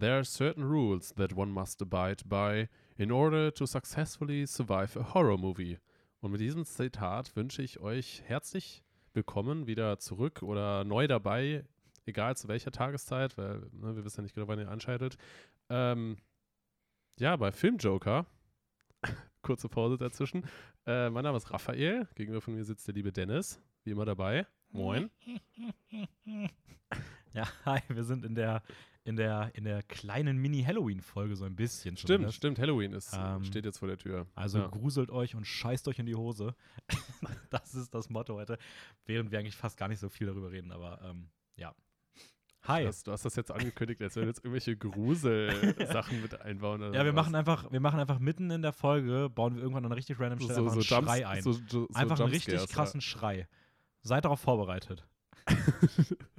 There are certain rules that one must abide by in order to successfully survive a horror movie. Und mit diesem Zitat wünsche ich euch herzlich willkommen wieder zurück oder neu dabei, egal zu welcher Tageszeit, weil ne, wir wissen ja nicht genau, wann ihr anschaltet. Ähm, ja, bei Filmjoker. Kurze Pause dazwischen. Äh, mein Name ist Raphael. Gegenüber von mir sitzt der liebe Dennis, wie immer dabei. Moin. Ja, hi, wir sind in der, in der, in der kleinen Mini-Halloween-Folge so ein bisschen. Stimmt, zumindest. stimmt. Halloween ist, Ähm, steht jetzt vor der Tür. Also ja. gruselt euch und scheißt euch in die Hose. das ist das Motto heute. Während wir eigentlich fast gar nicht so viel darüber reden, aber ähm, ja. Hi. Du hast, du hast das jetzt angekündigt, als wenn wir jetzt irgendwelche Grusel-Sachen mit einbauen. Oder ja, wir was. machen einfach, wir machen einfach mitten in der Folge, bauen wir irgendwann an einer richtig random Stelle einfach einen Jumps- Schrei ein. So, so, so einfach einen richtig krassen Schrei. Seid darauf vorbereitet.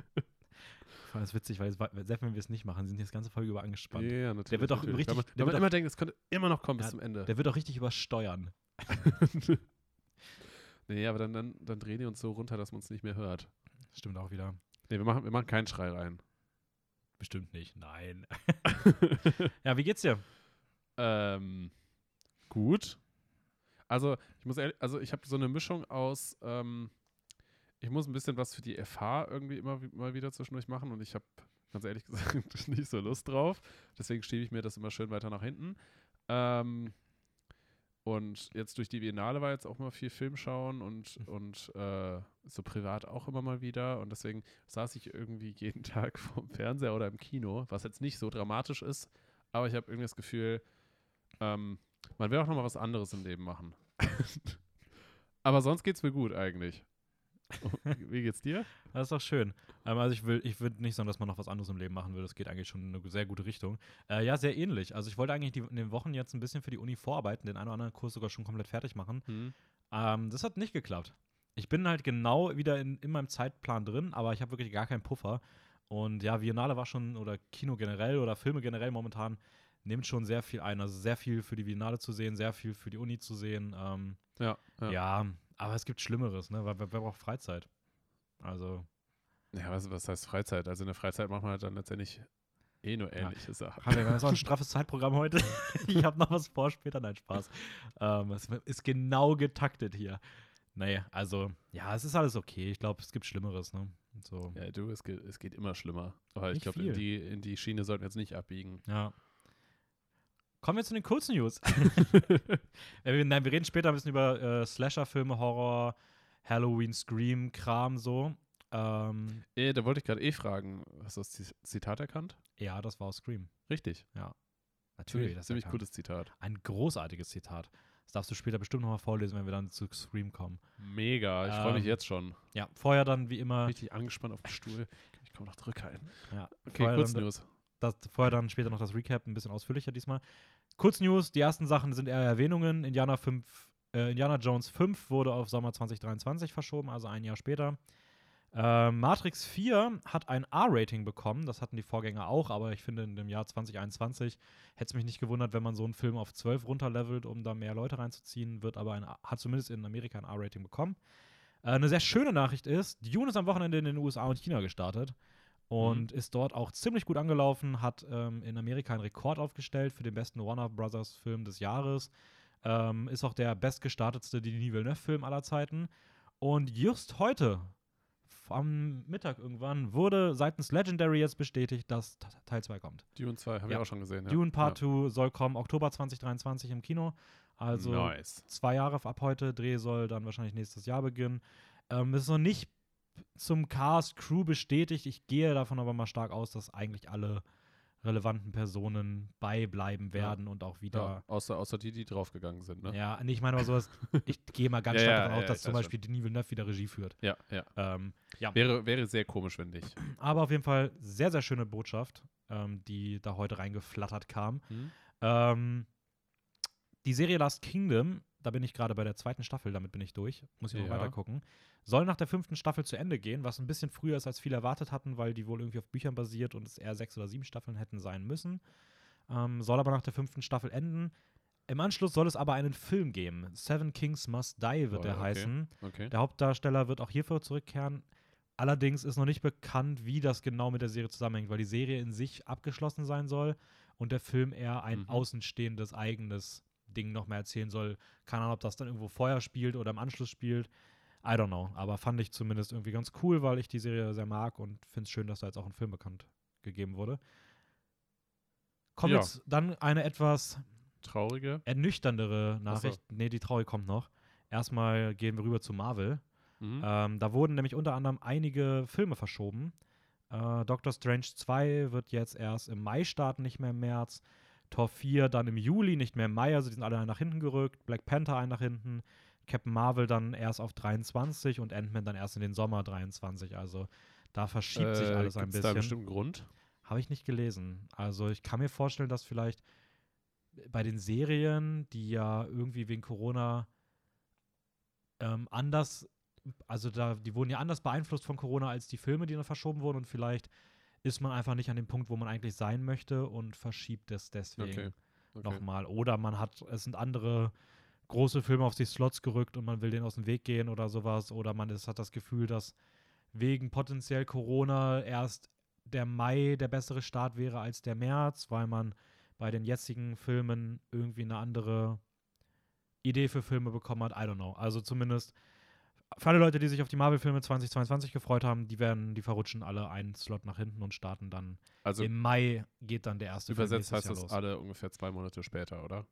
Das ist witzig, weil es, selbst wenn wir es nicht machen, sind die das ganze Folge über angespannt. ja natürlich. Der wird doch natürlich. richtig- Weil man, der wird immer denkt, es könnte immer noch kommen bis Ja, zum Ende. Der wird auch richtig übersteuern. nee, aber dann, dann, dann drehen die uns so runter, dass man es nicht mehr hört. Stimmt auch wieder. Nee, wir machen, wir machen keinen Schrei rein. Bestimmt nicht. Nein. ja, wie geht's dir? Ähm, gut. Also, ich muss ehrlich, also ich habe so eine Mischung aus, ähm, ich muss ein bisschen was für die FH irgendwie immer mal wieder zwischendurch machen und ich habe ganz ehrlich gesagt nicht so Lust drauf. Deswegen schiebe ich mir das immer schön weiter nach hinten. Ähm, und jetzt durch die Biennale war jetzt auch mal viel Film schauen und, und äh, so privat auch immer mal wieder. Und deswegen saß ich irgendwie jeden Tag vorm Fernseher oder im Kino, was jetzt nicht so dramatisch ist, aber ich habe irgendwie das Gefühl, ähm, man will auch noch mal was anderes im Leben machen. aber sonst geht's mir gut eigentlich. Wie geht's dir? Das ist doch schön. Ähm, also ich will, ich würde nicht sagen, dass man noch was anderes im Leben machen will. Das geht eigentlich schon in eine sehr gute Richtung. Äh, ja, sehr ähnlich. Also ich wollte eigentlich die, in den Wochen jetzt ein bisschen für die Uni vorarbeiten, den einen oder anderen Kurs sogar schon komplett fertig machen. Hm. Ähm, das hat nicht geklappt. Ich bin halt genau wieder in, in meinem Zeitplan drin, aber ich habe wirklich gar keinen Puffer. Und ja, Biennale war schon, oder Kino generell oder Filme generell momentan, nimmt schon sehr viel ein. Also sehr viel für die Biennale zu sehen, sehr viel für die Uni zu sehen. Ähm, Ja, ja. ja. Aber es gibt Schlimmeres, ne? Weil wer, wer braucht Freizeit? Also, Ja, was, was heißt Freizeit? Also in der Freizeit macht man halt dann letztendlich eh nur ähnliche Sachen. Haben wir das ist auch ein straffes Zeitprogramm heute. ich habe noch was vor später. Nein, Spaß. Ähm, es ist genau getaktet hier. Naja, also, ja, es ist alles okay. Ich glaube, es gibt Schlimmeres, ne? So. Ja, du, es geht, es geht immer schlimmer. Aber ich Nicht glaube, in die, in die Schiene sollten wir jetzt nicht abbiegen. Ja. Kommen wir zu den kurzen News. Äh, Nein, wir reden später ein bisschen über äh, Slasher-Filme, Horror, Halloween, Scream, Kram so. Ähm, Eh, da wollte ich gerade eh fragen, hast du das Zi- Zitat erkannt? ja, das war aus Scream. Richtig. Natürlich, das ist ziemlich ja gutes Zitat. ein großartiges Zitat. Das darfst du später bestimmt nochmal vorlesen, wenn wir dann zu Scream kommen. Mega, ich freue mich Ähm, jetzt schon. Ja, vorher dann wie immer. Richtig angespannt auf dem Stuhl. Ich komme noch zurückhalten. Ja, Okay, kurz News. das, vorher dann später noch das Recap, ein bisschen ausführlicher diesmal. Kurz News, die ersten Sachen sind eher Erwähnungen. Indiana, 5, äh, Indiana Jones 5 wurde auf Sommer 2023 verschoben, also ein Jahr später. Äh, Matrix 4 hat ein R-Rating bekommen, das hatten die Vorgänger auch, aber ich finde in dem Jahr 2021 hätte es mich nicht gewundert, wenn man so einen Film auf 12 runterlevelt, um da mehr Leute reinzuziehen, wird aber ein, hat zumindest in Amerika ein R-Rating bekommen. Äh, eine sehr schöne Nachricht ist, Dune ist am Wochenende in den USA und China gestartet und ist dort auch ziemlich gut angelaufen, hat ähm, in Amerika einen Rekord aufgestellt für den besten Warner Brothers Film des Jahres, ähm, ist auch der bestgestartetste Denis Villeneuve-Film aller Zeiten und just heute, am Mittag irgendwann, wurde seitens Legendary jetzt bestätigt, dass Teil 2 kommt. Dune 2, habe Ja. ich auch schon gesehen. Ja. Dune Part 2 soll kommen Oktober 2023 im Kino, also ja. Nice. zwei Jahre ab heute. Dreh soll dann wahrscheinlich nächstes Jahr beginnen. Ähm, es ist noch nicht zum Cast Crew bestätigt. Ich gehe davon aber mal stark aus, dass eigentlich alle relevanten Personen beibleiben werden und auch wieder. Ja, außer, außer die, die draufgegangen sind, ne? Ja, nee, ich meine aber sowas. ich gehe mal ganz Ja, stark ja, davon ja, aus, dass zum Beispiel Denis Villeneuve wieder Regie führt. Ja, ja. Ähm, ja, Wäre, wäre sehr komisch, finde ich. aber auf jeden Fall sehr, sehr schöne Botschaft, ähm, die da heute reingeflattert kam. Hm? Ähm, die Serie Last Kingdom, da bin ich gerade bei der zweiten Staffel, damit bin ich durch, muss ich noch Ja. weiter gucken, soll nach der fünften Staffel zu Ende gehen, was ein bisschen früher ist, als viele erwartet hatten, weil die wohl irgendwie auf Büchern basiert und es eher sechs oder sieben Staffeln hätten sein müssen. Ähm, soll aber nach der fünften Staffel enden. Im Anschluss soll es aber einen Film geben. Seven Kings Must Die wird Oh, der okay. heißen. Okay. Der Hauptdarsteller wird auch hierfür zurückkehren. Allerdings ist noch nicht bekannt, wie das genau mit der Serie zusammenhängt, weil die Serie in sich abgeschlossen sein soll und der Film eher ein Mhm. außenstehendes eigenes Ding noch mehr erzählen soll. Keine Ahnung, ob das dann irgendwo vorher spielt oder im Anschluss spielt. I don't know. Aber fand ich zumindest irgendwie ganz cool, weil ich die Serie sehr mag und finde es schön, dass da jetzt auch ein Film bekannt gegeben wurde. Kommt Ja. jetzt dann eine etwas Traurige. ernüchterndere Nachricht. Nee, die traurige kommt noch. Erstmal gehen wir rüber zu Marvel. Mhm. Ähm, da wurden nämlich unter anderem einige Filme verschoben. Äh, Doctor Strange 2 wird jetzt erst im Mai starten, nicht mehr im März. Tor 4 dann im Juli, nicht mehr im Mai, also die sind alle nach hinten gerückt. Black Panther ein nach hinten. Captain Marvel dann erst auf 23 und Ant-Man dann erst in den Sommer 23. Also da verschiebt sich Äh, alles ein gibt's da einen bisschen. bestimmten Grund? Habe ich nicht gelesen. Also ich kann mir vorstellen, dass vielleicht bei den Serien, die ja irgendwie wegen Corona ähm, anders, also da, die wurden ja anders beeinflusst von Corona als die Filme, die dann verschoben wurden und vielleicht ist man einfach nicht an dem Punkt, wo man eigentlich sein möchte und verschiebt es deswegen Okay. okay. nochmal. Oder man hat, es sind andere große Filme auf die Slots gerückt und man will denen aus dem Weg gehen oder sowas. Oder man ist, hat das Gefühl, dass wegen potenziell Corona erst der Mai der bessere Start wäre als der März, weil man bei den jetzigen Filmen irgendwie eine andere Idee für Filme bekommen hat. I don't know. Also zumindest für alle Leute, die sich auf die Marvel-Filme 2022 gefreut haben, die werden, die verrutschen alle einen Slot nach hinten und starten dann. Also Im Mai geht dann der erste übersetzt Film heißt nächstes das los. alle ungefähr zwei Monate später, oder?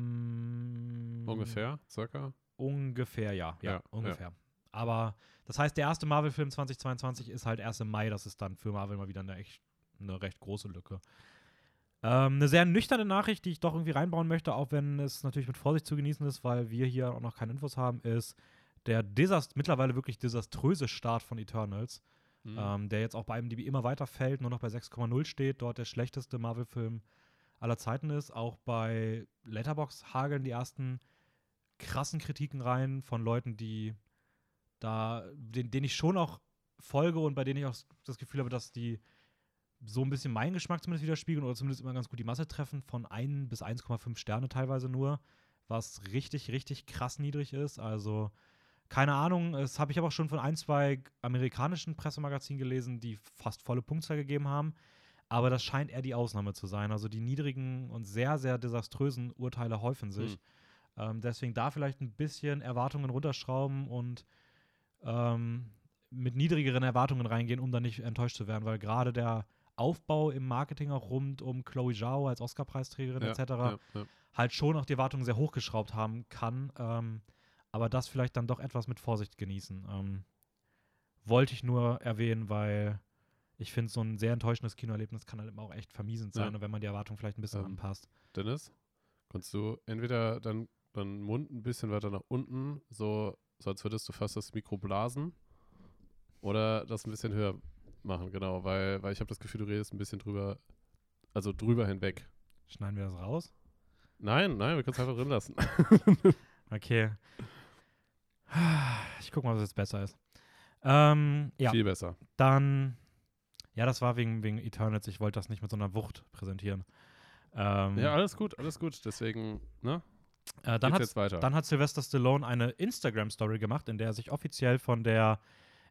Ähm, Ungefähr, circa? Ungefähr, ja. Ja, Ja, ja. ungefähr. Aber das heißt, der erste Marvel-Film 2022 ist halt erst im Mai. Das ist dann für Marvel mal wieder eine, echt, eine recht große Lücke. Ähm, eine sehr nüchterne Nachricht, die ich doch irgendwie reinbauen möchte, auch wenn es natürlich mit Vorsicht zu genießen ist, weil wir hier auch noch keine Infos haben, ist der desast mittlerweile wirklich desaströse Start von Eternals, Mhm. ähm, der jetzt auch bei IMDb immer weiter fällt, nur noch bei 6,0 steht, dort der schlechteste Marvel-Film aller Zeiten ist. Auch bei Letterbox hageln die ersten krassen Kritiken rein von Leuten, die da, den, denen ich schon auch folge und bei denen ich auch das Gefühl habe, dass die so ein bisschen meinen Geschmack zumindest widerspiegeln oder zumindest immer ganz gut die Masse treffen, von 1 bis 1,5 Sterne teilweise nur, was richtig, richtig krass niedrig ist. Also keine Ahnung, das habe ich aber auch schon von ein, zwei amerikanischen Pressemagazinen gelesen, die fast volle Punktzahl gegeben haben. Aber das scheint eher die Ausnahme zu sein. Also die niedrigen und sehr, sehr desaströsen Urteile häufen sich. Hm. Ähm, deswegen da vielleicht ein bisschen Erwartungen runterschrauben und ähm, mit niedrigeren Erwartungen reingehen, um dann nicht enttäuscht zu werden, weil gerade der Aufbau im Marketing auch rund um Chloe Zhao als Oscar-Preisträgerin ja, etc. Ja, ja. halt schon auch die Erwartungen sehr hochgeschraubt haben kann. Ähm, aber das vielleicht dann doch etwas mit Vorsicht genießen. Ähm, wollte ich nur erwähnen, weil ich finde, so ein sehr enttäuschendes Kinoerlebnis kann halt immer auch echt vermiesend sein, Ja. und wenn man die Erwartung vielleicht ein bisschen Ähm, anpasst. Dennis, kannst du entweder dann deinen Mund ein bisschen weiter nach unten, so, so als würdest du fast das Mikro blasen, oder das ein bisschen höher machen, genau, weil, weil ich habe das Gefühl, du redest ein bisschen drüber, also drüber hinweg. Schneiden wir das raus? Nein, nein, wir können es einfach drin lassen. Okay. Ich gucke mal, was jetzt besser ist. Ähm, ja, Viel besser. dann. Ja, das war wegen, wegen Eternals. Ich wollte das nicht mit so einer Wucht präsentieren. Ähm, Ja, alles gut, alles gut. Deswegen, ne? äh, dann hat. Dann hat Sylvester Stallone eine Instagram-Story gemacht, in der er sich offiziell von der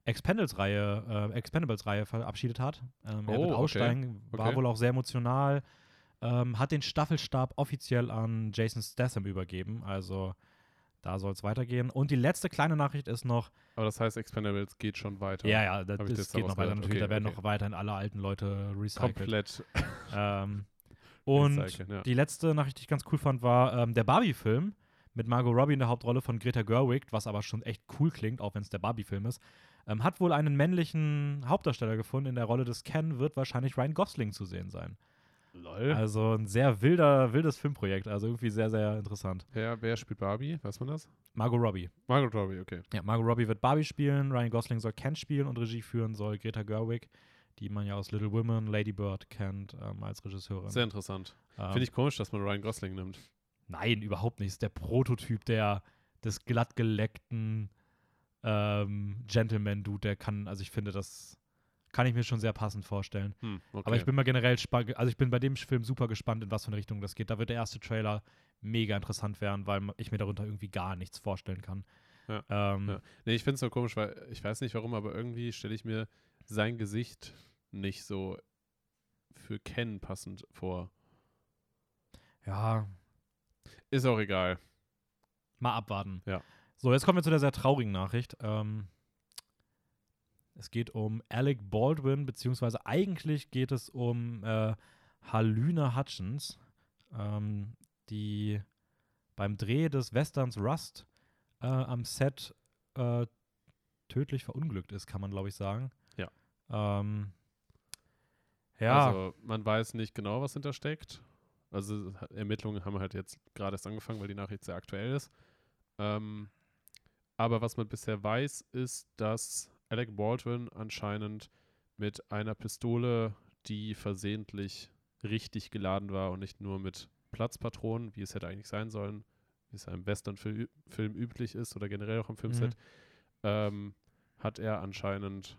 Expendables-Reihe äh, Expendables-Reihe verabschiedet hat. Ähm, er Oh, wird okay. aussteigen, war Okay. wohl auch sehr emotional. Ähm, hat den Staffelstab offiziell an Jason Statham übergeben. Also da soll es weitergehen. Und die letzte kleine Nachricht ist noch, Aber das heißt, Expendables geht schon weiter. ja, ja, das, das jetzt geht noch weiter natürlich. Okay, da werden okay. noch weiterhin alle alten Leute recycelt. Komplett. Ähm, und recyceln, ja. die letzte Nachricht, die ich ganz cool fand, war ähm, der Barbie-Film mit Margot Robbie in der Hauptrolle von Greta Gerwig, was aber schon echt cool klingt, auch wenn es der Barbie-Film ist, ähm, hat wohl einen männlichen Hauptdarsteller gefunden. In der Rolle des Ken wird wahrscheinlich Ryan Gosling zu sehen sein. Lol. Also ein sehr wilder, wildes Filmprojekt, also irgendwie sehr, sehr interessant. wer, wer spielt Barbie? Weiß man das? Margot Robbie. Margot Robbie, okay. Ja, Margot Robbie wird Barbie spielen, Ryan Gosling soll Ken spielen und Regie führen soll Greta Gerwig, die man ja aus Little Women, Lady Bird kennt ähm, als Regisseurin. Sehr interessant. Ähm, Finde ich komisch, dass man Ryan Gosling nimmt. Nein, überhaupt nicht. Ist der Prototyp der, des glattgeleckten ähm, Gentleman-Dude, der kann, also ich finde, das kann ich mir schon sehr passend vorstellen. Hm, okay. Aber ich bin mal generell also ich bin bei dem Film super gespannt, in was für eine Richtung das geht. Da wird der erste Trailer mega interessant werden, weil ich mir darunter irgendwie gar nichts vorstellen kann. Ja. Ähm, Ja. Nee, ich finde es so komisch, weil ich weiß nicht warum, aber irgendwie stelle ich mir sein Gesicht nicht so für Ken passend vor. ja, Ist auch egal. Mal abwarten. Ja. So, jetzt kommen wir zu der sehr traurigen Nachricht. Ähm, es geht um Alec Baldwin, beziehungsweise eigentlich geht es um äh, Haluna Hutchins, ähm, die beim Dreh des Westerns Rust äh, am Set äh, tödlich verunglückt ist, kann man glaube ich sagen. Ja. Ähm, ja, Also man weiß nicht genau, was hintersteckt. Also Ermittlungen haben halt jetzt gerade erst angefangen, weil die Nachricht sehr aktuell ist. Ähm, aber was man bisher weiß, ist, dass Alec Baldwin anscheinend mit einer Pistole, die versehentlich richtig geladen war und nicht nur mit Platzpatronen, wie es hätte eigentlich sein sollen, wie es im Western-Film Film üblich ist oder generell auch im Filmset, ähm, hat er anscheinend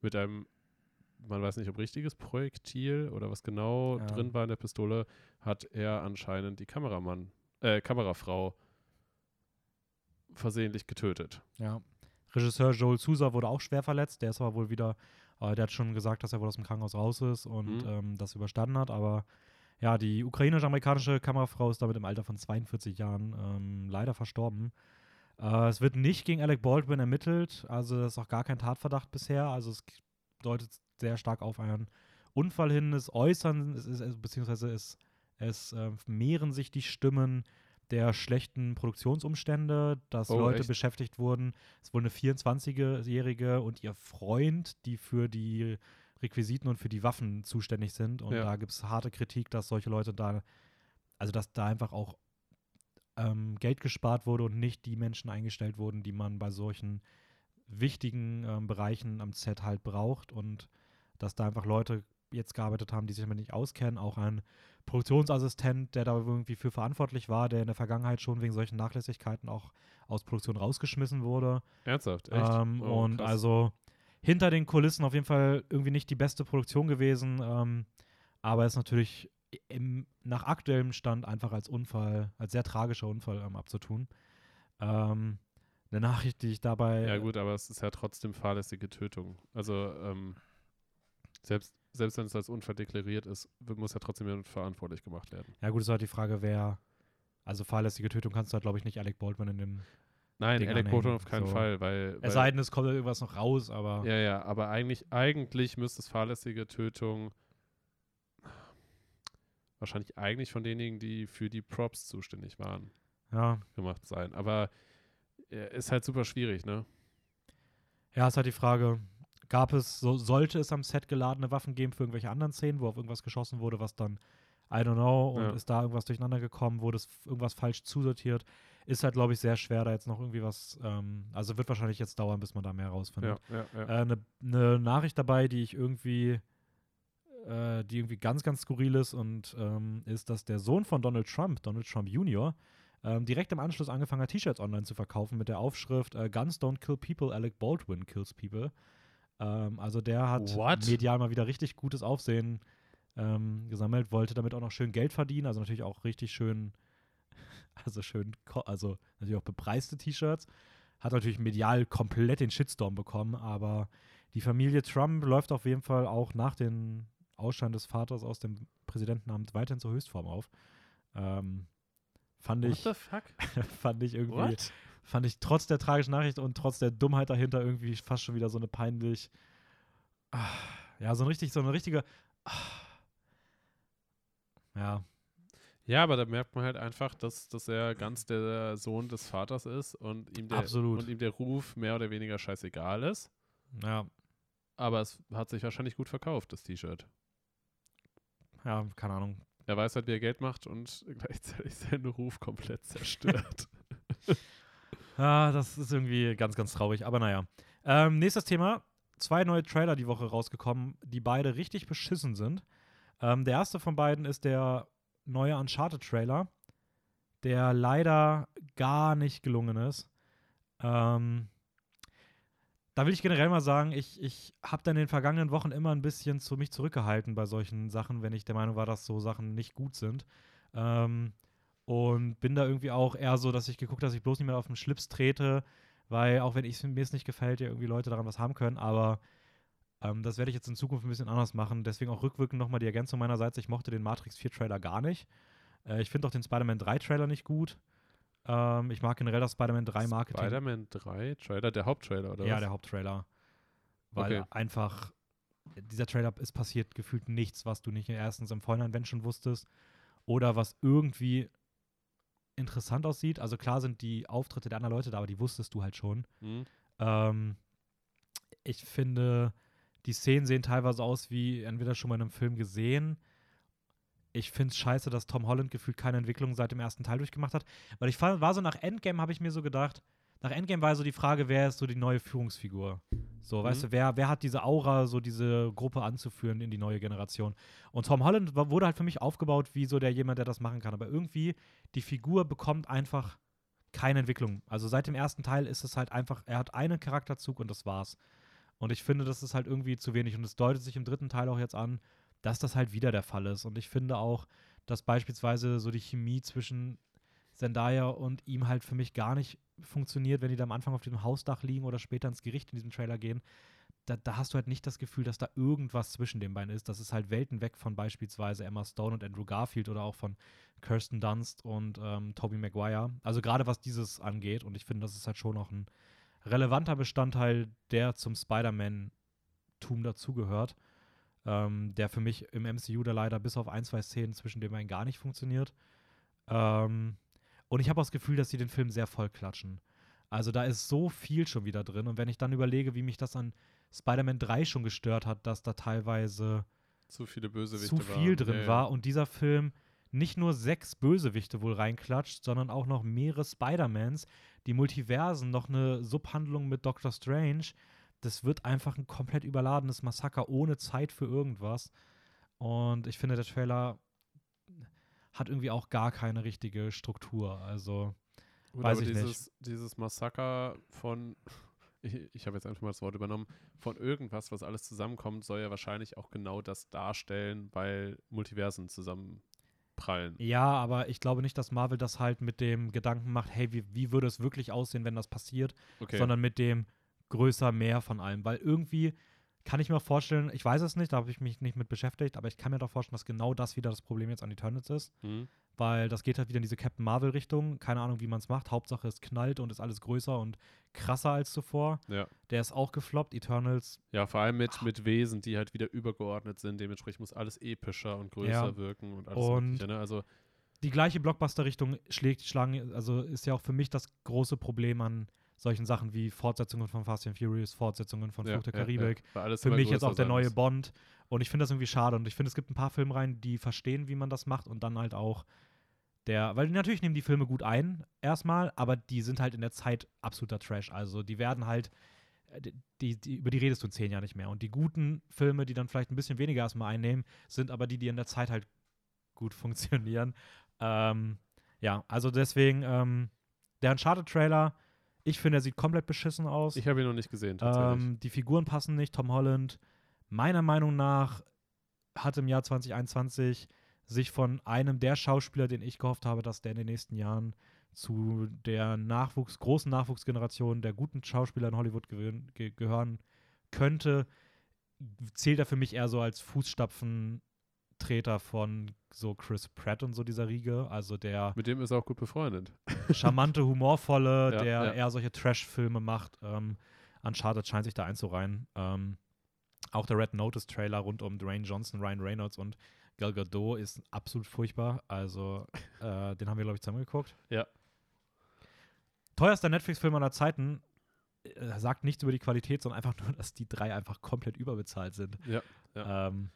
mit einem, man weiß nicht, ob richtiges Projektil oder was genau Ja. drin war in der Pistole, hat er anscheinend die Kameramann, äh, Kamerafrau versehentlich getötet. Ja. Regisseur Joel Sousa wurde auch schwer verletzt. Der ist aber wohl wieder, äh, der hat schon gesagt, dass er wohl aus dem Krankenhaus raus ist und Mhm. ähm, das überstanden hat. Aber ja, die ukrainisch-amerikanische Kamerafrau ist damit im Alter von 42 Jahren ähm, leider verstorben. Äh, es wird nicht gegen Alec Baldwin ermittelt, also es ist auch gar kein Tatverdacht bisher. Also es deutet sehr stark auf einen Unfall hin. Es äußern, es ist, es- beziehungsweise es, es äh, mehren sich die Stimmen der schlechten Produktionsumstände, dass Oh, Leute echt? beschäftigt wurden. Es ist wohl eine 24-Jährige und ihr Freund, die für die Requisiten und für die Waffen zuständig sind. Und Ja. da gibt es harte Kritik, dass solche Leute da, also dass da einfach auch ähm, Geld gespart wurde und nicht die Menschen eingestellt wurden, die man bei solchen wichtigen ähm, Bereichen am Set halt braucht und dass da einfach Leute jetzt gearbeitet haben, die sich damit nicht auskennen. Auch ein Produktionsassistent, der da irgendwie für verantwortlich war, der in der Vergangenheit schon wegen solchen Nachlässigkeiten auch aus Produktion rausgeschmissen wurde. Ernsthaft, echt? Ähm, Oh, und krass. also hinter den Kulissen auf jeden Fall irgendwie nicht die beste Produktion gewesen, ähm, aber ist natürlich im, nach aktuellem Stand einfach als Unfall, als sehr tragischer Unfall ähm, abzutun. Ähm, eine Nachricht, die ich dabei. Ja gut, aber es ist ja trotzdem fahrlässige Tötung. Also ähm, selbst, selbst wenn es als Unfall deklariert ist, muss ja trotzdem jemand verantwortlich gemacht werden. Ja, gut, ist halt die Frage, wer. Also fahrlässige Tötung kannst du halt, glaube ich, nicht Alec Baldwin in dem. Nein, Ding Alec Baldwin auf keinen so. Fall, weil, weil Es sei denn, es kommt irgendwas noch raus, aber. ja, ja, aber eigentlich, eigentlich müsste es fahrlässige Tötung wahrscheinlich eigentlich von denjenigen, die für die Props zuständig waren, Ja, gemacht sein. Aber ist halt super schwierig, ne? Ja, ist halt die Frage, gab es, so, sollte es am Set geladene Waffen geben für irgendwelche anderen Szenen, wo auf irgendwas geschossen wurde, was dann, I don't know, und Ja. ist da irgendwas durcheinander gekommen, wurde irgendwas falsch zusortiert? Ist halt, glaube ich, sehr schwer, da jetzt noch irgendwie was, ähm, also wird wahrscheinlich jetzt dauern, bis man da mehr rausfindet. Ja, ja, ja. Eine ne Nachricht dabei, die ich irgendwie, äh, die irgendwie ganz, ganz skurril ist und ähm, ist, dass der Sohn von Donald Trump, Donald Trump Jr., ähm, direkt im Anschluss angefangen hat, T-Shirts online zu verkaufen mit der Aufschrift äh, Guns don't kill people, Alec Baldwin kills people. Ähm, also der hat What? medial mal wieder richtig gutes Aufsehen ähm, gesammelt, wollte damit auch noch schön Geld verdienen, also natürlich auch richtig schön, also schön, also natürlich auch bepreiste T-Shirts. Hat natürlich medial komplett den Shitstorm bekommen, aber die Familie Trump läuft auf jeden Fall auch nach dem Ausscheiden des Vaters aus dem Präsidentenamt weiterhin zur Höchstform auf. Ähm, fand What ich, the fuck? fand ich irgendwie, What? Fand ich trotz der tragischen Nachricht und trotz der Dummheit dahinter irgendwie fast schon wieder so eine peinlich, ah, ja, so ein richtig, so eine richtige, ah, ja, Ja, aber da merkt man halt einfach, dass, dass er ganz der Sohn des Vaters ist und ihm der, Absolut. und ihm der Ruf mehr oder weniger scheißegal ist. ja, Aber es hat sich wahrscheinlich gut verkauft, das T-Shirt. ja, keine Ahnung. Er weiß halt, wie er Geld macht und gleichzeitig seinen Ruf komplett zerstört. Ja, das ist irgendwie ganz, ganz traurig. Aber naja. Ähm, nächstes Thema. Zwei neue Trailer die Woche rausgekommen, die beide richtig beschissen sind. Ähm, der erste von beiden ist der neue Uncharted-Trailer, der leider gar nicht gelungen ist. Ähm, da will ich generell mal sagen, ich, ich habe dann in den vergangenen Wochen immer ein bisschen zu mich zurückgehalten bei solchen Sachen, wenn ich der Meinung war, dass so Sachen nicht gut sind. Ähm, Und bin da irgendwie auch eher so, dass ich geguckt habe, dass ich bloß nicht mehr auf den Schlips trete, weil auch wenn ich, mir es nicht gefällt, ja irgendwie Leute daran was haben können, aber ähm, das werde ich jetzt in Zukunft ein bisschen anders machen. Deswegen auch rückwirkend nochmal die Ergänzung meinerseits. Ich mochte den Matrix 4 Trailer gar nicht. Äh, ich finde auch den Spider-Man 3 Trailer nicht gut. Ähm, ich mag generell das Spider-Man 3 Marketing. Spider-Man 3 Trailer, der Haupttrailer, oder ja, was? der Haupttrailer. Weil Okay. einfach dieser Trailer ist passiert gefühlt nichts, was du nicht erstens im Vorhinein, wenn schon wusstest, oder was irgendwie interessant aussieht. Also klar sind die Auftritte der anderen Leute da, aber die wusstest du halt schon. Hm? Ähm, ich finde, die Szenen sehen teilweise aus wie entweder schon mal in einem Film gesehen. Ich finde es scheiße, dass Tom Holland gefühlt keine Entwicklung seit dem ersten Teil durchgemacht hat. Weil ich war so nach Endgame, habe ich mir so gedacht, nach Endgame war so die Frage, wer ist so die neue Führungsfigur? So, Mhm. weißt du, wer, wer hat diese Aura, so diese Gruppe anzuführen in die neue Generation? Und Tom Holland wurde halt für mich aufgebaut wie so der jemand, der das machen kann. Aber irgendwie, die Figur bekommt einfach keine Entwicklung. Also seit dem ersten Teil ist es halt einfach, er hat einen Charakterzug und das war's. Und ich finde, das ist halt irgendwie zu wenig. Und es deutet sich im dritten Teil auch jetzt an, dass das halt wieder der Fall ist. Und ich finde auch, dass beispielsweise so die Chemie zwischen Zendaya und ihm halt für mich gar nicht funktioniert, wenn die da am Anfang auf diesem Hausdach liegen oder später ins Gericht in diesem Trailer gehen. Da, da hast du halt nicht das Gefühl, dass da irgendwas zwischen den beiden ist. Das ist halt Welten weg von beispielsweise Emma Stone und Andrew Garfield oder auch von Kirsten Dunst und ähm, Tobey Maguire. Also gerade was dieses angeht. Und ich finde, das ist halt schon noch ein relevanter Bestandteil, der zum Spider-Man-Tum dazugehört. Ähm, der für mich im MCU da leider bis auf ein, zwei Szenen zwischen den beiden gar nicht funktioniert. Ähm, und ich habe auch das Gefühl, dass sie den Film sehr voll klatschen. Also da ist so viel schon wieder drin. Und wenn ich dann überlege, wie mich das an Spider-Man 3 schon gestört hat, dass da teilweise Zu viele Bösewichte zu viel waren. drin Ja, ja. war und dieser Film nicht nur sechs Bösewichte wohl reinklatscht, sondern auch noch mehrere Spider-Mans, die Multiversen, noch eine Subhandlung mit Doctor Strange. Das wird einfach ein komplett überladenes Massaker ohne Zeit für irgendwas. Und ich finde, der Trailer hat irgendwie auch gar keine richtige Struktur. Also, Gut, Weiß ich nicht. dieses, dieses Massaker von, ich, ich habe jetzt einfach mal das Wort übernommen, von irgendwas, was alles zusammenkommt, soll ja wahrscheinlich auch genau das darstellen, weil Multiversen zusammenprallen. ja, aber ich glaube nicht, dass Marvel das halt mit dem Gedanken macht, hey, wie, wie würde es wirklich aussehen, wenn das passiert, Okay. sondern mit dem größer mehr von allem. Weil irgendwie kann ich mir vorstellen, ich weiß es nicht, da habe ich mich nicht mit beschäftigt, aber ich kann mir doch vorstellen, dass genau das wieder das Problem jetzt an Eternals ist. hm? Weil das geht halt wieder in diese Captain Marvel-Richtung. Keine Ahnung, wie man es macht. Hauptsache, es knallt und ist alles größer und krasser als zuvor. Ja. Der ist auch gefloppt. Eternals, ja, vor allem mit, mit Wesen, die halt wieder übergeordnet sind. Dementsprechend muss alles epischer und größer Ja. wirken und alles Und- Mögliche. Ne? Also, die gleiche Blockbuster-Richtung schlägt, schlagen, also ist ja auch für mich das große Problem an solchen Sachen wie Fortsetzungen von Fast and Furious, Fortsetzungen von ja, Fluch der ja, Karibik. Ja, alles für mich jetzt auch der neue. Bond. Und ich finde das irgendwie schade. Und ich finde, es gibt ein paar Filmreihen, die verstehen, wie man das macht. Und dann halt auch der, weil natürlich nehmen die Filme gut ein, erstmal, aber die sind halt in der Zeit absoluter Trash. Also die werden halt, äh, die, die, über die redest du in zehn Jahren nicht mehr. Und die guten Filme, die dann vielleicht ein bisschen weniger erstmal einnehmen, sind aber die, die in der Zeit halt gut funktionieren. Ähm, ja, also deswegen, ähm, der Uncharted-Trailer, ich finde, er sieht komplett beschissen aus. Ich habe ihn noch nicht gesehen, tatsächlich. Ähm, die Figuren passen nicht. Tom Holland, meiner Meinung nach, hat im Jahr 2021 sich von einem der Schauspieler, den ich gehofft habe, dass der in den nächsten Jahren zu der Nachwuchs, großen Nachwuchsgeneration der guten Schauspieler in Hollywood ge gehören könnte, zählt er für mich eher so als Fußstapfentreter von so Chris Pratt und so dieser Riege. Also der Mit dem ist er auch gut befreundet. charmante, humorvolle, Ja, der ja. eher solche Trash-Filme macht. Ähm, Uncharted scheint sich da einzureihen. Ähm, auch der Red Notice-Trailer rund um Dwayne Johnson, Ryan Reynolds und Gal Gadot ist absolut furchtbar. Also, äh, den haben wir, glaube ich, zusammengeguckt. Ja. Teuerster Netflix-Film aller Zeiten äh, sagt nichts über die Qualität, sondern einfach nur, dass die drei einfach komplett überbezahlt sind. Ja, Ähm,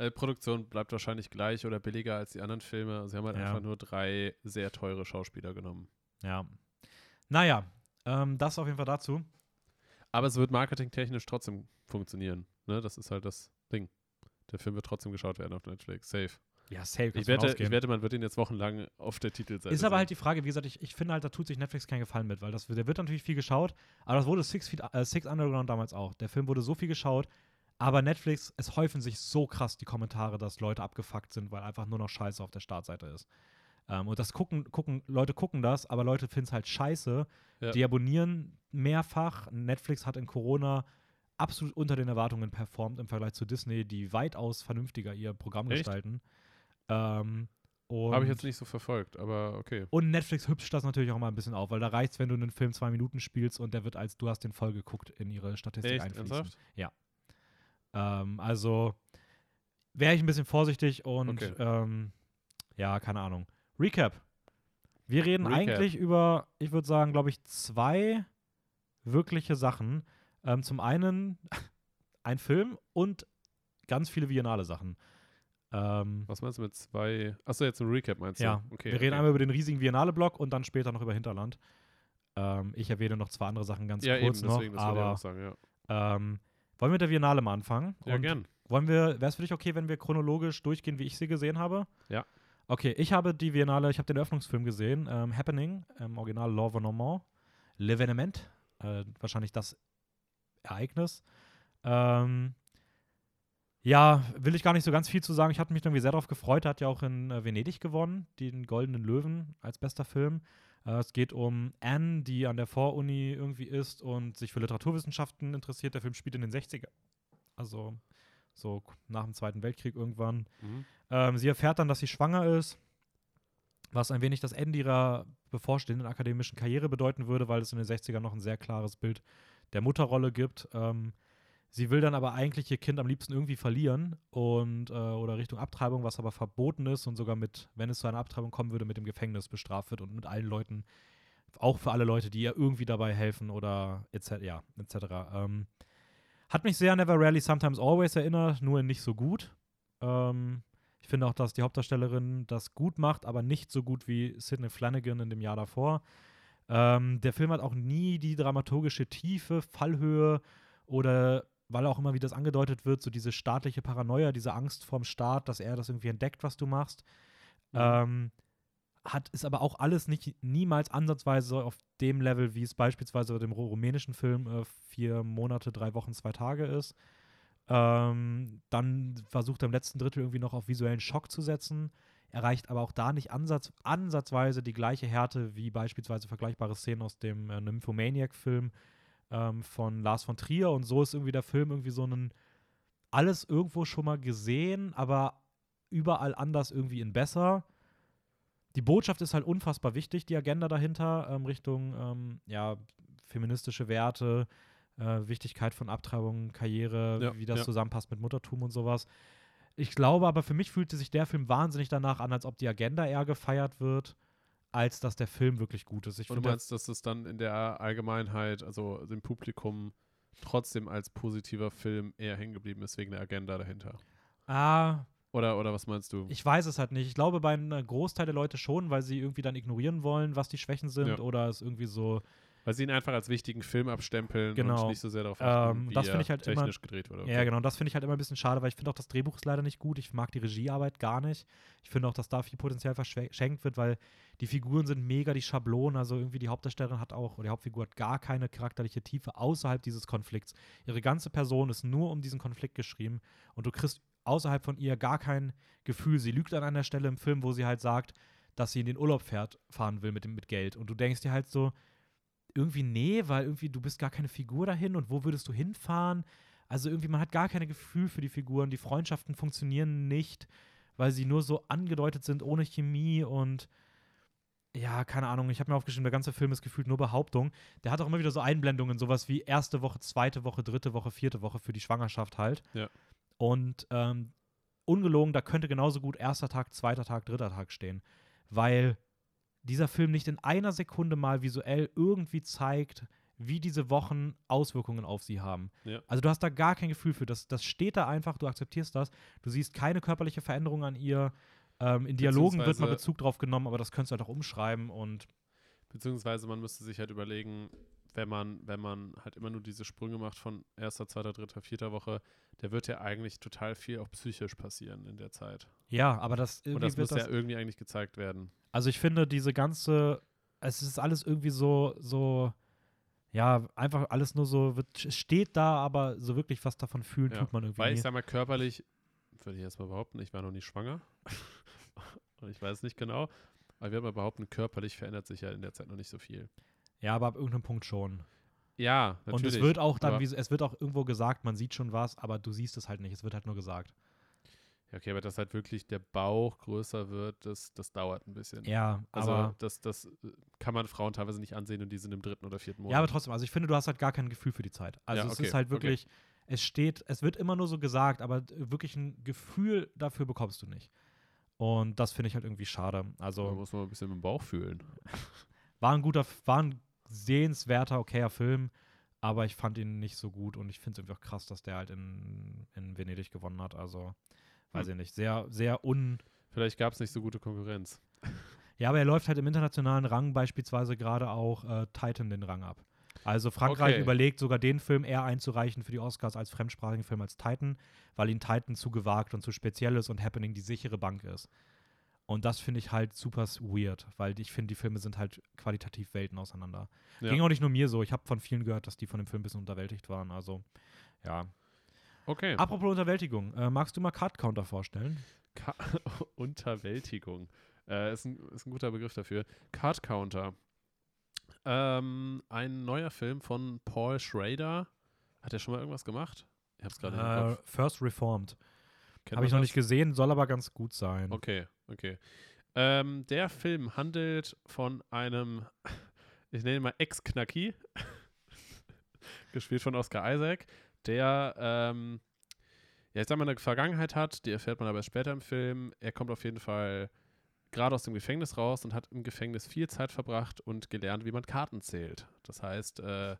Äh, Produktion bleibt wahrscheinlich gleich oder billiger als die anderen Filme. Sie haben halt Ja. einfach nur drei sehr teure Schauspieler genommen. ja. Naja, ähm, das auf jeden Fall dazu. Aber es wird marketingtechnisch trotzdem funktionieren. Ne? Das ist halt das Ding. Der Film wird trotzdem geschaut werden auf Netflix. Safe. Ja, safe. Ich wette, ich wette, man wird ihn jetzt wochenlang auf der Titelseite Ist aber sehen. halt die Frage, wie gesagt, ich, ich finde halt, da tut sich Netflix keinen Gefallen mit, weil das, der wird natürlich viel geschaut, aber das wurde Six, Feet, äh, Six Underground damals auch. Der Film wurde so viel geschaut, aber Netflix, es häufen sich so krass die Kommentare, dass Leute abgefuckt sind, weil einfach nur noch Scheiße auf der Startseite ist. Ähm, und das gucken, gucken, Leute gucken das, aber Leute finden es halt scheiße. Ja. Die abonnieren mehrfach. Netflix hat in Corona absolut unter den Erwartungen performt im Vergleich zu Disney, die weitaus vernünftiger ihr Programm Echt? gestalten. Ähm, Habe ich jetzt nicht so verfolgt, aber okay. und Netflix hübscht das natürlich auch mal ein bisschen auf, weil da reicht es, wenn du einen Film zwei Minuten spielst und der wird als du hast den voll geguckt in ihre Statistik Echt? einfließen. Ernsthaft? Ähm, also wäre ich ein bisschen vorsichtig und Okay. ähm, ja, keine Ahnung. Recap. Wir reden Recap. eigentlich über, ich würde sagen, glaube ich, zwei wirkliche Sachen. Ähm, zum einen ein Film und ganz viele Biennale Sachen. Ähm, Was meinst du mit zwei? Achso, jetzt ein Recap meinst du? ja, okay. wir reden okay. einmal über den riesigen Biennale-Block und dann später noch über Hinterland. Ähm, ich erwähne noch zwei andere Sachen ganz ja, kurz eben, noch, deswegen, das wollte ich aber auch sagen, ja. ähm, wollen wir mit der Biennale mal anfangen? Ja, Und gern. wollen wir, wäre es für dich okay, wenn wir chronologisch durchgehen, wie ich sie gesehen habe? Ja. Okay, ich habe die Biennale, ich habe den Eröffnungsfilm gesehen, ähm, Happening, im Original L'Environnement, L'Evenement, äh, wahrscheinlich das Ereignis. Ähm, ja, will ich gar nicht so ganz viel zu sagen. Ich hatte mich irgendwie sehr darauf gefreut. Er hat ja auch in äh, Venedig gewonnen, den Goldenen Löwen als bester Film. Äh, es geht um Anne, die an der Voruni irgendwie ist und sich für Literaturwissenschaften interessiert. Der Film spielt in den 60er, also so nach dem Zweiten Weltkrieg irgendwann. Mhm. Ähm, sie erfährt dann, dass sie schwanger ist, was ein wenig das Ende ihrer bevorstehenden akademischen Karriere bedeuten würde, weil es in den 60ern noch ein sehr klares Bild der Mutterrolle gibt. Ähm, sie will dann aber eigentlich ihr Kind am liebsten irgendwie verlieren und äh, oder Richtung Abtreibung, was aber verboten ist und sogar mit, wenn es zu einer Abtreibung kommen würde, mit dem Gefängnis bestraft wird und mit allen Leuten, auch für alle Leute, die ihr irgendwie dabei helfen oder etc. Ja, etc. Ähm, hat mich sehr Never Rarely Sometimes Always erinnert, nur in nicht so gut. Ähm, ich finde auch, dass die Hauptdarstellerin das gut macht, aber nicht so gut wie Sidney Flanagan in dem Jahr davor. Ähm, der Film hat auch nie die dramaturgische Tiefe, Fallhöhe oder weil auch immer, wie das angedeutet wird, so diese staatliche Paranoia, diese Angst vorm Staat, dass er das irgendwie entdeckt, was du machst. Mhm. Ähm, hat, ist aber auch alles nicht niemals ansatzweise auf dem Level, wie es beispielsweise bei dem ru- rumänischen Film äh, vier Monate, drei Wochen, zwei Tage ist. Ähm, dann versucht er im letzten Drittel irgendwie noch auf visuellen Schock zu setzen, erreicht aber auch da nicht ansatz, ansatzweise die gleiche Härte wie beispielsweise vergleichbare Szenen aus dem äh, Nymphomaniac-Film ähm, von Lars von Trier. Und so ist irgendwie der Film irgendwie so ein alles irgendwo schon mal gesehen, aber überall anders irgendwie in besser. Die Botschaft ist halt unfassbar wichtig, die Agenda dahinter, ähm, Richtung ähm, ja, feministische Werte, äh, Wichtigkeit von Abtreibung, Karriere, Ja, wie das ja. zusammenpasst mit Muttertum und sowas. Ich glaube aber, für mich fühlte sich der Film wahnsinnig danach an, als ob die Agenda eher gefeiert wird, als dass der Film wirklich gut ist. Ich Und du meinst, dass es dann in der Allgemeinheit, also dem Publikum, trotzdem als positiver Film eher hängen geblieben ist wegen der Agenda dahinter? ah, Oder, oder was meinst du? Ich weiß es halt nicht. Ich glaube, bei einem Großteil der Leute schon, weil sie irgendwie dann ignorieren wollen, was die Schwächen sind Ja. oder es irgendwie so. Weil sie ihn einfach als wichtigen Film abstempeln Genau. und nicht so sehr darauf achten, Ähm, wie das er finde ich halt immer- technisch gedreht wurde. Ja, genau. Das finde ich halt immer ein bisschen schade, weil ich finde auch, das Drehbuch ist leider nicht gut. Ich mag die Regiearbeit gar nicht. Ich finde auch, dass da viel Potenzial verschenkt wird, weil die Figuren sind mega die Schablonen. Also irgendwie die Hauptdarstellerin hat auch, oder die Hauptfigur hat gar keine charakterliche Tiefe außerhalb dieses Konflikts. Ihre ganze Person ist nur um diesen Konflikt geschrieben und du kriegst außerhalb von ihr gar kein Gefühl. Sie lügt an einer Stelle im Film, wo sie halt sagt, dass sie in den Urlaub fährt, fahren will mit, dem, mit Geld. Und du denkst dir halt so, irgendwie nee, weil irgendwie du bist gar keine Figur dahin und wo würdest du hinfahren? Also irgendwie, man hat gar kein Gefühl für die Figuren. Die Freundschaften funktionieren nicht, weil sie nur so angedeutet sind, ohne Chemie und ja, keine Ahnung. Ich habe mir aufgeschrieben, der ganze Film ist gefühlt nur Behauptung. Der hat auch immer wieder so Einblendungen, sowas wie erste Woche, zweite Woche, dritte Woche, vierte Woche für die Schwangerschaft halt. Ja. Und ähm, ungelogen, da könnte genauso gut erster Tag, zweiter Tag, dritter Tag stehen. Weil dieser Film nicht in einer Sekunde mal visuell irgendwie zeigt, wie diese Wochen Auswirkungen auf sie haben. Ja. Also du hast da gar kein Gefühl für. Das, das steht da einfach, du akzeptierst das. Du siehst keine körperliche Veränderung an ihr. Ähm, in Dialogen wird mal Bezug drauf genommen, aber das könntest du halt auch umschreiben und Beziehungsweise man müsste sich halt überlegen, wenn man, wenn man halt immer nur diese Sprünge macht von erster, zweiter, dritter, vierter Woche, der wird ja eigentlich total viel auch psychisch passieren in der Zeit. ja, aber das Und irgendwie das wird muss das, ja irgendwie eigentlich gezeigt werden. Also ich finde diese ganze, es ist alles irgendwie so, so, ja, einfach alles nur so, wird, es steht da, aber so wirklich was davon fühlen Ja, tut man irgendwie Weil ich nie. sag mal, körperlich, würde ich jetzt mal behaupten, ich war noch nie schwanger. Und ich weiß nicht genau. Aber wir haben behaupten, körperlich verändert sich ja in der Zeit noch nicht so viel. Ja, aber ab irgendeinem Punkt schon. Ja, natürlich. Und es wird auch dann, wie, es wird auch irgendwo gesagt, man sieht schon was, aber du siehst es halt nicht. Es wird halt nur gesagt. Ja, okay, aber dass halt wirklich der Bauch größer wird, das, das dauert ein bisschen. Ja, Also aber. das, das äh, kann man Frauen teilweise nicht ansehen und die sind im dritten oder vierten Monat. Ja, aber trotzdem, also ich finde, du hast halt gar kein Gefühl für die Zeit. Also Ja, es okay, ist halt okay. wirklich, es steht, es wird immer nur so gesagt, aber wirklich ein Gefühl dafür bekommst du nicht. Und das finde ich halt irgendwie schade. da Also muss man ein bisschen im Bauch fühlen. war ein guter, war ein sehenswerter, okayer Film, aber ich fand ihn nicht so gut und ich finde es irgendwie auch krass, dass der halt in, in Venedig gewonnen hat. Also, weiß Hm. ich nicht, sehr, sehr un. Vielleicht gab es nicht so gute Konkurrenz. Ja, aber er läuft halt im internationalen Rang beispielsweise gerade auch äh, Titan den Rang ab. Also Frankreich Okay. überlegt sogar den Film eher einzureichen für die Oscars als fremdsprachigen Film als Titan, weil ihn Titan zu gewagt und zu speziell ist und Happening die sichere Bank ist. Und das finde ich halt super weird, weil ich finde, die Filme sind halt qualitativ Welten auseinander. Ja. Ging auch nicht nur mir so. Ich habe von vielen gehört, dass die von dem Film ein bisschen unterwältigt waren. Also, ja. Okay. Apropos Unterwältigung, äh, magst du mal Card Counter vorstellen? Ka Unterwältigung. Äh, ist, ein, ist ein guter Begriff dafür. Card Counter. Ähm, ein neuer Film von Paul Schrader. Hat er schon mal irgendwas gemacht? Ich hab's gerade Äh. First Reformed. Habe ich noch das? nicht gesehen, soll aber ganz gut sein. Okay, okay. Ähm, der Film handelt von einem, ich nenne ihn mal Ex-Knacki, gespielt von Oscar Isaac, der, ähm, ja, ich sag mal, eine Vergangenheit hat, die erfährt man aber später im Film. Er kommt auf jeden Fall gerade aus dem Gefängnis raus und hat im Gefängnis viel Zeit verbracht und gelernt, wie man Karten zählt. Das heißt, äh,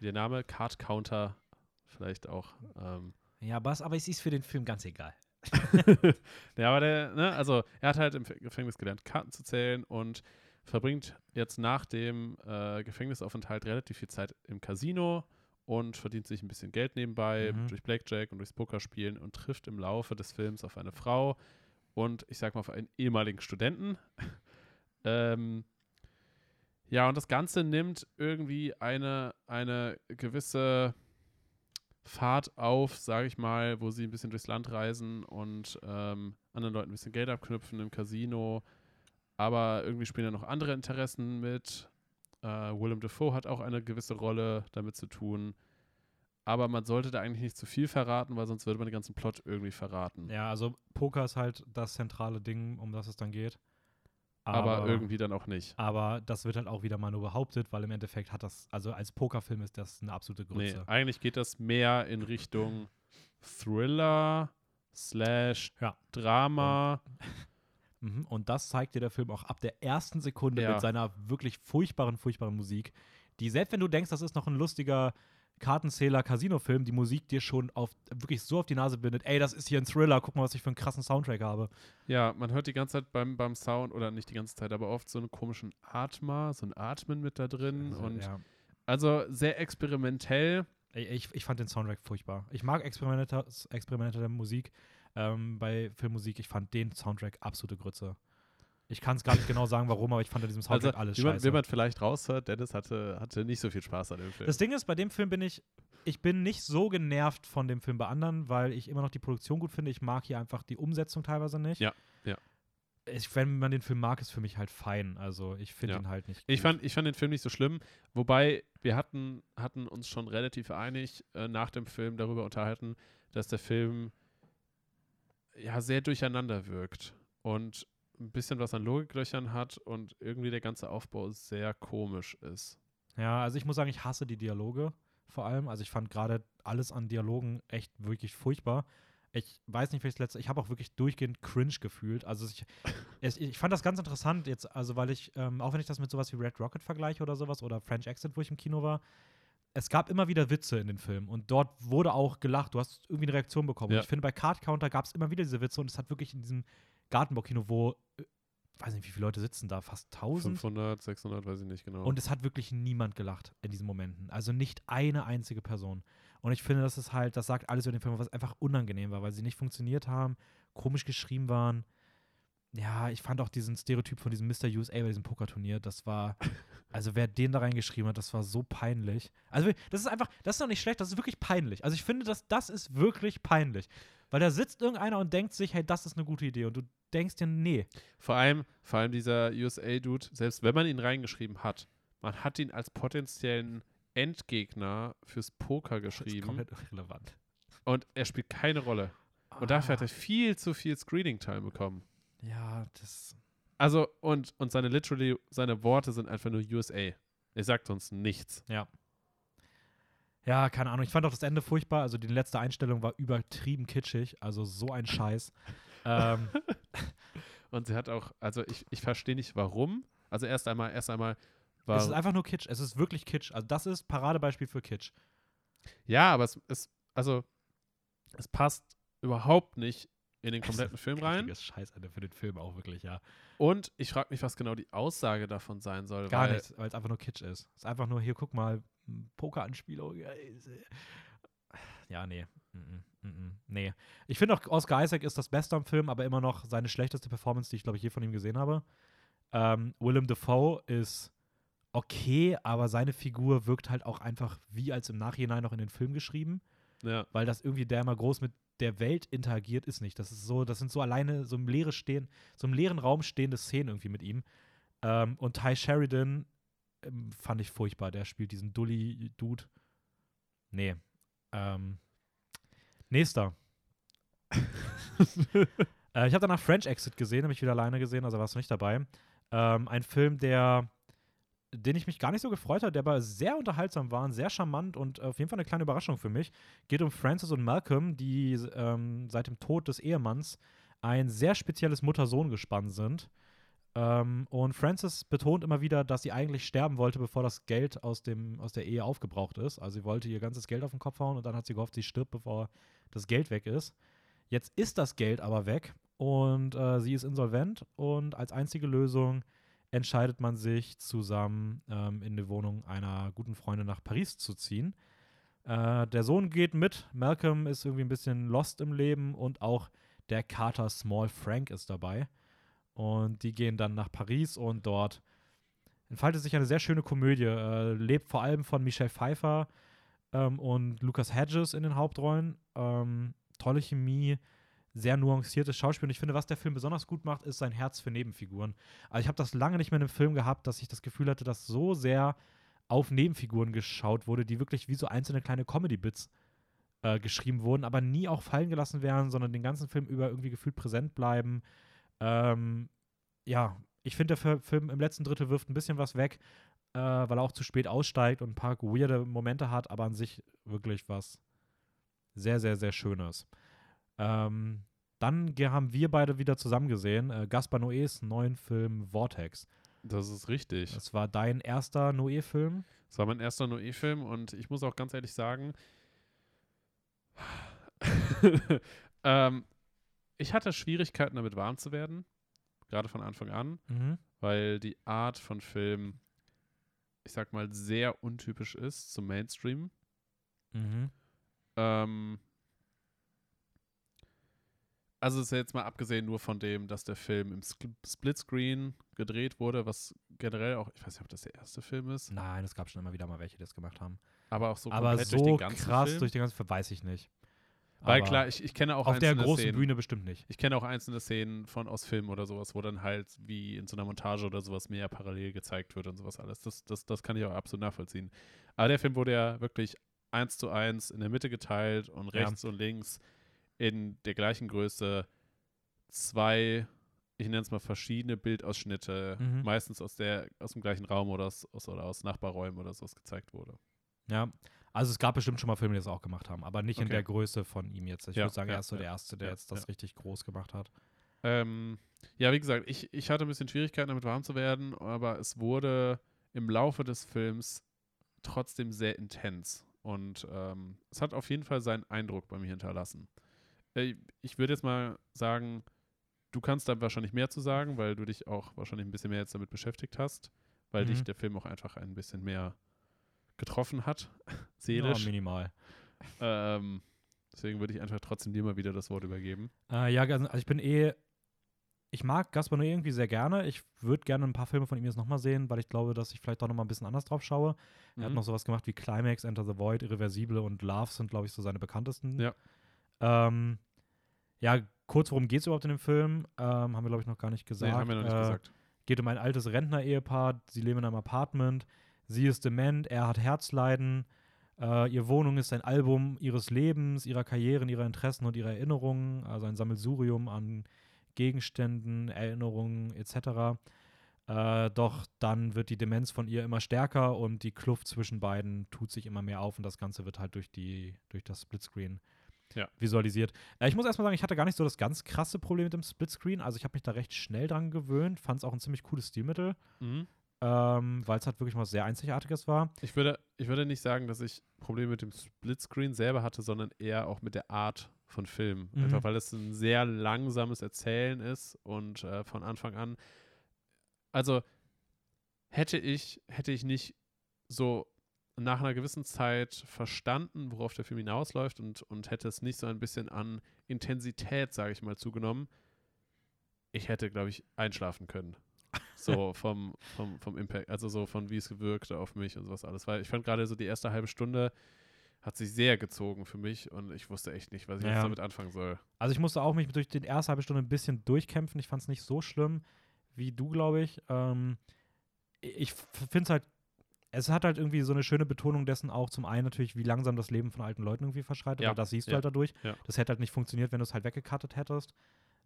der Name Card Counter vielleicht auch ähm, Ja, aber, aber es ist für den Film ganz egal. ja, aber der, ne, also er hat halt im Gefängnis gelernt, Karten zu zählen und verbringt jetzt nach dem äh, Gefängnisaufenthalt relativ viel Zeit im Casino und verdient sich ein bisschen Geld nebenbei Mhm. durch Blackjack und durchs Pokerspielen und trifft im Laufe des Films auf eine Frau und ich sag mal auf einen ehemaligen Studenten. ähm, ja, und das Ganze nimmt irgendwie eine, eine gewisse Fahrt auf, sage ich mal, wo sie ein bisschen durchs Land reisen und ähm, anderen Leuten ein bisschen Geld abknüpfen im Casino. Aber irgendwie spielen da noch andere Interessen mit. Äh, Willem Dafoe hat auch eine gewisse Rolle damit zu tun. Aber man sollte da eigentlich nicht zu viel verraten, weil sonst würde man den ganzen Plot irgendwie verraten. Ja, also Poker ist halt das zentrale Ding, um das es dann geht. Aber, irgendwie dann auch nicht. Aber das wird halt auch wieder mal nur behauptet, weil im Endeffekt hat das, also als Pokerfilm ist das eine absolute Nee, Grütze. eigentlich geht das mehr in Richtung Thriller slash Ja. Drama. Mhm. Und das zeigt dir der Film auch ab der ersten Sekunde Ja. mit seiner wirklich furchtbaren, furchtbaren Musik, die selbst wenn du denkst, das ist noch ein lustiger Kartenzähler-Casino-Film, die Musik dir schon auf, wirklich so auf die Nase bindet, ey, das ist hier ein Thriller, guck mal, was ich für einen krassen Soundtrack habe. Ja, man hört die ganze Zeit beim, beim Sound, oder nicht die ganze Zeit, aber oft so einen komischen Atmer, so ein Atmen mit da drin. Also, und ja. also sehr experimentell. Ey, Ich, ich fand den Soundtrack furchtbar. Ich mag Experimente, Experimente der Musik ähm, bei Filmmusik. Ich fand den Soundtrack absolute Grütze. Ich kann es gar nicht genau sagen, warum, aber ich fand an diesem Also, Soundtrack alles wie man, scheiße. wie man vielleicht raushört, Dennis hatte, hatte nicht so viel Spaß an dem Film. Das Ding ist, bei dem Film bin ich, ich bin nicht so genervt von dem Film bei anderen, weil ich immer noch die Produktion gut finde. Ich mag hier einfach die Umsetzung teilweise nicht. Ja, ja. Ich, wenn man den Film mag, ist für mich halt fein. Also ich finde Ja. ihn halt nicht. Ich gut. fand, ich fand den Film nicht so schlimm, wobei wir hatten, hatten uns schon relativ einig äh, nach dem Film darüber unterhalten, dass der Film ja sehr durcheinander wirkt und ein bisschen was an Logiklöchern hat und irgendwie der ganze Aufbau sehr komisch ist. Ja, also ich muss sagen, ich hasse die Dialoge vor allem. Also ich fand gerade alles an Dialogen echt wirklich furchtbar. Ich weiß nicht, welches letzte. Ich habe auch wirklich durchgehend cringe gefühlt. Also ich, es, ich fand das ganz interessant jetzt, also weil ich, ähm, auch wenn ich das mit sowas wie Red Rocket vergleiche oder sowas oder French Accent, wo ich im Kino war, es gab immer wieder Witze in den Filmen und dort wurde auch gelacht. Du hast irgendwie eine Reaktion bekommen. Ja. Und ich finde, bei Card Counter gab es immer wieder diese Witze und es hat wirklich in diesem Gartenbaukino, wo, äh, weiß nicht, wie viele Leute sitzen da, fast 1000. 500, 600, weiß ich nicht genau. Und es hat wirklich niemand gelacht in diesen Momenten. Also nicht eine einzige Person. Und ich finde, das ist halt, das sagt alles über den Film, was einfach unangenehm war, weil sie nicht funktioniert haben, komisch geschrieben waren. Ja, ich fand auch diesen Stereotyp von diesem Mr. USA bei diesem Pokerturnier, das war, also wer den da reingeschrieben hat, das war so peinlich. Also das ist einfach, das ist doch nicht schlecht, das ist wirklich peinlich. Also ich finde, dass das ist wirklich peinlich. Weil da sitzt irgendeiner und denkt sich, hey, das ist eine gute Idee. Und du denkst dir, nee. Vor allem, vor allem dieser USA-Dude, selbst wenn man ihn reingeschrieben hat, man hat ihn als potenziellen Endgegner fürs Poker Das ist geschrieben komplett irrelevant. und er spielt keine Rolle. Und dafür hat Ah, er viel zu viel Screening-Time bekommen. Ja, das. Also, und, und seine literally, seine Worte sind einfach nur USA. Er sagt uns nichts. Ja. Ja, keine Ahnung. Ich fand auch das Ende furchtbar. Also die letzte Einstellung war übertrieben kitschig. Also so ein Scheiß. ähm, Und sie hat auch, also ich, ich verstehe nicht warum. Also erst einmal, erst einmal war. es ist einfach nur Kitsch. Es ist wirklich Kitsch. Also das ist Paradebeispiel für Kitsch. ja, aber es ist, also es passt überhaupt nicht in den kompletten Film rein. Richtiges Scheißende für den Film auch wirklich, ja. Und ich frage mich, was genau die Aussage davon sein soll. Gar weil, nichts, weil es einfach nur Kitsch ist. Es ist einfach nur, hier, guck mal, Poker-Anspielung. ja, ist, äh. Ja, nee. Mm, mm, mm, nee. Ich finde auch, Oscar Isaac ist das Beste am Film, aber immer noch seine schlechteste Performance, die ich, glaube ich, je von ihm gesehen habe. Ähm, Willem Dafoe ist okay, aber seine Figur wirkt halt auch einfach wie als im Nachhinein noch in den Film geschrieben, Ja, weil das irgendwie der immer groß mit der Welt interagiert ist nicht. Das ist so, das sind so alleine so im leere stehen, so im leeren Raum stehende Szenen irgendwie mit ihm. Ähm, und Ty Sheridan ähm, fand ich furchtbar. Der spielt diesen Dully-Dude. Nee. Ähm, nächster. äh, ich habe danach French Exit gesehen, habe ich wieder alleine gesehen, also warst du nicht dabei. Ähm, ein Film, der, den ich mich gar nicht so gefreut habe, der aber sehr unterhaltsam war, sehr charmant und auf jeden Fall eine kleine Überraschung für mich. Geht um Frances und Malcolm, die ähm, seit dem Tod des Ehemanns ein sehr spezielles Mutter-Sohn-Gespann sind. Ähm, und Frances betont immer wieder, dass sie eigentlich sterben wollte, bevor das Geld aus, dem, aus der Ehe aufgebraucht ist. Also sie wollte ihr ganzes Geld auf den Kopf hauen und dann hat sie gehofft, sie stirbt, bevor das Geld weg ist. Jetzt ist das Geld aber weg und äh, sie ist insolvent und als einzige Lösung entscheidet man sich zusammen ähm, in die Wohnung einer guten Freundin nach Paris zu ziehen. Äh, der Sohn geht mit, Malcolm ist irgendwie ein bisschen lost im Leben und auch der Kater Small Frank ist dabei. Und die gehen dann nach Paris und dort entfaltet sich eine sehr schöne Komödie. Äh, lebt vor allem von Michelle Pfeiffer ähm, und Lucas Hedges in den Hauptrollen. Ähm, tolle Chemie, sehr nuanciertes Schauspiel. Und ich finde, was der Film besonders gut macht, ist sein Herz für Nebenfiguren. Also ich habe das lange nicht mehr in einem Film gehabt, dass ich das Gefühl hatte, dass so sehr auf Nebenfiguren geschaut wurde, die wirklich wie so einzelne kleine Comedy-Bits äh, geschrieben wurden, aber nie auch fallen gelassen werden, sondern den ganzen Film über irgendwie gefühlt präsent bleiben. Ähm, ja, ich finde, der Fi- Film im letzten Drittel wirft ein bisschen was weg, äh, weil er auch zu spät aussteigt und ein paar weirde Momente hat, aber an sich wirklich was sehr, sehr, sehr Schönes. Ähm, dann haben wir beide wieder zusammen gesehen, äh, Gaspar Noés neuen Film Vortex. das ist richtig. Das war dein erster Noé-Film. Das war mein erster Noé-Film und ich muss auch ganz ehrlich sagen, ähm, ich hatte Schwierigkeiten damit warm zu werden, gerade von Anfang an, Mhm. weil die Art von Film, ich sag mal, sehr untypisch ist zum Mainstream. Mhm. Ähm, also ist ja jetzt mal abgesehen nur von dem, dass der Film im Splitscreen gedreht wurde, was generell auch, ich weiß nicht, ob das der erste Film ist, Nein, es gab schon immer wieder mal welche, die das gemacht haben. aber auch so aber komplett so durch den ganzen krass Film. durch den ganzen Film weiß ich nicht. Weil Aber klar, ich, ich kenne auch auf der einzelne großen Szenen. Bühne bestimmt nicht. Ich kenne auch einzelne Szenen von aus Filmen oder sowas, wo dann halt wie in so einer Montage oder sowas mehr parallel gezeigt wird und sowas alles. Das, das, das kann ich auch absolut nachvollziehen. Aber der Film wurde ja wirklich eins zu eins in der Mitte geteilt und Ja. rechts und links in der gleichen Größe zwei, ich nenne es mal verschiedene Bildausschnitte, Mhm. meistens aus der, aus dem gleichen Raum oder aus, aus, oder aus Nachbarräumen oder sowas gezeigt wurde. Ja. Also es gab bestimmt schon mal Filme, die das auch gemacht haben, aber nicht in Okay. der Größe von ihm jetzt. Ich Ja, würde sagen, ja, er ist so ja, der Erste, der jetzt das richtig groß gemacht hat. Ähm, ja, wie gesagt, ich, ich hatte ein bisschen Schwierigkeiten damit warm zu werden, aber es wurde im Laufe des Films trotzdem sehr intens. Und ähm, es hat auf jeden Fall seinen Eindruck bei mir hinterlassen. Äh, ich würde jetzt mal sagen, du kannst da wahrscheinlich mehr zu sagen, weil du dich auch wahrscheinlich ein bisschen mehr jetzt damit beschäftigt hast, weil Mhm. dich der Film auch einfach ein bisschen mehr getroffen hat, Ja, seelisch. minimal. ähm, deswegen würde ich einfach trotzdem dir mal wieder das Wort übergeben. Äh, ja, also ich bin eh. Ich mag Gaspar Noé irgendwie sehr gerne. Ich würde gerne ein paar Filme von ihm jetzt nochmal sehen, weil ich glaube, dass ich vielleicht doch nochmal ein bisschen anders drauf schaue. Er hat Mhm. noch sowas gemacht wie Climax, Enter the Void, Irreversible und Love sind, glaube ich, so seine bekanntesten. Ja. Ähm, ja, kurz, worum geht es überhaupt in dem Film? Ähm, haben wir, glaube ich, noch gar nicht gesagt. Nee, haben wir noch nicht Äh, gesagt. Geht um ein altes Rentner-Ehepaar. Sie leben in einem Apartment. Sie ist dement, er hat Herzleiden. Äh, ihre Wohnung ist ein Album ihres Lebens, ihrer Karrieren, ihrer Interessen und ihrer Erinnerungen, also ein Sammelsurium an Gegenständen, Erinnerungen etc. Äh, doch dann wird die Demenz von ihr immer stärker und die Kluft zwischen beiden tut sich immer mehr auf und das Ganze wird halt durch, die, durch das Splitscreen Ja. visualisiert. Äh, ich muss erstmal sagen, ich hatte gar nicht so das ganz krasse Problem mit dem Splitscreen. Also ich habe mich da recht schnell dran gewöhnt, fand es auch ein ziemlich cooles Stilmittel Mhm. ähm, weil es halt wirklich mal sehr Einzigartiges war. Ich würde, ich würde nicht sagen, dass ich Probleme mit dem Splitscreen selber hatte, sondern eher auch mit der Art von Film. Mhm. Einfach weil es ein sehr langsames Erzählen ist und äh, von Anfang an. Also hätte ich, hätte ich nicht so nach einer gewissen Zeit verstanden, worauf der Film hinausläuft und, und hätte es nicht so ein bisschen an Intensität, sage ich mal, zugenommen, ich hätte, glaube ich, einschlafen können. So vom, vom, vom Impact, also so von wie es gewirkte auf mich und sowas alles. Weil ich fand gerade so die erste halbe Stunde hat sich sehr gezogen für mich und ich wusste echt nicht, was ich Ja. jetzt damit anfangen soll. Also ich musste auch mich durch die erste halbe Stunde ein bisschen durchkämpfen. Ich fand es nicht so schlimm wie du, glaube ich. Ähm, ich finde es halt, es hat halt irgendwie so eine schöne Betonung dessen auch zum einen natürlich, wie langsam das Leben von alten Leuten irgendwie verschreitet, Ja, weil das siehst du ja, halt dadurch. ja. Das hätte halt nicht funktioniert, wenn du es halt weggekattet hättest.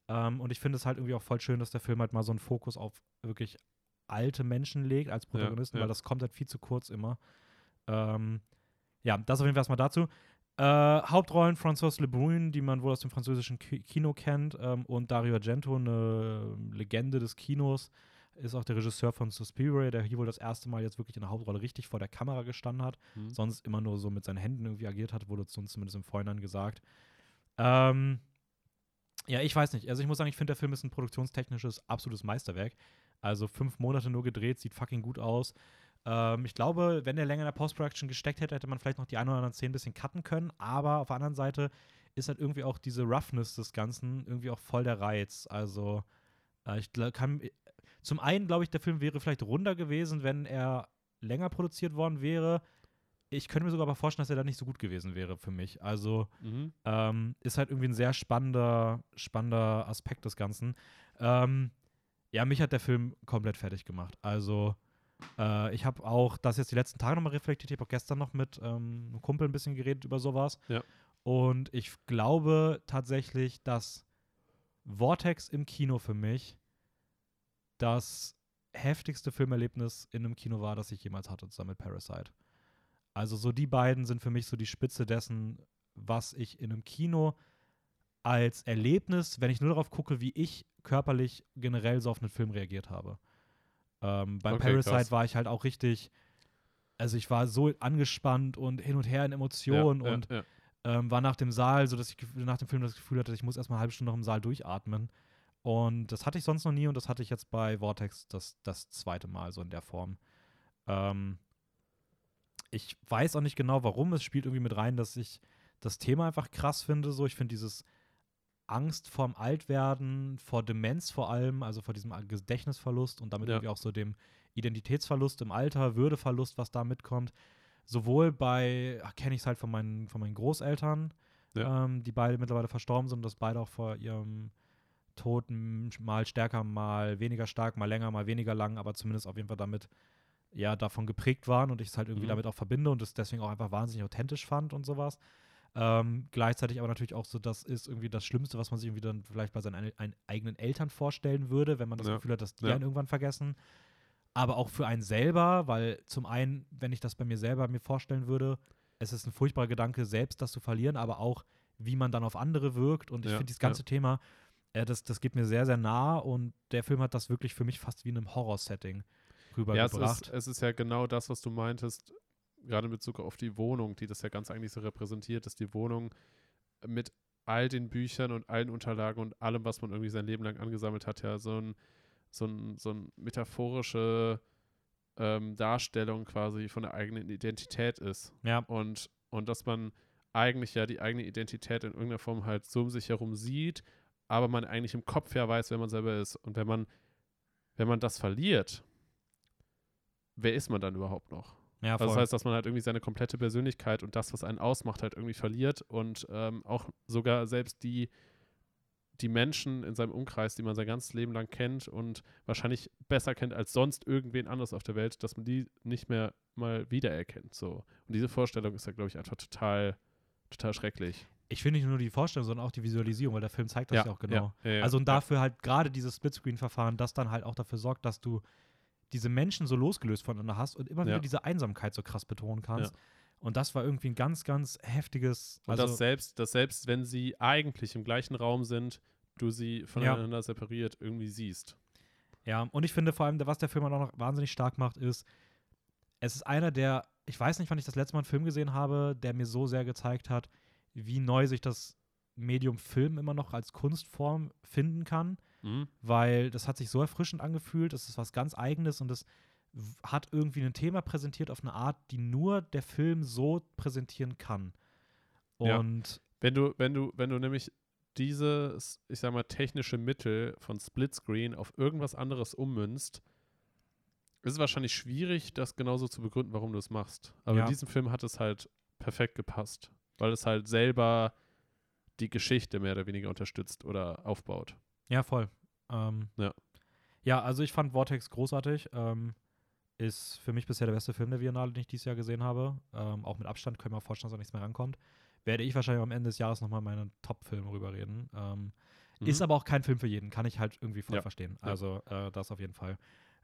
Ähm, und ich finde es halt irgendwie auch voll schön, dass der Film halt mal so einen Fokus auf wirklich alte Menschen legt als Protagonisten, weil das kommt halt viel zu kurz immer. Ähm, ja, das auf jeden Fall erstmal dazu. Äh, Hauptrollen François Lebrun, die man wohl aus dem französischen Ki Kino kennt, ähm, und Dario Argento, eine Legende des Kinos, ist auch der Regisseur von Suspiria, der hier wohl das erste Mal jetzt wirklich in der Hauptrolle richtig vor der Kamera gestanden hat. Hm. Sonst immer nur so mit seinen Händen irgendwie agiert hat, wurde uns zumindest im Vorhinein gesagt. Ähm, ja, ich weiß nicht. Also ich muss sagen, ich finde, der Film ist ein produktionstechnisches absolutes Meisterwerk. Also fünf Monate nur gedreht, sieht fucking gut aus. Ähm, ich glaube, wenn der länger in der Post-Production gesteckt hätte, hätte man vielleicht noch die ein oder anderen Szenen ein bisschen cutten können. Aber auf der anderen Seite ist halt irgendwie auch diese Roughness des Ganzen irgendwie auch voll der Reiz. Also äh, ich kann. Zum einen glaube ich, der Film wäre vielleicht runder gewesen, wenn er länger produziert worden wäre. Ich könnte mir sogar aber vorstellen, dass er da nicht so gut gewesen wäre für mich. Also Mhm. ähm, ist halt irgendwie ein sehr spannender, spannender Aspekt des Ganzen. Ähm, ja, mich hat der Film komplett fertig gemacht. Also, äh, ich habe auch das jetzt die letzten Tage nochmal reflektiert. Ich habe auch gestern noch mit ähm, einem Kumpel ein bisschen geredet über sowas. Ja. Und ich glaube tatsächlich, dass Vortex im Kino für mich das heftigste Filmerlebnis in einem Kino war, das ich jemals hatte, zusammen mit Parasite. Also so die beiden sind für mich so die Spitze dessen, was ich in einem Kino als Erlebnis, wenn ich nur darauf gucke, wie ich körperlich generell so auf einen Film reagiert habe. Ähm, bei Okay, Parasite krass. war ich halt auch richtig, also ich war so angespannt und hin und her in Emotionen ja, und ja, ja. ähm, war nach dem Saal, so dass ich nach dem Film das Gefühl hatte, ich muss erstmal eine halbe Stunde noch im Saal durchatmen. Und das hatte ich sonst noch nie und das hatte ich jetzt bei Vortex das, das zweite Mal so in der Form. Ähm, ich weiß auch nicht genau, warum. Es spielt irgendwie mit rein, dass ich das Thema einfach krass finde. So, ich finde dieses Angst vorm Altwerden, vor Demenz vor allem, also vor diesem Gedächtnisverlust und damit Ja. irgendwie auch so dem Identitätsverlust im Alter, Würdeverlust, was da mitkommt. Sowohl bei, kenne ich es halt von meinen, von meinen Großeltern, Ja. ähm, die beide mittlerweile verstorben sind und das beide auch vor ihrem Tod m- mal stärker, mal weniger stark, mal länger, mal weniger lang, aber zumindest auf jeden Fall damit ja davon geprägt waren und ich es halt irgendwie Mhm. damit auch verbinde und es deswegen auch einfach wahnsinnig authentisch fand und sowas. Ähm, gleichzeitig aber natürlich auch so, das ist irgendwie das Schlimmste, was man sich irgendwie dann vielleicht bei seinen ein, ein eigenen Eltern vorstellen würde, wenn man das Ja. Gefühl hat, dass die Ja. einen irgendwann vergessen. Aber auch für einen selber, weil zum einen, wenn ich das bei mir selber mir vorstellen würde, es ist ein furchtbarer Gedanke, selbst das zu verlieren, aber auch, wie man dann auf andere wirkt. Und ich Ja, finde dieses ganze Thema, äh, das, das geht mir sehr, sehr nah und der Film hat das wirklich für mich fast wie in einem Horror-Setting Ja, es rübergebracht. ist, es ist ja genau das, was du meintest, gerade in Bezug auf die Wohnung, die das ja ganz eigentlich so repräsentiert, dass die Wohnung mit all den Büchern und allen Unterlagen und allem, was man irgendwie sein Leben lang angesammelt hat, ja so ein, so ein, so ein metaphorische ähm, Darstellung quasi von der eigenen Identität ist. ja, Und, und dass man eigentlich ja die eigene Identität in irgendeiner Form halt so um sich herum sieht, aber man eigentlich im Kopf ja weiß, wer man selber ist. Und wenn man, wenn man das verliert, wer ist man dann überhaupt noch? ja, Also das heißt, dass man halt irgendwie seine komplette Persönlichkeit und das, was einen ausmacht, halt irgendwie verliert und ähm, auch sogar selbst die die Menschen in seinem Umkreis, die man sein ganzes Leben lang kennt und wahrscheinlich besser kennt als sonst irgendwen anders auf der Welt, dass man die nicht mehr mal wiedererkennt. So. Und diese Vorstellung ist ja, glaube ich, einfach total, total schrecklich. Ich finde nicht nur die Vorstellung, sondern auch die Visualisierung, weil der Film zeigt das ja, Ja, auch genau. Ja, ja, also und dafür halt gerade dieses Splitscreen-Verfahren, das dann halt auch dafür sorgt, dass du diese Menschen so losgelöst voneinander hast und immer wieder diese Einsamkeit so krass betonen kannst. Und das war irgendwie ein ganz, ganz heftiges. Und also, dass selbst, dass selbst wenn sie eigentlich im gleichen Raum sind, du sie voneinander separiert irgendwie siehst. Ja, und ich finde vor allem, was der Film auch noch wahnsinnig stark macht, ist, es ist einer der, ich weiß nicht, wann ich das letzte Mal einen Film gesehen habe, der mir so sehr gezeigt hat, wie neu sich das Medium Film immer noch als Kunstform finden kann, Mhm. weil das hat sich so erfrischend angefühlt, es ist was ganz Eigenes und es w- hat irgendwie ein Thema präsentiert auf eine Art, die nur der Film so präsentieren kann. Ja. Und Wenn du, wenn du, wenn du nämlich dieses, ich sag mal, technische Mittel von Splitscreen auf irgendwas anderes ummünzt, ist es wahrscheinlich schwierig, das genauso zu begründen, warum du es machst. Aber Ja. in diesem Film hat es halt perfekt gepasst, weil es halt selber die Geschichte mehr oder weniger unterstützt oder aufbaut. Ja, voll. Ähm, Ja. Ja, also ich fand Vortex großartig. Ähm, ist für mich bisher der beste Film der Biennale, den ich dieses Jahr gesehen habe. Ähm, auch mit Abstand können wir vorstellen, dass da nichts mehr rankommt. Werde ich wahrscheinlich am Ende des Jahres nochmal meine Top-Filme rüberreden. Ähm, Mhm. Ist aber auch kein Film für jeden, kann ich halt irgendwie voll Ja. verstehen. Also äh, das auf jeden Fall.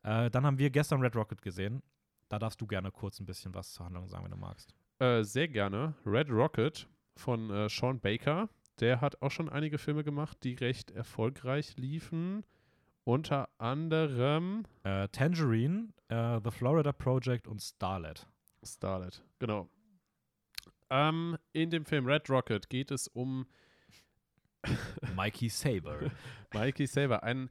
Äh, dann haben wir gestern Red Rocket gesehen. Da darfst du gerne kurz ein bisschen was zur Handlung sagen, wenn du magst. Äh, sehr gerne. Red Rocket von äh, Sean Baker. Der hat auch schon einige Filme gemacht, die recht erfolgreich liefen. Unter anderem Äh, Tangerine, äh, The Florida Project und Starlet. Starlet, genau. Ähm, in dem Film Red Rocket geht es um Mikey Saber. Mikey Saber, einen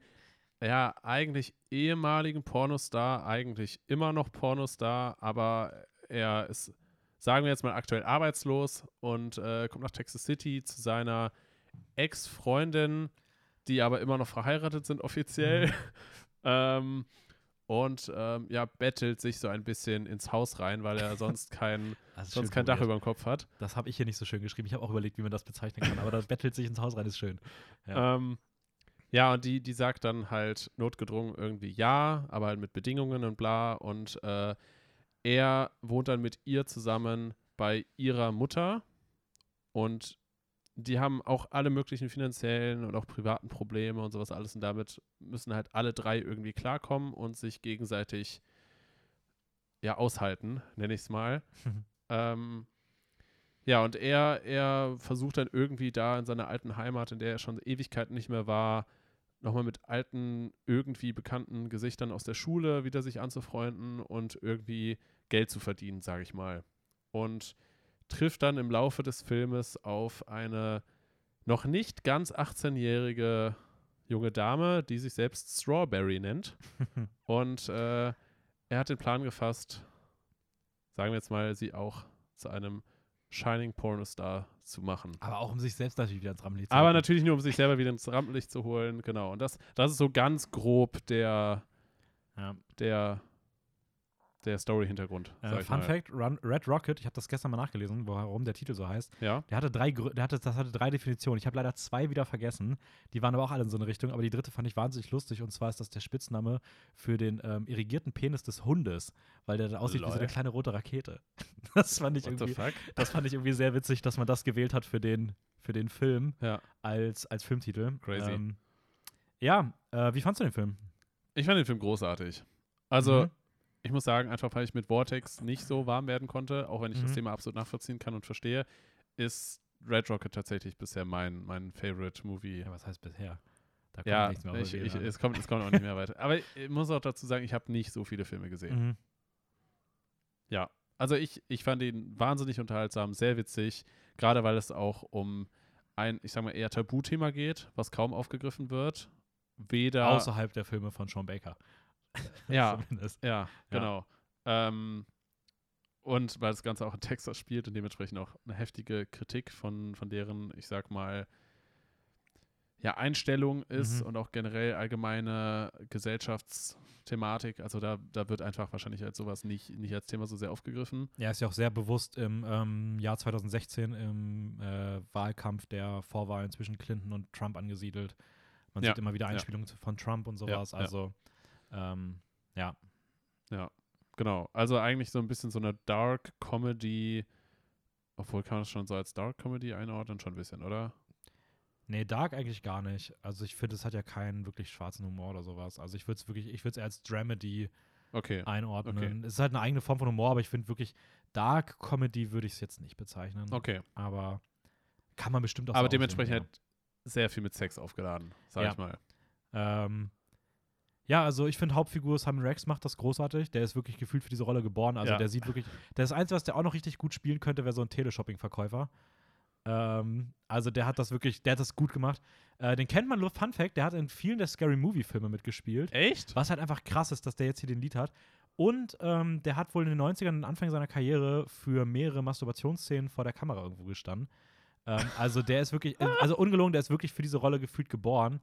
ja eigentlich ehemaligen Pornostar, eigentlich immer noch Pornostar, aber er ist, sagen wir jetzt mal, aktuell arbeitslos und äh, kommt nach Texas City zu seiner Ex-Freundin, die aber immer noch verheiratet sind offiziell. ähm, und ähm, ja, bettelt sich so ein bisschen ins Haus rein, weil er sonst kein, sonst kein Dach über dem Kopf hat. Das habe ich hier nicht so schön geschrieben. Ich habe auch überlegt, wie man das bezeichnen kann, aber das bettelt sich ins Haus rein ist schön. Ja. Ähm, ja, und die, die sagt dann halt notgedrungen irgendwie ja, aber halt mit Bedingungen und bla. Und äh, er wohnt dann mit ihr zusammen bei ihrer Mutter. Und die haben auch alle möglichen finanziellen und auch privaten Probleme und sowas alles. Und damit müssen halt alle drei irgendwie klarkommen und sich gegenseitig ja aushalten, nenne ich es mal. Ähm, ja, und er, er versucht dann irgendwie da in seiner alten Heimat, in der er schon Ewigkeiten nicht mehr war, nochmal mit alten, irgendwie bekannten Gesichtern aus der Schule wieder sich anzufreunden und irgendwie Geld zu verdienen, sage ich mal. Und trifft dann im Laufe des Filmes auf eine noch nicht ganz 18-jährige junge Dame, die sich selbst Strawberry nennt. Und äh, er hat den Plan gefasst, sagen wir jetzt mal, sie auch zu einem Shining Pornostar zu machen. aber auch um sich selbst natürlich wieder ins Rampenlicht zu Aber rücken. natürlich nur, um sich selber wieder ins Rampenlicht zu holen. Genau. Und das, das ist so ganz grob der, Ja. der, der Story-Hintergrund. Äh, Fun. Fact: Run, Red Rocket, ich habe das gestern mal nachgelesen, warum der Titel so heißt. Ja. Der hatte drei, der hatte, das hatte drei Definitionen. Ich habe leider zwei wieder vergessen. Die waren aber auch alle in so eine Richtung. Aber die dritte fand ich wahnsinnig lustig. Und zwar ist das der Spitzname für den ähm, irrigierten Penis des Hundes, weil der dann aussieht wie so Lol. eine kleine rote Rakete. Das fand ich What the irgendwie, fuck? das fand ich irgendwie sehr witzig, dass man das gewählt hat für den, für den Film Ja. als, als Filmtitel. Crazy. Ähm, ja, äh, wie fandst du den Film? Ich fand den Film großartig. Also, Mhm. Ich muss sagen, einfach weil ich mit Vortex nicht so warm werden konnte, auch wenn ich das Mhm. Thema absolut nachvollziehen kann und verstehe, ist Red Rocket tatsächlich bisher mein, mein Favorite Movie. Ja, was heißt bisher? Da kommt Ja, nichts mehr ich, ich, es, kommt, es kommt auch nicht mehr weiter. Aber ich muss auch dazu sagen, ich habe nicht so viele Filme gesehen. Mhm. Ja, also ich, ich fand ihn wahnsinnig unterhaltsam, sehr witzig, gerade weil es auch um ein, ich sag mal, eher Tabuthema geht, was kaum aufgegriffen wird. Weder. Außerhalb der Filme von Sean Baker. ja, Zumindest. ja, genau. Ähm, und weil das Ganze auch in Texas spielt und dementsprechend auch eine heftige Kritik von, von deren, ich sag mal, ja, Einstellung ist Mhm. und auch generell allgemeine Gesellschaftsthematik. Also da, da wird einfach wahrscheinlich als sowas nicht, nicht als Thema so sehr aufgegriffen. Er ist ja auch sehr bewusst im ähm, Jahr 2016 im äh, Wahlkampf der Vorwahlen zwischen Clinton und Trump angesiedelt. Man Ja, sieht immer wieder ja. Einspielungen zu- von Trump und sowas. ja. Also, ähm, ja. Genau. Also eigentlich so ein bisschen so eine Dark Comedy. Obwohl kann man das schon so als Dark Comedy einordnen, schon ein bisschen, oder? Nee, Dark eigentlich gar nicht. Also ich finde, es hat ja keinen wirklich schwarzen Humor oder sowas. Also ich würde es wirklich, ich würde es eher als Dramedy Okay. einordnen. Es ist halt eine eigene Form von Humor, aber ich finde wirklich Dark Comedy würde ich es jetzt nicht bezeichnen. Okay. Aber kann man bestimmt auch so Aber auslegen, dementsprechend ja. halt sehr viel mit Sex aufgeladen, sag Ja. ich mal. Ähm, ja, also ich finde Hauptfigur Simon Rex macht das großartig. Der ist wirklich gefühlt für diese Rolle geboren. Also Ja. der sieht wirklich. Das Einzige, was der auch noch richtig gut spielen könnte, wäre so ein Teleshopping-Verkäufer. Ähm, also der hat das wirklich, der hat das gut gemacht. Äh, den kennt man nur, Fun Fact, der hat in vielen der Scary Movie-Filme mitgespielt. Echt? Was halt einfach krass ist, dass der jetzt hier den Lied hat. Und ähm, der hat wohl in den 90ern, Anfang seiner Karriere, für mehrere Masturbationsszenen vor der Kamera irgendwo gestanden. Ähm, also der ist wirklich, äh, also ungelogen, der ist wirklich für diese Rolle gefühlt geboren.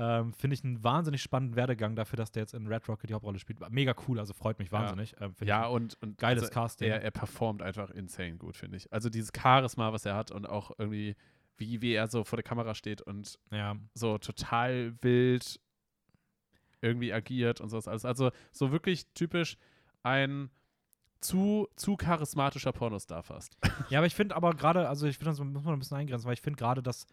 Ähm, Finde ich einen wahnsinnig spannenden Werdegang dafür, dass der jetzt in Red Rocket die Hauptrolle spielt. Mega cool, also freut mich Ja. wahnsinnig. Ähm, Ja, ich, und, und geiles also Casting. Er, er performt einfach insane gut, finde ich. Also dieses Charisma, was er hat und auch irgendwie, wie, wie er so vor der Kamera steht und ja, so total wild irgendwie agiert und sowas alles. Also so wirklich typisch ein zu, zu charismatischer Pornostar fast. ja, aber ich finde aber gerade, also ich finde, das muss man ein bisschen eingrenzen, weil ich finde gerade, dass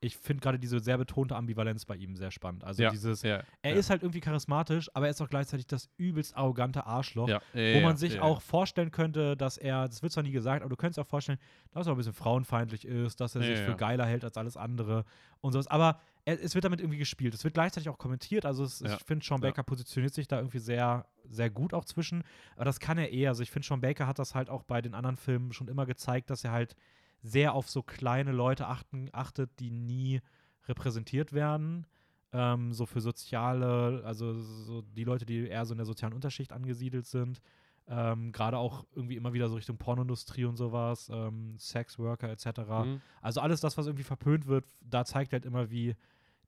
ich finde gerade diese sehr betonte Ambivalenz bei ihm sehr spannend. Also Ja. dieses, ja, er ja. ist halt irgendwie charismatisch, aber er ist auch gleichzeitig das übelst arrogante Arschloch. wo man sich auch vorstellen könnte, dass er, das wird zwar nie gesagt, aber du könntest auch vorstellen, dass er ein bisschen frauenfeindlich ist, dass er sich für geiler hält als alles andere und sowas. Aber er, es wird damit irgendwie gespielt. Es wird gleichzeitig auch kommentiert. Also es, ich finde, Sean. Baker positioniert sich da irgendwie sehr, sehr gut auch zwischen. Aber das kann er eher. Also ich finde, Sean Baker hat das halt auch bei den anderen Filmen schon immer gezeigt, dass er halt sehr auf so kleine Leute achten, achtet, die nie repräsentiert werden. Ähm, so für soziale, also so die Leute, die eher so in der sozialen Unterschicht angesiedelt sind. Ähm, Gerade auch irgendwie immer wieder so Richtung Pornoindustrie und sowas, ähm, Sexworker etc. Mhm. Also alles das, was irgendwie verpönt wird, da zeigt halt immer, wie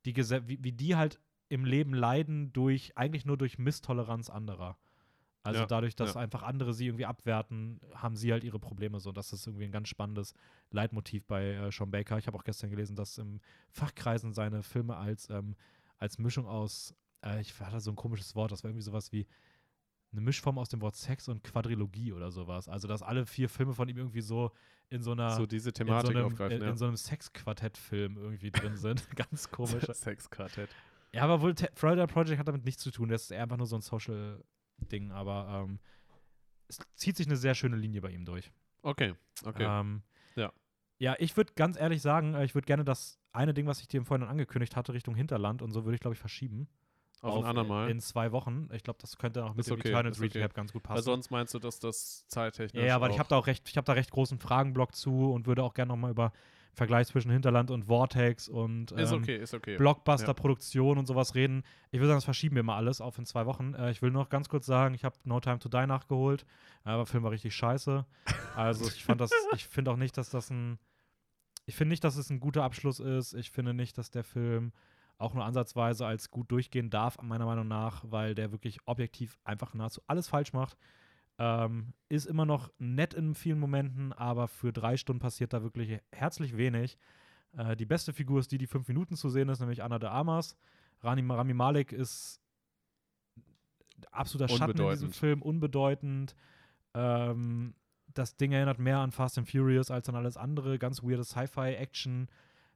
die, Gese wie, wie die halt im Leben leiden durch, eigentlich nur durch Misstoleranz anderer. Also Ja, dadurch, dass ja. einfach andere sie irgendwie abwerten, haben sie halt ihre Probleme so. Das ist irgendwie ein ganz spannendes Leitmotiv bei äh, Sean Baker. Ich habe auch gestern gelesen, dass im Fachkreisen seine Filme als, ähm, als Mischung aus, äh, ich hatte so ein komisches Wort, das war irgendwie sowas wie eine Mischform aus dem Wort Sex und Quadrilogie oder sowas. Also, dass alle vier Filme von ihm irgendwie so in so einer So diese in so Thematik einem, aufgreifen, ja. in so einem Sexquartett-Film irgendwie drin sind. Ganz komisch. Sexquartett. ja, aber wohl Florida Project hat damit nichts zu tun. Das ist eher einfach nur so ein Social-Ding. Aber ähm, es zieht sich eine sehr schöne Linie bei ihm durch. Okay, okay. Ähm, Ja. Ja, ich würde ganz ehrlich sagen, äh, ich würde gerne das eine Ding, was ich dir vorhin angekündigt hatte, Richtung Hinterland und so würde ich, glaube ich, verschieben. Auf ein andermal. In zwei Wochen. Ich glaube, das könnte auch mit Ist dem okay, Eternals ist okay. Recap ganz gut Weil passen. sonst meinst du, dass das zeittechnisch Ja, ja, weil ich habe da auch recht, ich habe da recht großen Fragenblock zu und würde auch gerne nochmal über Vergleich zwischen Hinterland und Vortex und ähm, okay, okay. Blockbuster-Produktion und sowas reden. Ich würde sagen, das verschieben wir mal alles auf in zwei Wochen. Äh, ich will noch ganz kurz sagen, ich habe No Time to Die nachgeholt, aber der Film war richtig scheiße. Also ich fand das, ich finde auch nicht, dass das ein, ich finde nicht, dass es ein guter Abschluss ist. Ich finde nicht, dass der Film auch nur ansatzweise als gut durchgehen darf, meiner Meinung nach, weil der wirklich objektiv einfach nahezu alles falsch macht. Ähm, ist immer noch nett in vielen Momenten, aber für drei Stunden passiert da wirklich herzlich wenig. Äh, die beste Figur ist die, die fünf Minuten zu sehen ist, nämlich Anna de Armas. Rani, Rami Malek ist absoluter Schatten in diesem. Film, unbedeutend. Ähm, das Ding erinnert mehr an Fast and Furious als an alles andere. Ganz weirde Sci-Fi-Action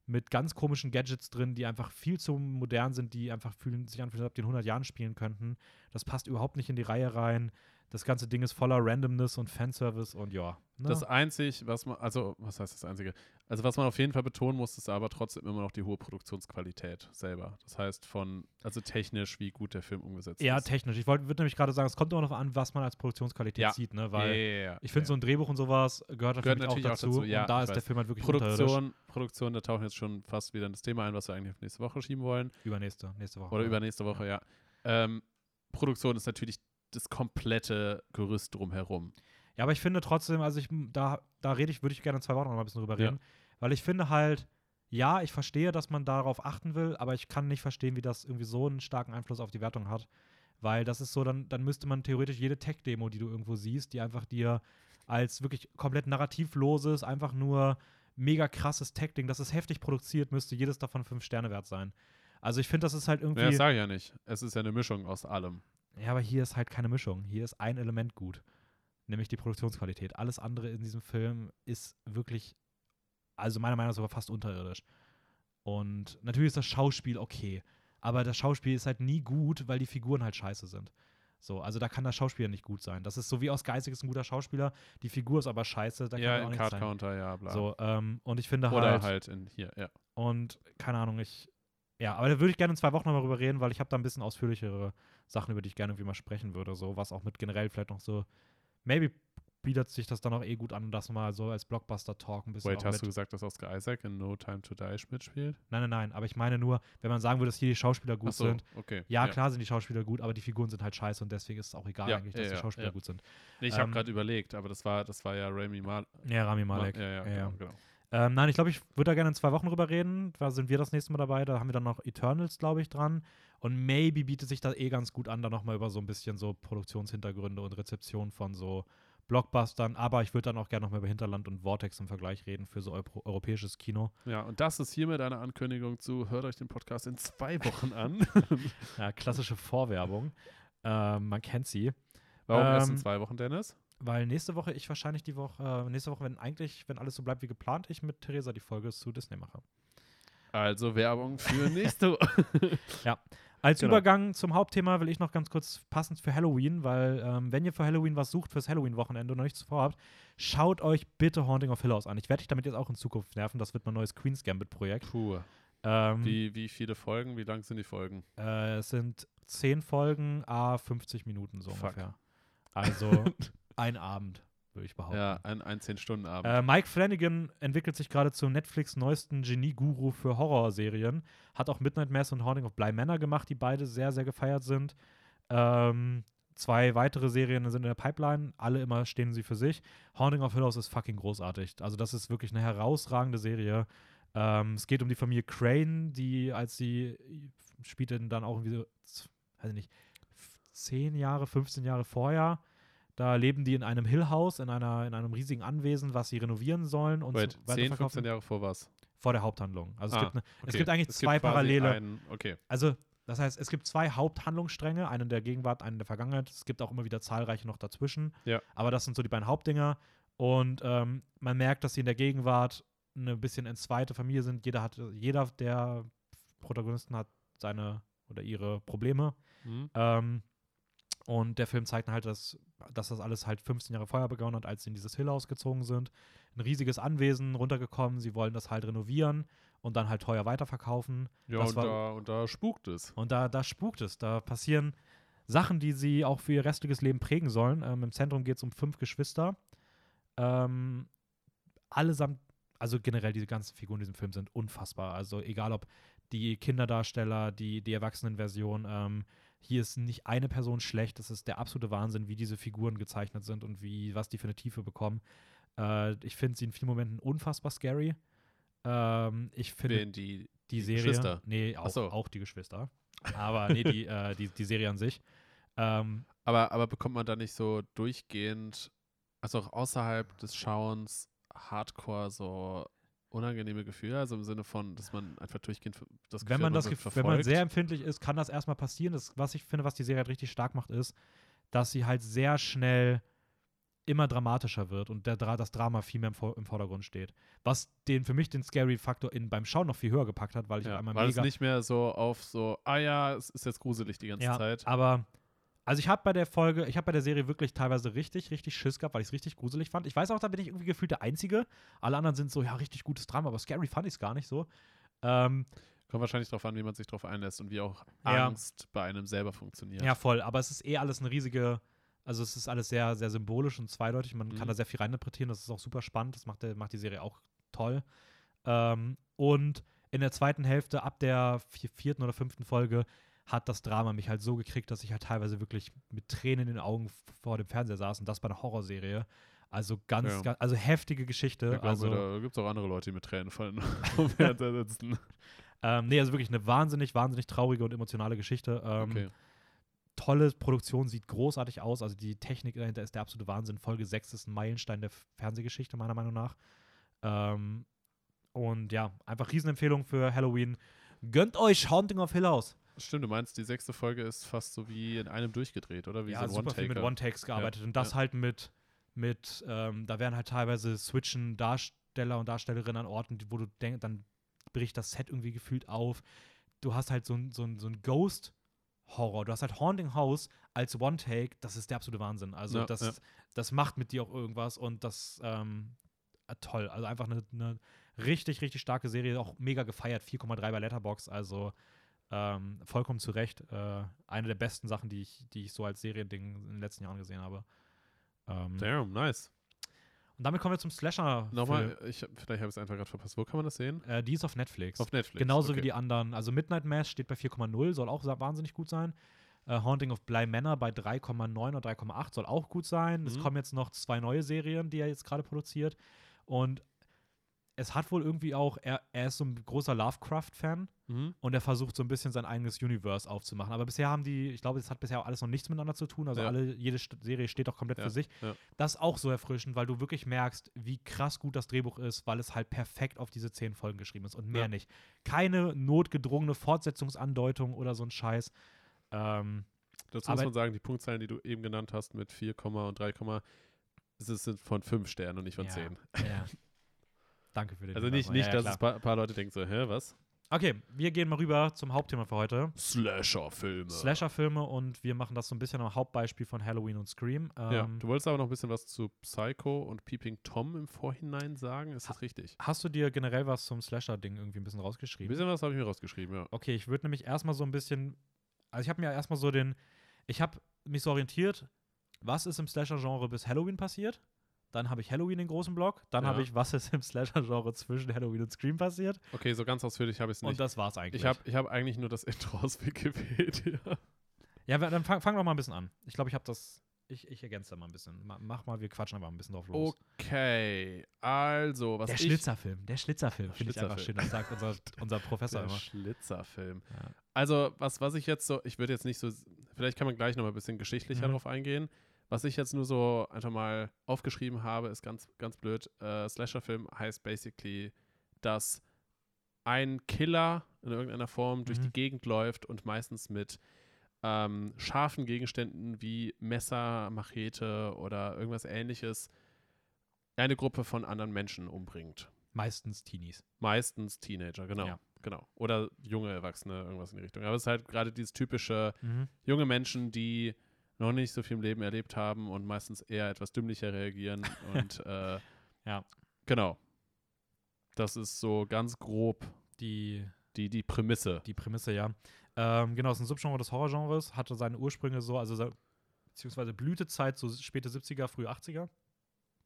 mit ganz komischen Gadgets drin, die einfach viel zu modern sind, die einfach fühlen, sich anfühlen, als ob die in 100 Jahren spielen könnten. Das passt überhaupt nicht in die Reihe rein. Das ganze Ding ist voller Randomness und Fanservice und ja. Ne? Das einzig, was man, also, was heißt das Einzige? Also, was man auf jeden Fall betonen muss, ist aber trotzdem immer noch die hohe Produktionsqualität selber. Das heißt, von, also technisch, wie gut der Film umgesetzt eher ist. technisch. Ich würde nämlich gerade sagen, es kommt immer noch an, was man als Produktionsqualität Ja. sieht, ne? Ja, Weil ja, ja, ich finde, ja. so ein Drehbuch und sowas gehört, Gehört natürlich auch auch dazu. dazu, ja, und da ist der weiß. Film halt wirklich. Produktion, Produktion, da tauchen jetzt schon fast wieder in das Thema ein, was wir eigentlich auf nächste Woche schieben wollen. Übernächste, nächste Woche. Oder ja. übernächste Woche, ja. Ähm, Produktion ist natürlich das komplette Gerüst drumherum. Ja, aber ich finde trotzdem, also ich, da, da rede ich, würde ich gerne in zwei Wochen noch mal ein bisschen drüber Ja. reden, weil ich finde halt, ja, ich verstehe, dass man darauf achten will, aber ich kann nicht verstehen, wie das irgendwie so einen starken Einfluss auf die Wertung hat. Weil das ist so, dann, dann müsste man theoretisch jede Tech-Demo, die du irgendwo siehst, die einfach dir als wirklich komplett narrativloses, einfach nur mega krasses Tech-Ding, das ist heftig produziert, müsste jedes davon fünf Sterne wert sein. Also ich finde, das ist halt irgendwie. Ja, das sage ich ja nicht. Es ist ja eine Mischung aus allem. Ja, aber hier ist halt keine Mischung. Hier ist ein Element gut, nämlich die Produktionsqualität. Alles andere in diesem Film ist wirklich, also meiner Meinung nach sogar fast unterirdisch. Und natürlich ist das Schauspiel okay, aber das Schauspiel ist halt nie gut, weil die Figuren halt scheiße sind. So, also da kann das Schauspieler nicht gut sein. Das ist so wie aus Geistig ist ein guter Schauspieler, die Figur ist aber scheiße, da kann ja, auch nichts Card sein. Counter, ja, bla. So, ähm, und ich finde Oder halt, halt in hier, ja. und keine Ahnung, ich, ja, aber da würde ich gerne in zwei Wochen nochmal drüber reden, weil ich habe da ein bisschen ausführlichere Sachen, über die ich gerne irgendwie mal sprechen würde, so, was auch mit generell vielleicht noch so, maybe bietet sich das dann auch eh gut an, das mal so als Blockbuster-Talk ein bisschen Wait, hast mit, du gesagt, dass Oscar Isaac in No Time to Die mitspielt? Nein, nein, nein, aber ich meine nur, wenn man sagen würde, dass hier die Schauspieler gut so, sind, okay. ja, klar sind die Schauspieler gut, aber die Figuren sind halt scheiße und deswegen ist es auch egal Ja, eigentlich, dass ja, die ja, Schauspieler ja. gut sind. Nee, ich habe Ähm, gerade überlegt, aber das war, das war ja Rami Mal Ja, Rami Malek. Ja, ja, Ja, ja. genau. genau. Ähm, nein, ich glaube, ich würde da gerne in zwei Wochen drüber reden. Da sind wir das nächste Mal dabei. Da haben wir dann noch Eternals, glaube ich, dran. Und maybe bietet sich da eh ganz gut an, da nochmal über so ein bisschen so Produktionshintergründe und Rezeption von so Blockbustern. Aber ich würde dann auch gerne nochmal über Hinterland und Vortex im Vergleich reden für so Euro europäisches Kino. Ja, und das ist hiermit eine Ankündigung zu, hört euch den Podcast in zwei Wochen an. Ja, klassische Vorwerbung. Ähm, man kennt sie. Warum erst in Ähm, zwei Wochen, Dennis? Weil nächste Woche ich wahrscheinlich die Woche, äh, nächste Woche, wenn eigentlich, wenn alles so bleibt wie geplant, ich mit Theresa die Folge zu Disney mache. Also Werbung für nächste Woche. Als Genau. Übergang zum Hauptthema will ich noch ganz kurz passend für Halloween, weil ähm, wenn ihr für Halloween was sucht fürs Halloween-Wochenende und noch nichts vorhabt, schaut euch bitte Haunting of Hill House an. Ich werde dich damit jetzt auch in Zukunft nerven. Das wird mein neues Queen's Gambit-Projekt. Puh. Ähm, Wie, wie viele Folgen? Wie lang sind die Folgen? äh, es sind zehn Folgen, a 50 Minuten so Fuck. ungefähr. Also ein Abend, würde ich behaupten. Ja, ein, ein Zehn-Stunden-Abend. Äh, Mike Flanagan entwickelt sich gerade zum Netflix neuesten Genie-Guru für Horrorserien. Hat auch Midnight Mass und Haunting of Bly Manor gemacht, die beide sehr, sehr gefeiert sind. Ähm, zwei weitere Serien sind in der Pipeline, alle immer stehen sie für sich. Haunting of Hill House ist fucking großartig. Also, das ist wirklich eine herausragende Serie. Ähm, es geht um die Familie Crane, die, als sie spielte dann auch irgendwie so, weiß ich nicht, f- 10 Jahre, 15 Jahre vorher. Da leben die in einem Hill House, in, einer, in einem riesigen Anwesen, was sie renovieren sollen und Wait, so 10, 15 weiterverkaufen. Jahre vor was? Vor der Haupthandlung. Also es, Ah, gibt, ne, es Okay. gibt eigentlich Es zwei quasi Parallele. Ein, okay. Also, das heißt, es gibt zwei Haupthandlungsstränge, einen der Gegenwart, einen der Vergangenheit. Es gibt auch immer wieder zahlreiche noch dazwischen. Ja. Aber das sind so die beiden Hauptdinger. Und ähm, man merkt, dass sie in der Gegenwart eine bisschen entzweite Familie sind. Jeder hat, jeder der Protagonisten hat seine oder ihre Probleme. Hm? Ähm, und der Film zeigt halt, dass, dass das alles halt 15 Jahre vorher begonnen hat, als sie in dieses Hill House gezogen sind. Ein riesiges Anwesen runtergekommen. Sie wollen das halt renovieren und dann halt teuer weiterverkaufen. Ja, und war- da, und da spukt es. Und da, da spukt es. Da passieren Sachen, die sie auch für ihr restliches Leben prägen sollen. Ähm, Im Zentrum geht es um fünf Geschwister. Ähm, allesamt, also generell diese ganzen Figuren in diesem Film sind unfassbar. Also egal ob die Kinderdarsteller, die, die Erwachsenenversion, ähm, hier ist nicht eine Person schlecht. Das ist der absolute Wahnsinn, wie diese Figuren gezeichnet sind und wie, was die für eine Tiefe bekommen. Äh, ich finde sie in vielen Momenten unfassbar scary. Ähm, ich finde die, die Serie. Geschwister? Nee, auch, so. auch die Geschwister. Aber nee, die, äh, die, die Serie an sich. Ähm, aber, aber bekommt man da nicht so durchgehend, also auch außerhalb des Schauens, Hardcore so unangenehme Gefühle? Also im Sinne von, dass man einfach durchgehend das Gefühl wenn man das, Gef- wenn man verfolgt? sehr empfindlich ist, kann das erstmal passieren. Das, was ich finde, was die Serie halt richtig stark macht, ist, dass sie halt sehr schnell immer dramatischer wird und der, das Drama viel mehr im, Vor im Vordergrund steht. Was den für mich den Scary-Faktor beim Schauen noch viel höher gepackt hat, weil ich ja, einmal weil mega es nicht mehr so auf so, ah ja, es ist jetzt gruselig die ganze ja, Zeit. Aber also ich habe bei der Folge, ich habe bei der Serie wirklich teilweise richtig, richtig Schiss gehabt, weil ich es richtig gruselig fand. Ich weiß auch, da bin ich irgendwie gefühlt der Einzige. Alle anderen sind so, ja, richtig gutes Drama, aber scary fand ich es gar nicht so. Ähm, Kommt wahrscheinlich darauf an, wie man sich darauf einlässt und wie auch Ja. Angst bei einem selber funktioniert. ja. voll. Aber es ist eh alles eine riesige, also es ist alles sehr, sehr symbolisch und zweideutig. Man Mhm. kann da sehr viel reininterpretieren. Das ist auch super spannend. Das macht, der, macht die Serie auch toll. Ähm, und in der zweiten Hälfte, ab der vi- vierten oder fünften Folge, hat das Drama mich halt so gekriegt, dass ich halt teilweise wirklich mit Tränen in den Augen vor dem Fernseher saß und das bei einer Horrorserie. Also ganz, Ja. ganz also heftige Geschichte. Ja, also, da gibt es auch andere Leute, die mit Tränen fallen vom Fernseher sitzen. ähm, nee, also wirklich eine wahnsinnig, wahnsinnig traurige und emotionale Geschichte. Ähm, Okay. Tolle Produktion, sieht großartig aus. Also die Technik dahinter ist der absolute Wahnsinn. Folge 6 ist ein Meilenstein der Fernsehgeschichte, meiner Meinung nach. Ähm, und ja, einfach Riesenempfehlung für Halloween. Gönnt euch Haunting of Hill House. Stimmt, du meinst, die sechste Folge ist fast so wie in einem durchgedreht, oder? Wie ja, so ein super viel mit One-Taker. One-Takes gearbeitet. und das ja. halt mit, mit ähm, da werden halt teilweise switchen Darsteller und Darstellerinnen an Orten, wo du denkst, dann bricht das Set irgendwie gefühlt auf. Du hast halt so ein, so ein, so ein Ghost-Horror. Du hast halt Haunting House als One-Take. Das ist der absolute Wahnsinn. Also Ja, das, ja. das macht mit dir auch irgendwas und das ähm, äh, toll. Also einfach eine, eine richtig, richtig starke Serie. Auch mega gefeiert. 4,3 bei Letterbox. Also ähm, vollkommen zu Recht. Äh, eine der besten Sachen, die ich, die ich so als Seriending in den letzten Jahren gesehen habe. Ähm, Damn, nice. und damit kommen wir zum Slasher. Nochmal, ich, vielleicht habe ich es einfach gerade verpasst. Wo kann man das sehen? Äh, die ist auf Netflix. Auf Netflix. Genauso okay. wie die anderen. Also Midnight Mass steht bei 4,0, soll auch wahnsinnig gut sein. Äh, Haunting of Bly Manor bei 3,9 oder 3,8 soll auch gut sein. Es Mhm. kommen jetzt noch zwei neue Serien, die er jetzt gerade produziert. Und es hat wohl irgendwie auch, er, er ist so ein großer Lovecraft-Fan Mhm. und er versucht so ein bisschen sein eigenes Universe aufzumachen. Aber bisher haben die, ich glaube, das hat bisher auch alles noch nichts miteinander zu tun. Also Ja. alle, jede Serie steht auch komplett Ja, für sich. ja. Das ist auch so erfrischend, weil du wirklich merkst, wie krass gut das Drehbuch ist, weil es halt perfekt auf diese zehn Folgen geschrieben ist und mehr nicht. Keine notgedrungene Fortsetzungsandeutung oder so ein Scheiß. Ähm, Dazu muss man sagen, die Punktzahlen, die du eben genannt hast mit 4, und 3, es sind von 5 Sternen und nicht von Ja. 10. ja. Danke für den Also nicht, nicht Ja, ja, dass es klar. ein paar, Leute denken so, hä, was? Okay, wir gehen mal rüber zum Hauptthema für heute. Slasher-Filme. Slasher-Filme und wir machen das so ein bisschen am Hauptbeispiel von Halloween und Scream. Ähm, Ja, du wolltest aber noch ein bisschen was zu Psycho und Peeping Tom im Vorhinein sagen, ist das richtig? Hast du dir generell was zum Slasher-Ding irgendwie ein bisschen Ein rausgeschrieben? bisschen was habe ich mir rausgeschrieben, ja. Okay, ich würde nämlich erstmal so ein bisschen, also ich habe mir erstmal so den, ich habe mich so orientiert, was ist im Slasher-Genre bis Halloween passiert? Dann habe ich Halloween den großen Block. Dann Ja. habe ich, was ist im Slasher-Genre zwischen Halloween und Scream passiert? Okay, so ganz ausführlich habe ich es Und nicht. das war's eigentlich. Ich habe ich hab eigentlich nur das Intro aus Wikipedia. ja, dann fang, fang doch mal ein bisschen an. Ich glaube, ich habe das, ich, ich ergänze da mal ein bisschen. Ma- Mach mal, wir quatschen einfach ein bisschen drauf los. Okay, also, was der. Schlitzerfilm, der Schlitzerfilm, Der finde ich einfach schön. Schlitzerfilm. Das sagt unser, unser Professor Der immer. Schlitzerfilm. Ja. Also, was, was ich jetzt so, ich würde jetzt nicht so, vielleicht kann man gleich noch mal ein bisschen geschichtlicher Mhm. drauf eingehen. Was ich jetzt nur so einfach mal aufgeschrieben habe, ist ganz, ganz blöd. Äh, Slasher-Film heißt basically, dass ein Killer in irgendeiner Form durch Mhm. die Gegend läuft und meistens mit ähm, scharfen Gegenständen wie Messer, Machete oder irgendwas ähnliches eine Gruppe von anderen Menschen umbringt. Meistens Teenies. Meistens Teenager, genau. Ja. Genau. Oder junge Erwachsene, irgendwas in die Richtung. Aber es ist halt gerade dieses typische Mhm. junge Menschen, die noch nicht so viel im Leben erlebt haben und meistens eher etwas dümmlicher reagieren. und äh, Ja. genau. Das ist so ganz grob Die die, die Prämisse. die Prämisse, ja. Ähm, genau, es ist ein Subgenre des Horrorgenres, hatte seine Ursprünge so, also se- beziehungsweise Blütezeit, so späte 70er, frühe 80er.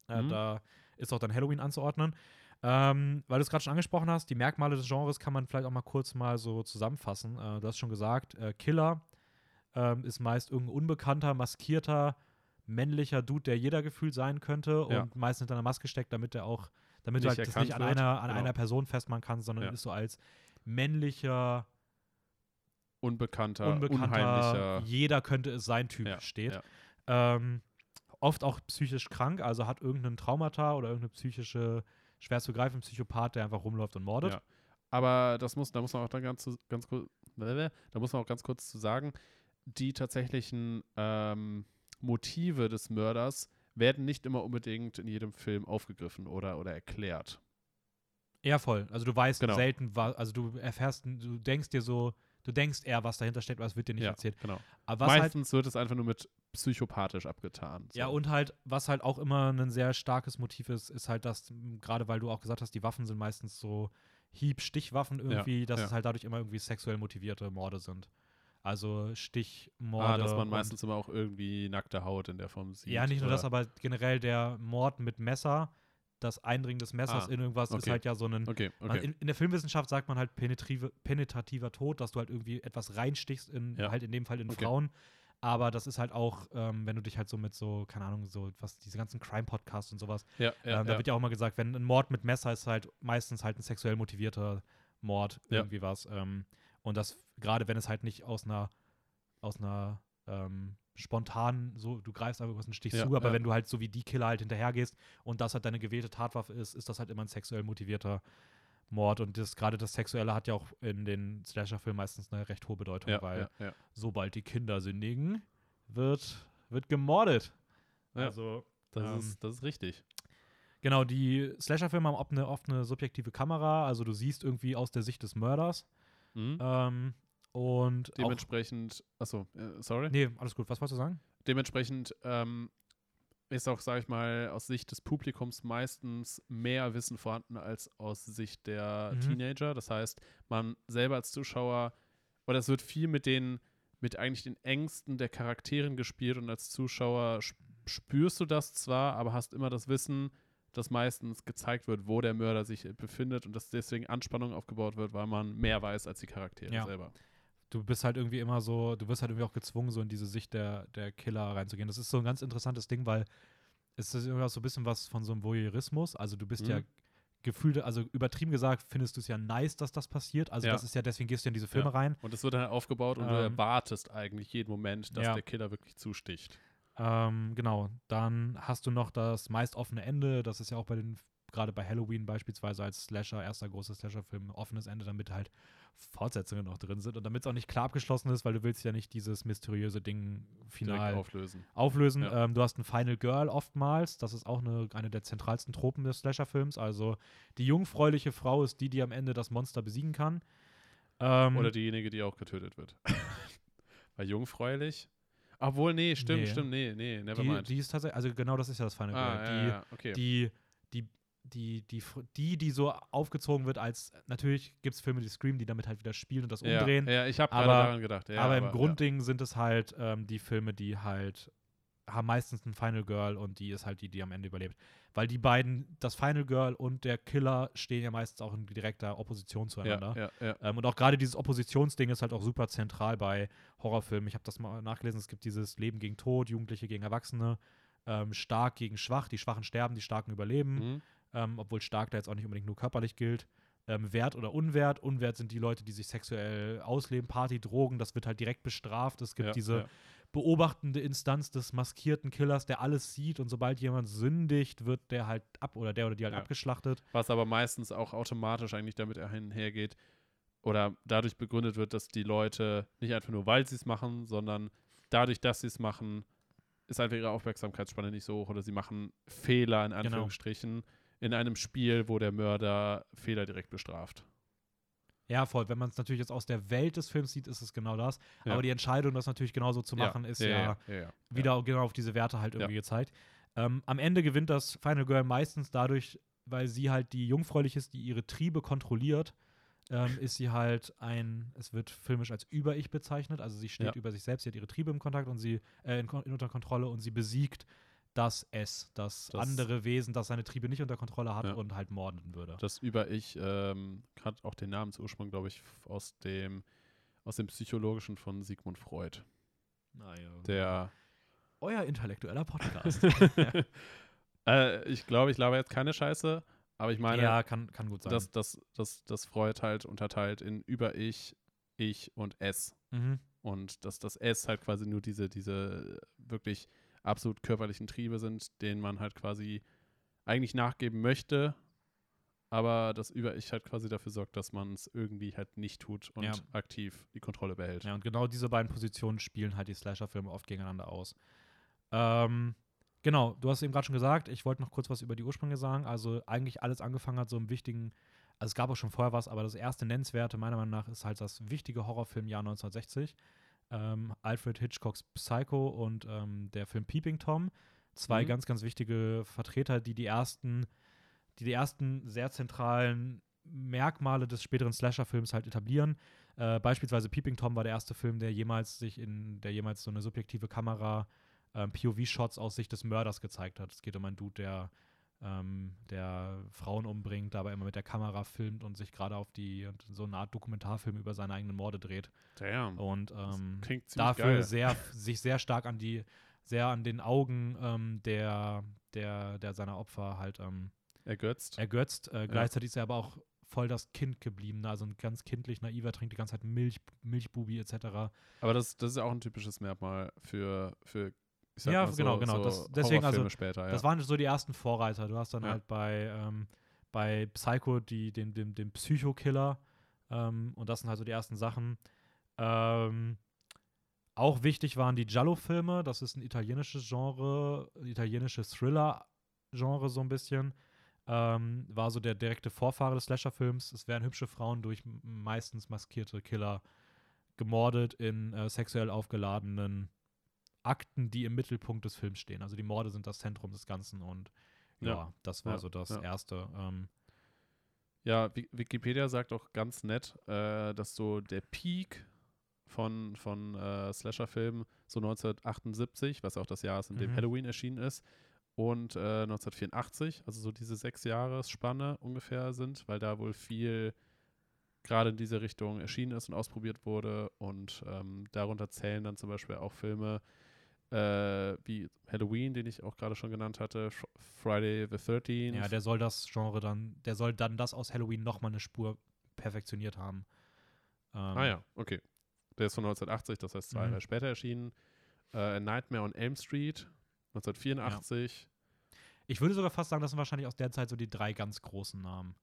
Äh, Mhm. Da ist auch dann Halloween anzuordnen. Ähm, weil du es gerade schon angesprochen hast, die Merkmale des Genres kann man vielleicht auch mal kurz mal so zusammenfassen. Äh, du hast schon gesagt, äh, Killer ähm, ist meist irgendein unbekannter, maskierter, männlicher Dude, der jeder gefühlt sein könnte Ja. und meist hinter einer Maske steckt, damit er auch, damit Nicht du halt das nicht an wird. einer, an Genau. einer Person festmachen kannst, sondern Ja. ist so als männlicher, Unbekannter, unbekannter, jeder könnte es sein Typ Ja, steht. Ähm, oft auch psychisch krank, also hat irgendeinen Traumata oder irgendeine psychische, schwer zu greifen Psychopath, der einfach rumläuft und mordet. Ja. Aber das muss, da muss man auch dann ganz, ganz kurz, da muss man auch ganz kurz zu sagen, die tatsächlichen ähm, Motive des Mörders werden nicht immer unbedingt in jedem Film aufgegriffen oder, oder erklärt. Ja, voll. Also du weißt Genau. selten, wa- also du erfährst, du denkst dir so, du denkst eher, was dahinter steckt, es wird dir nicht ja, erzählt. genau. Aber was halt, Meistens wird es einfach nur mit psychopathisch abgetan. So. ja, und halt, was halt auch immer ein sehr starkes Motiv ist, ist halt, dass, gerade weil du auch gesagt hast, die Waffen sind meistens so Hieb-Stichwaffen irgendwie, dass ja. es halt dadurch immer irgendwie sexuell motivierte Morde sind. Also Stichmorde. ah, dass man meistens immer auch irgendwie nackte Haut in der Form sieht. Ja, nicht nur oder? das, aber generell der Mord mit Messer, das Eindringen des Messers Ah, in irgendwas ist okay. halt ja so ein. Okay, Man, okay. in, in der Filmwissenschaft sagt man halt penetrativer Tod, dass du halt irgendwie etwas reinstichst, in, Ja. halt in dem Fall in. Frauen. Aber das ist halt auch, ähm, wenn du dich halt so mit so, keine Ahnung, so was, diese ganzen Crime-Podcasts und sowas, Ja, ja, ähm, da wird ja auch mal gesagt, wenn ein Mord mit Messer ist halt meistens halt ein sexuell motivierter Mord, irgendwie was. Ähm, und das, gerade wenn es halt nicht aus einer, aus einer ähm, spontanen, so, du greifst einfach was einen Stich Ja, zu, aber ja. wenn du halt so wie die Killer halt hinterhergehst und das halt deine gewählte Tatwaffe ist, ist das halt immer ein sexuell motivierter Mord. Und das gerade das Sexuelle hat ja auch in den Slasher-Filmen meistens eine recht hohe Bedeutung, ja, weil sobald die Kinder sündigen, wird, wird gemordet. Also, Das, Ähm, ist, das ist richtig. Genau, die Slasher-Filme haben oft eine, oft eine subjektive Kamera, also du siehst irgendwie aus der Sicht des Mörders. Mhm. Ähm, und auch, Dementsprechend, achso, äh, sorry. Nee, alles gut. Was wolltest du sagen? Dementsprechend ähm, ist auch, sage ich mal, aus Sicht des Publikums meistens mehr Wissen vorhanden als aus Sicht der Mhm. Teenager. Das heißt, man selber als Zuschauer, oder es wird viel mit den, mit eigentlich den Ängsten der Charakteren gespielt und als Zuschauer sp- spürst du das zwar, aber hast immer das Wissen, dass meistens gezeigt wird, wo der Mörder sich befindet und dass deswegen Anspannung aufgebaut wird, weil man mehr weiß als die Charaktere Ja. selber. Du bist halt irgendwie immer so, du wirst halt irgendwie auch gezwungen, so in diese Sicht der, der Killer reinzugehen. Das ist so ein ganz interessantes Ding, weil es ist irgendwie auch so ein bisschen was von so einem Voyeurismus. Also du bist Mhm. ja gefühlt, also übertrieben gesagt, findest du es ja nice, dass das passiert. Also Ja. das ist ja, deswegen gehst du in diese Filme Ja. rein. Und es wird dann aufgebaut und du Ähm, erwartest eigentlich jeden Moment, dass ja. der Killer wirklich zusticht. Ähm, genau, dann hast du noch das meist offene Ende. Das ist ja auch bei den, gerade bei Halloween beispielsweise als Slasher, erster großer Slasher-Film, offenes Ende, damit halt Fortsetzungen noch drin sind und damit es auch nicht klar abgeschlossen ist, weil du willst ja nicht dieses mysteriöse Ding final Direkt auflösen. auflösen. Ja. Ähm, du hast ein Final Girl oftmals. Das ist auch eine, eine der zentralsten Tropen des Slasher-Films. Also die jungfräuliche Frau ist die, die am Ende das Monster besiegen kann. Ähm, Oder diejenige, die auch getötet wird. Weil jungfräulich. Obwohl, nee, stimmt, Nee. stimmt, nee, nee, never die, mind. die ist tatsächlich, also genau das ist ja das Final ah, Girl. ja, die, ja, okay. die, die, die, die, die, die so aufgezogen wird als, natürlich gibt es Filme, die Scream, die damit halt wieder spielen und das ja, umdrehen. ja, ich habe gerade Aber- daran gedacht. Ja, aber im ja. Grundding sind es halt ähm, die Filme, die halt haben meistens ein Final Girl und die ist halt die, die am Ende überlebt. Weil die beiden, das Final Girl und der Killer, stehen ja meistens auch in direkter Opposition zueinander. Ja, ja, ja. Ähm, und auch gerade dieses Oppositionsding ist halt auch super zentral bei Horrorfilmen. Ich habe das mal nachgelesen, es gibt dieses Leben gegen Tod, Jugendliche gegen Erwachsene, ähm, stark gegen schwach, die Schwachen sterben, die Starken überleben, Mhm. Ähm, obwohl stark da jetzt auch nicht unbedingt nur körperlich gilt. Ähm, Wert oder Unwert. Unwert sind die Leute, die sich sexuell ausleben, Party, Drogen, das wird halt direkt bestraft. Es gibt ja, diese ja. beobachtende Instanz des maskierten Killers, der alles sieht und sobald jemand sündigt, wird der halt ab oder der oder die halt Ja. abgeschlachtet. Was aber meistens auch automatisch eigentlich damit einhergeht oder dadurch begründet wird, dass die Leute nicht einfach nur, weil sie es machen, sondern dadurch, dass sie es machen, ist einfach ihre Aufmerksamkeitsspanne nicht so hoch oder sie machen Fehler in Genau. In einem Spiel, wo der Mörder Fehler direkt bestraft. Ja, voll. Wenn man es natürlich jetzt aus der Welt des Films sieht, ist es genau das. Ja. Aber die Entscheidung, das natürlich genauso zu machen, ist ja, ja, ja, ja. wieder genau auf diese Werte halt irgendwie gezeigt. Ähm, am Ende gewinnt das Final Girl meistens dadurch, weil sie halt die jungfräulich ist, die ihre Triebe kontrolliert, ähm, ist sie halt ein, es wird filmisch als Über-Ich bezeichnet, also sie steht über sich selbst, sie hat ihre Triebe im Kontakt und sie, äh, in, in unter Kontrolle und sie besiegt das Es, das, Das- andere Wesen, das seine Triebe nicht unter Kontrolle hat Ja. und halt morden würde. Das Über-Ich ähm, hat auch den Namensursprung, glaube ich, aus dem, aus dem Psychologischen von Sigmund Freud. Naja. Der Euer intellektueller Podcast. äh, ich glaube, ich laber jetzt keine Scheiße, aber ich meine, ja, kann, kann gut sein. dass das, das, das Freud halt unterteilt in Über-Ich, Ich und Es. mhm. Und dass das S halt quasi nur diese, diese wirklich absolut körperlichen Triebe sind, denen man halt quasi eigentlich nachgeben möchte, aber das Über-Ich halt quasi dafür sorgt, dass man es irgendwie halt nicht tut und Ja. aktiv die Kontrolle behält. Ja, und genau diese beiden Positionen spielen halt die Slasher-Filme oft gegeneinander aus. Ähm, genau, du hast eben gerade schon gesagt, ich wollte noch kurz was über die Ursprünge sagen. Also eigentlich alles angefangen hat so im wichtigen, also es gab auch schon vorher was, aber das erste Nennenswerte meiner Meinung nach ist halt das wichtige Horrorfilmjahr 1960. Ähm, Alfred Hitchcocks Psycho und ähm, der Film Peeping Tom. Zwei Mhm. ganz, ganz wichtige Vertreter, die die ersten, die die ersten sehr zentralen Merkmale des späteren Slasher-Films halt etablieren. Äh, beispielsweise Peeping Tom war der erste Film, der jemals sich in, der jemals so eine subjektive Kamera ähm, POV-Shots aus Sicht des Mörders gezeigt hat. Es geht um einen Dude, der ähm, der Frauen umbringt, dabei immer mit der Kamera filmt und sich gerade auf die und so eine Art Dokumentarfilm über seine eigenen Morde dreht. Damn. Und ähm, dafür geil. sehr sich sehr stark an die sehr an den Augen ähm, der der der seiner Opfer halt ähm, Ergötzt. ergötzt. Äh, gleichzeitig ist er aber auch voll das Kind geblieben, also ein ganz kindlich naiver, trinkt die ganze Zeit Milch, Milchbubi etc. Aber das, das ist ja auch ein typisches Merkmal für, für Ja, mal so, genau, genau. So Das- deswegen also- später, ja. Das waren so die ersten Vorreiter. Du hast dann Ja. halt bei, ähm, bei Psycho die, den, den, den Psycho-Killer ähm, und das sind halt so die ersten Sachen. Ähm, auch wichtig waren die Giallo-Filme. Das ist ein italienisches Genre, italienisches Thriller-Genre so ein bisschen. Ähm, war so der direkte Vorfahre des Slasher-Films. Es werden hübsche Frauen durch meistens maskierte Killer gemordet in äh, sexuell aufgeladenen Akten, die im Mittelpunkt des Films stehen. Also die Morde sind das Zentrum des Ganzen und ja, Ja. das war Ja, so das. Erste. Ähm, Ja, Wi- Wikipedia sagt auch ganz nett, äh, dass so der Peak von, von äh, Slasher-Filmen so 1978, was auch das Jahr ist, in dem Mhm. Halloween erschienen ist, und äh, 1984, also so diese sechs Jahresspanne ungefähr sind, weil da wohl viel gerade in diese Richtung erschienen ist und ausprobiert wurde. Und ähm, darunter zählen dann zum Beispiel auch Filme äh, wie Halloween, den ich auch gerade schon genannt hatte, Fr Friday the 13th. ja, der soll das Genre dann, der soll dann das aus Halloween nochmal eine Spur perfektioniert haben. Ähm, Ah ja, okay. Der ist von 1980, das heißt zwei Mhm. Jahre später erschienen. Äh, Nightmare on Elm Street, 1984. Ich würde sogar fast sagen, das sind wahrscheinlich aus der Zeit so die drei ganz großen Namen.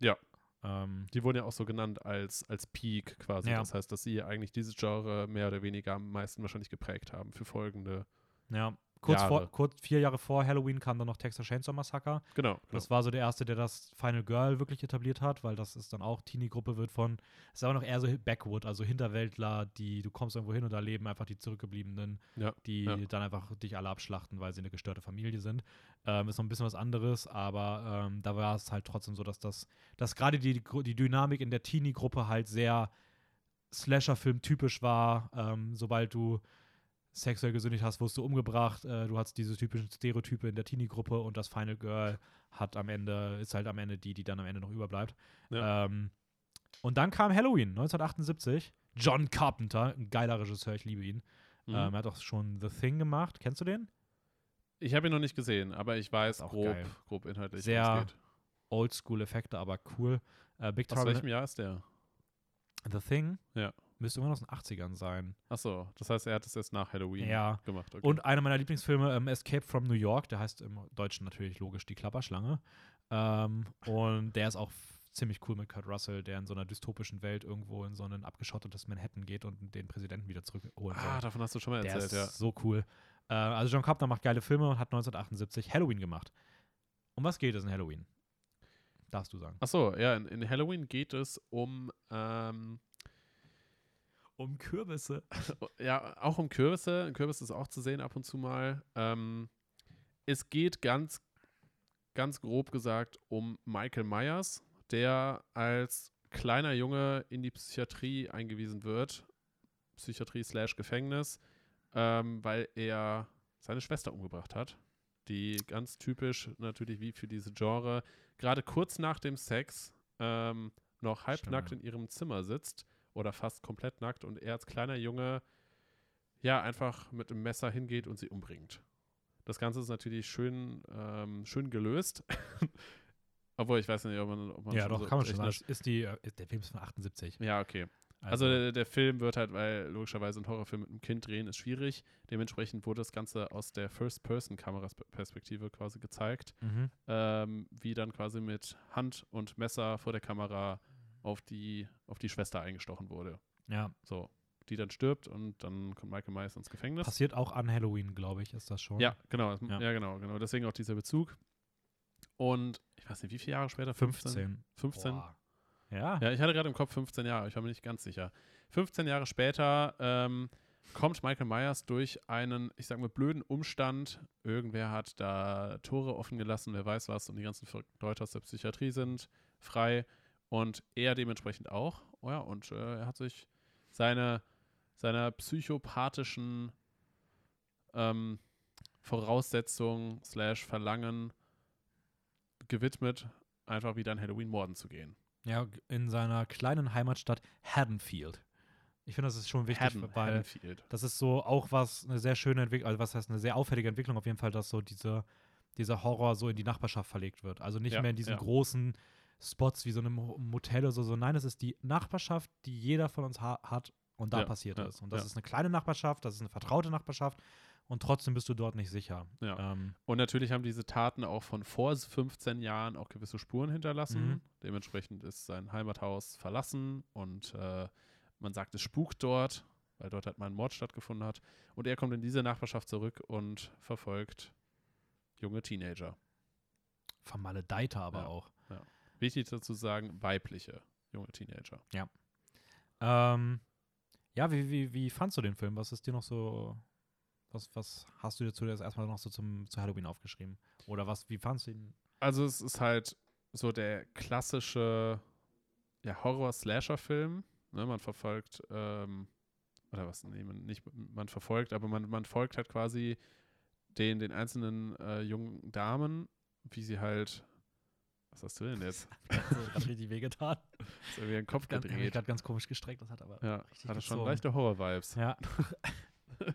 Ja. Ähm, Die wurden ja auch so genannt als, als Peak quasi. Ja. Das heißt, dass sie eigentlich dieses Genre mehr oder weniger am meisten wahrscheinlich geprägt haben für folgende. ja. Kurz, vor, Jahre. kurz vier Jahre vor Halloween kam dann noch Texas Chainsaw Massacre. Genau. genau. Das war so der erste, der das Final Girl wirklich etabliert hat, weil das ist dann auch Teenie-Gruppe wird von, ist aber noch eher so Backwood, also Hinterwäldler, die, du kommst irgendwo hin und da leben einfach die Zurückgebliebenen, Ja, die ja. dann einfach dich alle abschlachten, weil sie eine gestörte Familie sind. Ähm, ist noch ein bisschen was anderes, aber ähm, da war es halt trotzdem so, dass das, dass gerade die, die Dynamik in der Teenie-Gruppe halt sehr Slasher-Film typisch war, ähm, sobald du sexuell gesündigt hast, wirst du umgebracht. Äh, du hast diese typischen Stereotype in der Teenie-Gruppe und das Final Girl hat am Ende, ist halt am Ende die, die dann am Ende noch überbleibt. Ja. Ähm, und dann kam Halloween 1978. John Carpenter, ein geiler Regisseur, ich liebe ihn. Mhm. Ähm, er hat auch schon The Thing gemacht. Kennst du den? ich habe ihn noch nicht gesehen, aber ich weiß grob, geil. grob inhaltlich, Sehr. Oldschool-Effekte, aber cool. Äh, Big Aus Trouble welchem Jahr ist der? The Thing Ja. Müsste immer noch aus den 80ern sein. Achso, das heißt, er hat es erst nach Halloween Ja. gemacht. Okay. Und einer meiner Lieblingsfilme, ähm, Escape from New York, der heißt im Deutschen natürlich logisch die Klapperschlange. Ähm, und der ist auch ziemlich cool mit Kurt Russell, der in so einer dystopischen Welt irgendwo in so ein abgeschottetes Manhattan geht und den Präsidenten wieder zurückholen ah, davon hast du schon mal Der erzählt, ist ja. so cool. Äh, also John Carpenter macht geile Filme und hat 1978 Halloween gemacht. Um was geht es in Halloween? Darfst du sagen. Achso, ja, in, in Halloween geht es um ähm, Um Kürbisse. ja, auch um Kürbisse. Ein Kürbis ist auch zu sehen ab und zu mal. Ähm, es geht ganz, ganz grob gesagt um Michael Myers, der als kleiner Junge in die Psychiatrie eingewiesen wird. Psychiatrie slash Gefängnis, ähm, weil er seine Schwester umgebracht hat. Die ganz typisch natürlich wie für diese Genre, gerade kurz nach dem Sex ähm, noch halbnackt in ihrem Zimmer sitzt oder fast komplett nackt und er als kleiner Junge ja einfach mit dem Messer hingeht und sie umbringt. Das Ganze ist natürlich schön, ähm, schön gelöst. Obwohl ich weiß nicht, ob man, ob man Ja, doch, so kann man schon sagen. Ist die, äh, ist, der Film ist von 78. Ja, okay. Also, der, der Film wird halt, weil logischerweise ein Horrorfilm mit einem Kind drehen ist schwierig. Dementsprechend wurde das Ganze aus der First-Person-Kamera-Perspektive quasi gezeigt, mhm. ähm, wie dann quasi mit Hand und Messer vor der Kamera auf die, auf die Schwester eingestochen wurde. Ja, So, die dann stirbt und dann kommt Michael Myers ins Gefängnis. passiert auch an Halloween, glaube ich, ist das schon. Ja, genau. Ja. Ja. genau, genau. Deswegen auch dieser Bezug. Und ich weiß nicht, wie viele Jahre später? 15. 15? Boah. Ja. Ja, ich hatte gerade im Kopf 15 Jahre, ich war mir nicht ganz sicher. 15 Jahre später ähm, kommt Michael Myers durch einen, ich sag mal, blöden Umstand. Irgendwer hat da Tore offen gelassen, wer weiß was, und die ganzen Leute aus der Psychiatrie sind frei. Und er dementsprechend auch. Oh ja, und äh, er hat sich seine, seiner psychopathischen ähm, Voraussetzungen slash Verlangen gewidmet, einfach wieder an Halloween morden zu gehen. Ja, in seiner kleinen Heimatstadt Haddonfield. Ich finde, das ist schon wichtig, Haddon, weil Haddonfield. das ist so auch was, eine sehr schöne Entwicklung, also was heißt eine sehr auffällige Entwicklung auf jeden Fall, dass so diese, dieser Horror so in die Nachbarschaft verlegt wird. Also nicht Ja, mehr in diesen ja. großen Spots wie so einem Motel oder so, so. Nein, es ist die Nachbarschaft, die jeder von uns ha hat und da Ja, passiert ja, ist. Und das ja. ist eine kleine Nachbarschaft, das ist eine vertraute Nachbarschaft und trotzdem bist du dort nicht sicher. Ähm, Und natürlich haben diese Taten auch von vor 15 Jahren auch gewisse Spuren hinterlassen. Mhm. Dementsprechend ist sein Heimathaus verlassen und äh, man sagt, es spukt dort, weil dort halt mal ein Mord stattgefunden hat. Und er kommt in diese Nachbarschaft zurück und verfolgt junge Teenager. vermaledeiter aber auch. Wichtig dazu sagen, weibliche junge Teenager. Ähm, ja, wie, wie, wie fandst du den Film? Was ist dir noch so, was, was hast du dir zuerst erstmal noch so zum, zu Halloween aufgeschrieben? Oder was, wie fandst du ihn? Also es ist halt so der klassische ja, Horror-Slasher-Film. Ne, man verfolgt, ähm, oder was, nee, man, nicht man verfolgt, aber man, man folgt halt quasi den, den einzelnen äh, jungen Damen, wie sie halt, was hast du denn jetzt? Das hat richtig wehgetan. Ist irgendwie den Kopf Ganz, ich gedreht. gerade ganz komisch gestreckt, das hat aber Ja, richtig hatte schon leichte Horror-Vibes. Ja.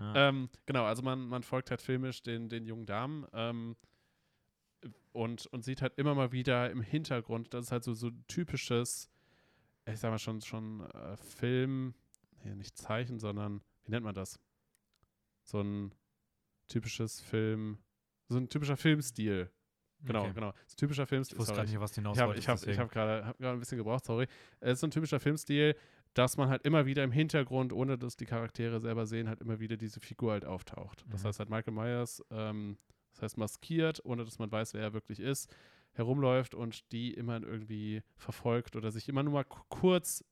ja. Ähm, genau, also man, man folgt halt filmisch den, den jungen Damen ähm, und, und sieht halt immer mal wieder im Hintergrund, das ist halt so, so ein typisches, ich sag mal schon, schon äh, Film, nee, nicht Zeichen, sondern, wie nennt man das? So ein typisches Film, so ein typischer Filmstil. Genau, Okay. genau. So ein typischer Filmstil. Ich wusste gar nicht, was du hinaus Ich habe ich hab, ich deswegen. hab gerade hab gerade ein bisschen gebraucht, sorry. Es ist so ein typischer Filmstil, dass man halt immer wieder im Hintergrund, ohne dass die Charaktere selber sehen, halt immer wieder diese Figur halt auftaucht. Das Mhm. heißt halt Michael Myers, ähm, das heißt maskiert, ohne dass man weiß, wer er wirklich ist, herumläuft und die immer irgendwie verfolgt oder sich immer nur mal ku- kurz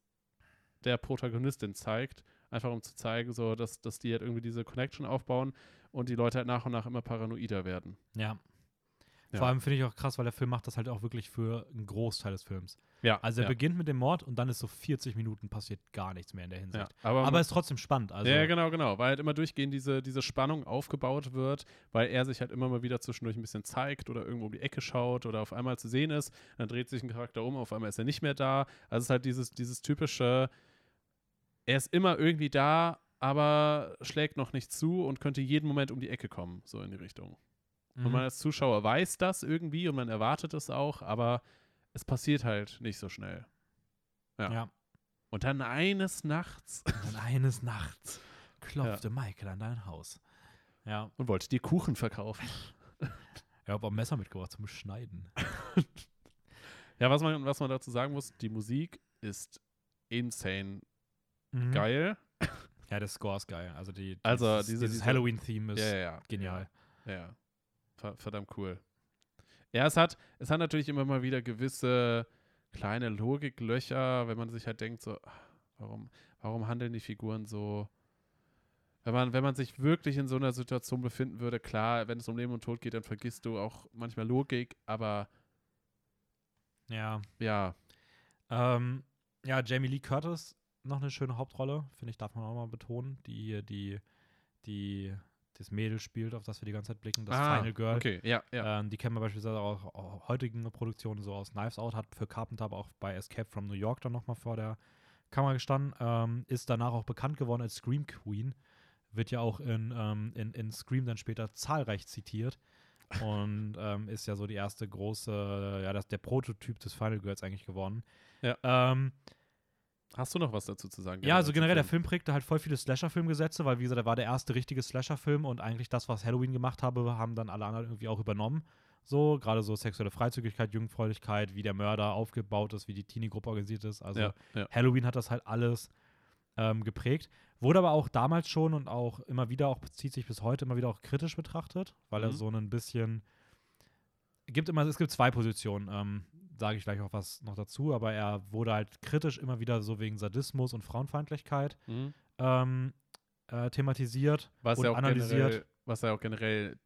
der Protagonistin zeigt, einfach um zu zeigen, so dass, dass die halt irgendwie diese Connection aufbauen und die Leute halt nach und nach immer paranoider werden. Ja. Ja. Vor allem finde ich auch krass, weil der Film macht das halt auch wirklich für einen Großteil des Films. Ja, Also er ja, beginnt mit dem Mord und dann ist so 40 Minuten passiert gar nichts mehr in der ja. Hinsicht. Aber, Aber ist trotzdem spannend. Also, ja, genau, genau. Weil halt immer durchgehend diese, diese Spannung aufgebaut wird, weil er sich halt immer mal wieder zwischendurch ein bisschen zeigt oder irgendwo um die Ecke schaut oder auf einmal zu sehen ist. Dann dreht sich ein Charakter um, auf einmal ist er nicht mehr da. Also es ist halt dieses, dieses typische, er ist immer irgendwie da, aber schlägt noch nicht zu und könnte jeden Moment um die Ecke kommen, so in die Richtung. Mhm. Und man als Zuschauer weiß das irgendwie und man erwartet es auch, aber es passiert halt nicht so schnell. ja. ja. Und dann eines Nachts Und dann eines Nachts klopfte Michael an dein Haus. Ja. und wollte dir Kuchen verkaufen. Er hat auch ein Messer mitgebracht zum Schneiden. Ja, was man, was man dazu sagen muss, die Musik ist insane Mhm. geil. Ja, der Score ist geil. Also die, Also dieses, diese- dieses diese- Halloween-Theme ist Ja, ja, ja. genial. Ja, ja. Verdammt cool. Ja, es hat, es hat natürlich immer mal wieder gewisse kleine Logiklöcher, wenn man sich halt denkt, so, ach, warum, warum handeln die Figuren so? Wenn man, wenn man sich wirklich in so einer Situation befinden würde, klar, wenn es um Leben und Tod geht, dann vergisst du auch manchmal Logik, aber Ja. ja, Ähm, ja, Jamie Lee Curtis, noch eine schöne Hauptrolle, finde ich, darf man auch mal betonen. Die hier, die, die, das Mädel spielt, auf das wir die ganze Zeit blicken, das Ah, Final Girl. okay, ja, ja. Ähm, die kennen wir beispielsweise auch aus heutigen Produktionen, so aus Knives Out, hat für Carpenter aber auch bei Escape from New York dann nochmal vor der Kamera gestanden. Ähm, ist danach auch bekannt geworden als Scream Queen. Wird ja auch in, ähm, in, in Scream dann später zahlreich zitiert. Und ähm, ist ja so die erste große, ja, das, der Prototyp des Final Girls eigentlich geworden. Ja. Ähm, Hast du noch was dazu zu sagen? ja, also generell, der Film? Prägte halt voll viele Slasher-Filmgesetze, weil, wie gesagt, der war der erste richtige Slasher-Film und eigentlich das, was Halloween gemacht habe, haben dann alle anderen irgendwie auch übernommen. So, gerade so sexuelle Freizügigkeit, Jungfräulichkeit, wie der Mörder aufgebaut ist, wie die Teenie-Gruppe organisiert ist. Also ja, ja. Halloween hat das halt alles ähm, geprägt. Wurde aber auch damals schon und auch immer wieder, auch zieht sich bis heute immer wieder auch kritisch betrachtet, weil er Mhm. so ein bisschen gibt immer, es gibt zwei Positionen, ähm, sage ich gleich auch was noch dazu, aber er wurde halt kritisch immer wieder so wegen Sadismus und Frauenfeindlichkeit Mhm. ähm, äh, thematisiert Was und ja auch analysiert. generell, was ja auch generell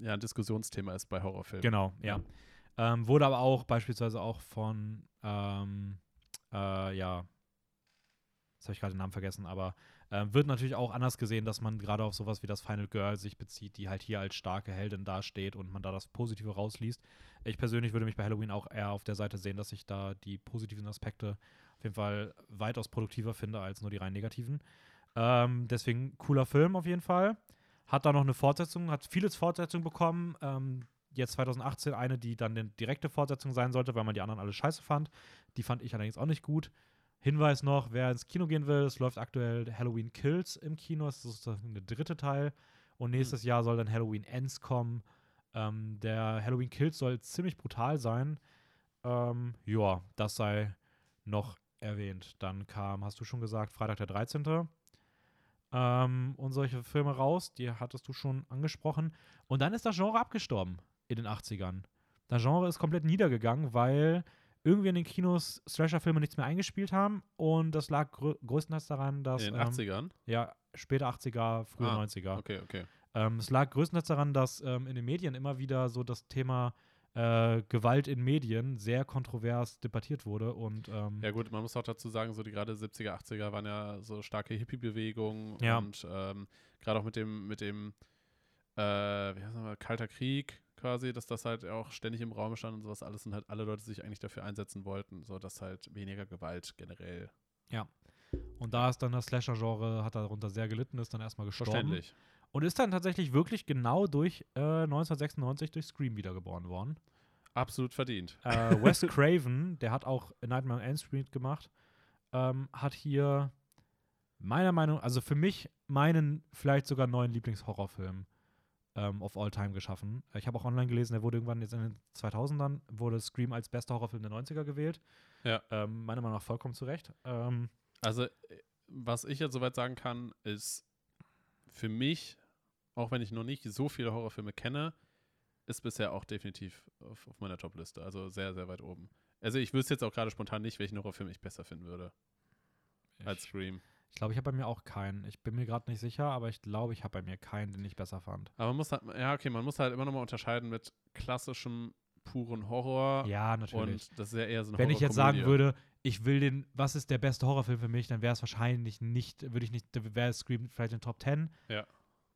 ja, ein Diskussionsthema ist bei Horrorfilmen. Genau, ja. Ähm, wurde aber auch beispielsweise auch von, ähm, äh, ja, jetzt habe ich gerade den Namen vergessen, aber Ähm, wird natürlich auch anders gesehen, dass man gerade auf sowas wie das Final Girl sich bezieht, die halt hier als starke Heldin dasteht und man da das Positive rausliest. Ich persönlich würde mich bei Halloween auch eher auf der Seite sehen, dass ich da die positiven Aspekte auf jeden Fall weitaus produktiver finde als nur die rein negativen. Ähm, deswegen cooler Film auf jeden Fall. Hat da noch eine Fortsetzung, hat vieles Fortsetzung bekommen. Ähm, jetzt 2018 eine, die dann eine direkte Fortsetzung sein sollte, weil man die anderen alle scheiße fand. Die fand ich allerdings auch nicht gut. Hinweis noch, wer ins Kino gehen will, es läuft aktuell Halloween Kills im Kino, das ist der dritte Teil. Und nächstes Jahr soll dann Halloween Ends kommen. Ähm, der Halloween Kills soll ziemlich brutal sein. Ähm, ja, das sei noch erwähnt. Dann kam, hast du schon gesagt, Freitag der 13. Ähm, und solche Filme raus, die hattest du schon angesprochen. Und dann ist das Genre abgestorben in den 80ern. Das Genre ist komplett niedergegangen, weil irgendwie in den Kinos Slasher-Filme nichts mehr eingespielt haben. Und das lag grö größtenteils daran, dass. In den ähm, 80ern? Ja, später 80er, frühe Ah, 90er. Okay, okay. Ähm, es lag größtenteils daran, dass ähm, in den Medien immer wieder so das Thema äh, Gewalt in Medien sehr kontrovers debattiert wurde. Und ähm, Ja gut, man muss auch dazu sagen, so die gerade 70er, 80er waren ja so starke Hippie-Bewegungen Ja. und ähm, gerade auch mit dem, mit dem, äh, wie heißt das Kalter Krieg quasi, dass das halt auch ständig im Raum stand und sowas alles und halt alle Leute sich eigentlich dafür einsetzen wollten, so dass halt weniger Gewalt generell. Und da ist dann das Slasher-Genre, hat darunter sehr gelitten, ist dann erstmal gestorben. Verständlich. Und ist dann tatsächlich wirklich genau durch äh, 1996 durch Scream wiedergeboren worden. Absolut verdient. Äh, Wes Craven, der hat auch Nightmare on Elm Street gemacht, ähm, hat hier meiner Meinung, also für mich meinen vielleicht sogar neuen Lieblingshorrorfilm ähm, of all time geschaffen. Ich habe auch online gelesen, der wurde irgendwann jetzt in den 2000ern, wurde Scream als bester Horrorfilm der 90er gewählt. Ja. Ähm, meiner Meinung nach vollkommen zu Recht. Ähm, Also, äh, was ich jetzt soweit sagen kann, ist für mich, auch wenn ich noch nicht so viele Horrorfilme kenne, ist bisher auch definitiv auf, auf meiner Top-Liste. Also sehr, sehr weit oben. Also ich wüsste jetzt auch gerade spontan nicht, welchen Horrorfilm ich besser finden würde als ich Scream. ich glaube, ich habe bei mir auch keinen. Ich bin mir gerade nicht sicher, aber ich glaube, ich habe bei mir keinen, den ich besser fand. Aber man muss halt, ja, okay, man muss halt immer nochmal unterscheiden mit klassischem, puren Horror Ja, natürlich. und das ist ja eher so eine Wenn ich jetzt sagen würde, ich will den, was ist der beste Horrorfilm für mich, dann wäre es wahrscheinlich nicht, würde ich nicht, wäre Scream vielleicht in den Top 10. Ja.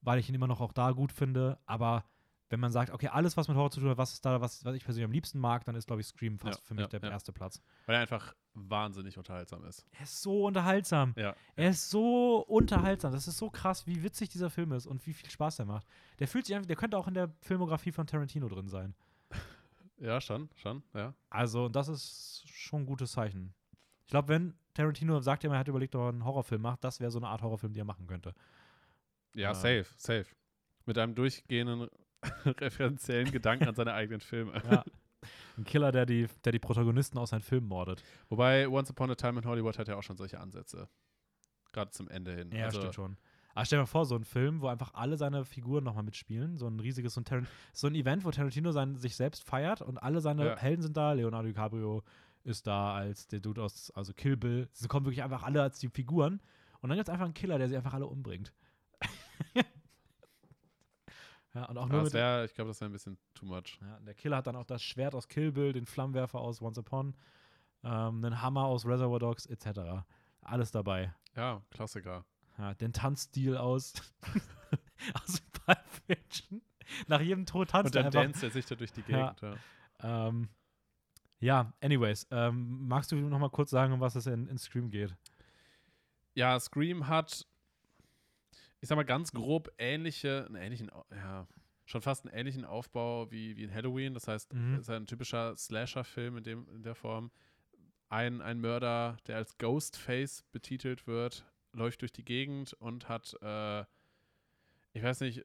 Weil ich ihn immer noch auch da gut finde. Aber wenn man sagt, okay, alles, was mit Horror zu tun hat, was ist da, was, was ich persönlich am liebsten mag, dann ist, glaube ich, Scream fast Ja, für mich ja, der ja. erste Platz. Weil er einfach wahnsinnig unterhaltsam ist. Er ist so unterhaltsam. Ja. Er ist so unterhaltsam. Das ist so krass, wie witzig dieser Film ist und wie viel Spaß er macht. Der fühlt sich einfach, der könnte auch in der Filmografie von Tarantino drin sein. Ja, schon, schon, ja. Also, und das ist schon ein gutes Zeichen. Ich glaube, wenn Tarantino sagt, er hat überlegt, ob er einen Horrorfilm macht, das wäre so eine Art Horrorfilm, die er machen könnte. Ja, Ähm. safe, safe. Mit einem durchgehenden referenziellen Gedanken an seine eigenen Filme. Ja. Ein Killer, der die, der die Protagonisten aus seinen Filmen mordet. Wobei Once Upon a Time in Hollywood hat ja auch schon solche Ansätze. Gerade zum Ende hin. Ja, also, stimmt schon. Aber stell dir mal vor, so ein Film, wo einfach alle seine Figuren nochmal mitspielen. So ein riesiges, so ein, so ein Event, wo Tarantino sein, sich selbst feiert und alle seine Ja. Helden sind da. Leonardo DiCaprio ist da als der Dude aus, also Kill Bill. Sie kommen wirklich einfach alle als die Figuren. Und dann gibt es einfach einen Killer, der sie einfach alle umbringt. ja, und auch nur Ja, das wär, ich glaube, das wäre ein bisschen too much. Ja, der Killer hat dann auch das Schwert aus Kill Bill, den Flammenwerfer aus Once Upon, ähm, einen Hammer aus Reservoir Dogs, etc. Alles dabei. Ja, Klassiker. Ja, den Tanzstil aus, aus Pulp Fiction. Nach jedem Tod tanzt Und er dann einfach. danst er sich da durch die Ja. Gegend. Ja. Ähm, ja, anyways, ähm, magst du noch mal kurz sagen, um was es in, in Scream geht? ja, Scream hat, ich sag mal ganz grob ähnliche, einen ähnlichen, ja, schon fast einen ähnlichen Aufbau wie, wie in Halloween. Das heißt, Mhm. es ist ein typischer Slasher-Film in, dem, in der Form. Ein, ein Mörder, der als Ghostface betitelt wird, läuft durch die Gegend und hat, äh, ich weiß nicht,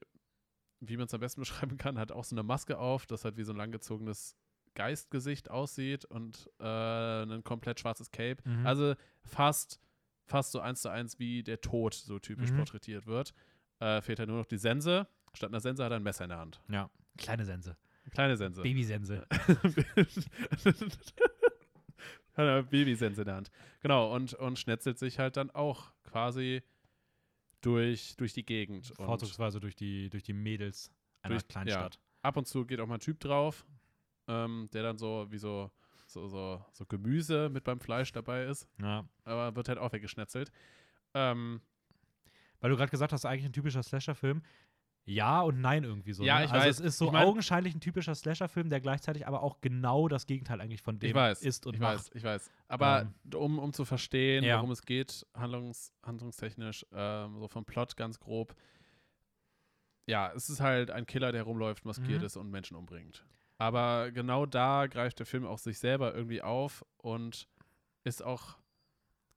wie man es am besten beschreiben kann, hat auch so eine Maske auf, das halt wie so ein langgezogenes Geistgesicht aussieht und äh, ein komplett schwarzes Cape. Mhm. Also fast, fast so eins zu eins wie der Tod so typisch Mhm. porträtiert wird. Äh, fehlt halt nur noch die Sense. Statt einer Sense hat er ein Messer in der Hand. Ja. Kleine Sense. Eine kleine Sense. Babysense. hat eine Babysense in der Hand. Genau, und, und schnetzelt sich halt dann auch quasi durch, durch die Gegend. Vorzugsweise durch die, durch die Mädels einer Durch- kleinen ja. Stadt. ab und zu geht auch mal ein Typ drauf, ähm, der dann so wie so, so, so, so Gemüse mit beim Fleisch dabei ist. Ja. aber wird halt auch weggeschnetzelt. Ähm, weil du gerade gesagt hast, eigentlich ein typischer Slasher-Film. Ja und nein irgendwie so. Ja, ne? ich also weiß. es ist so Ich mein- augenscheinlich ein typischer Slasher-Film, der gleichzeitig aber auch genau das Gegenteil eigentlich von dem weiß, ist und ich macht. weiß, ich weiß. Aber Ähm, um, um zu verstehen, ja. worum es geht, handlungs, handlungstechnisch, ähm, so vom Plot ganz grob. Ja, es ist halt ein Killer, der rumläuft, maskiert Mhm. ist und Menschen umbringt. Aber genau da greift der Film auch sich selber irgendwie auf und ist auch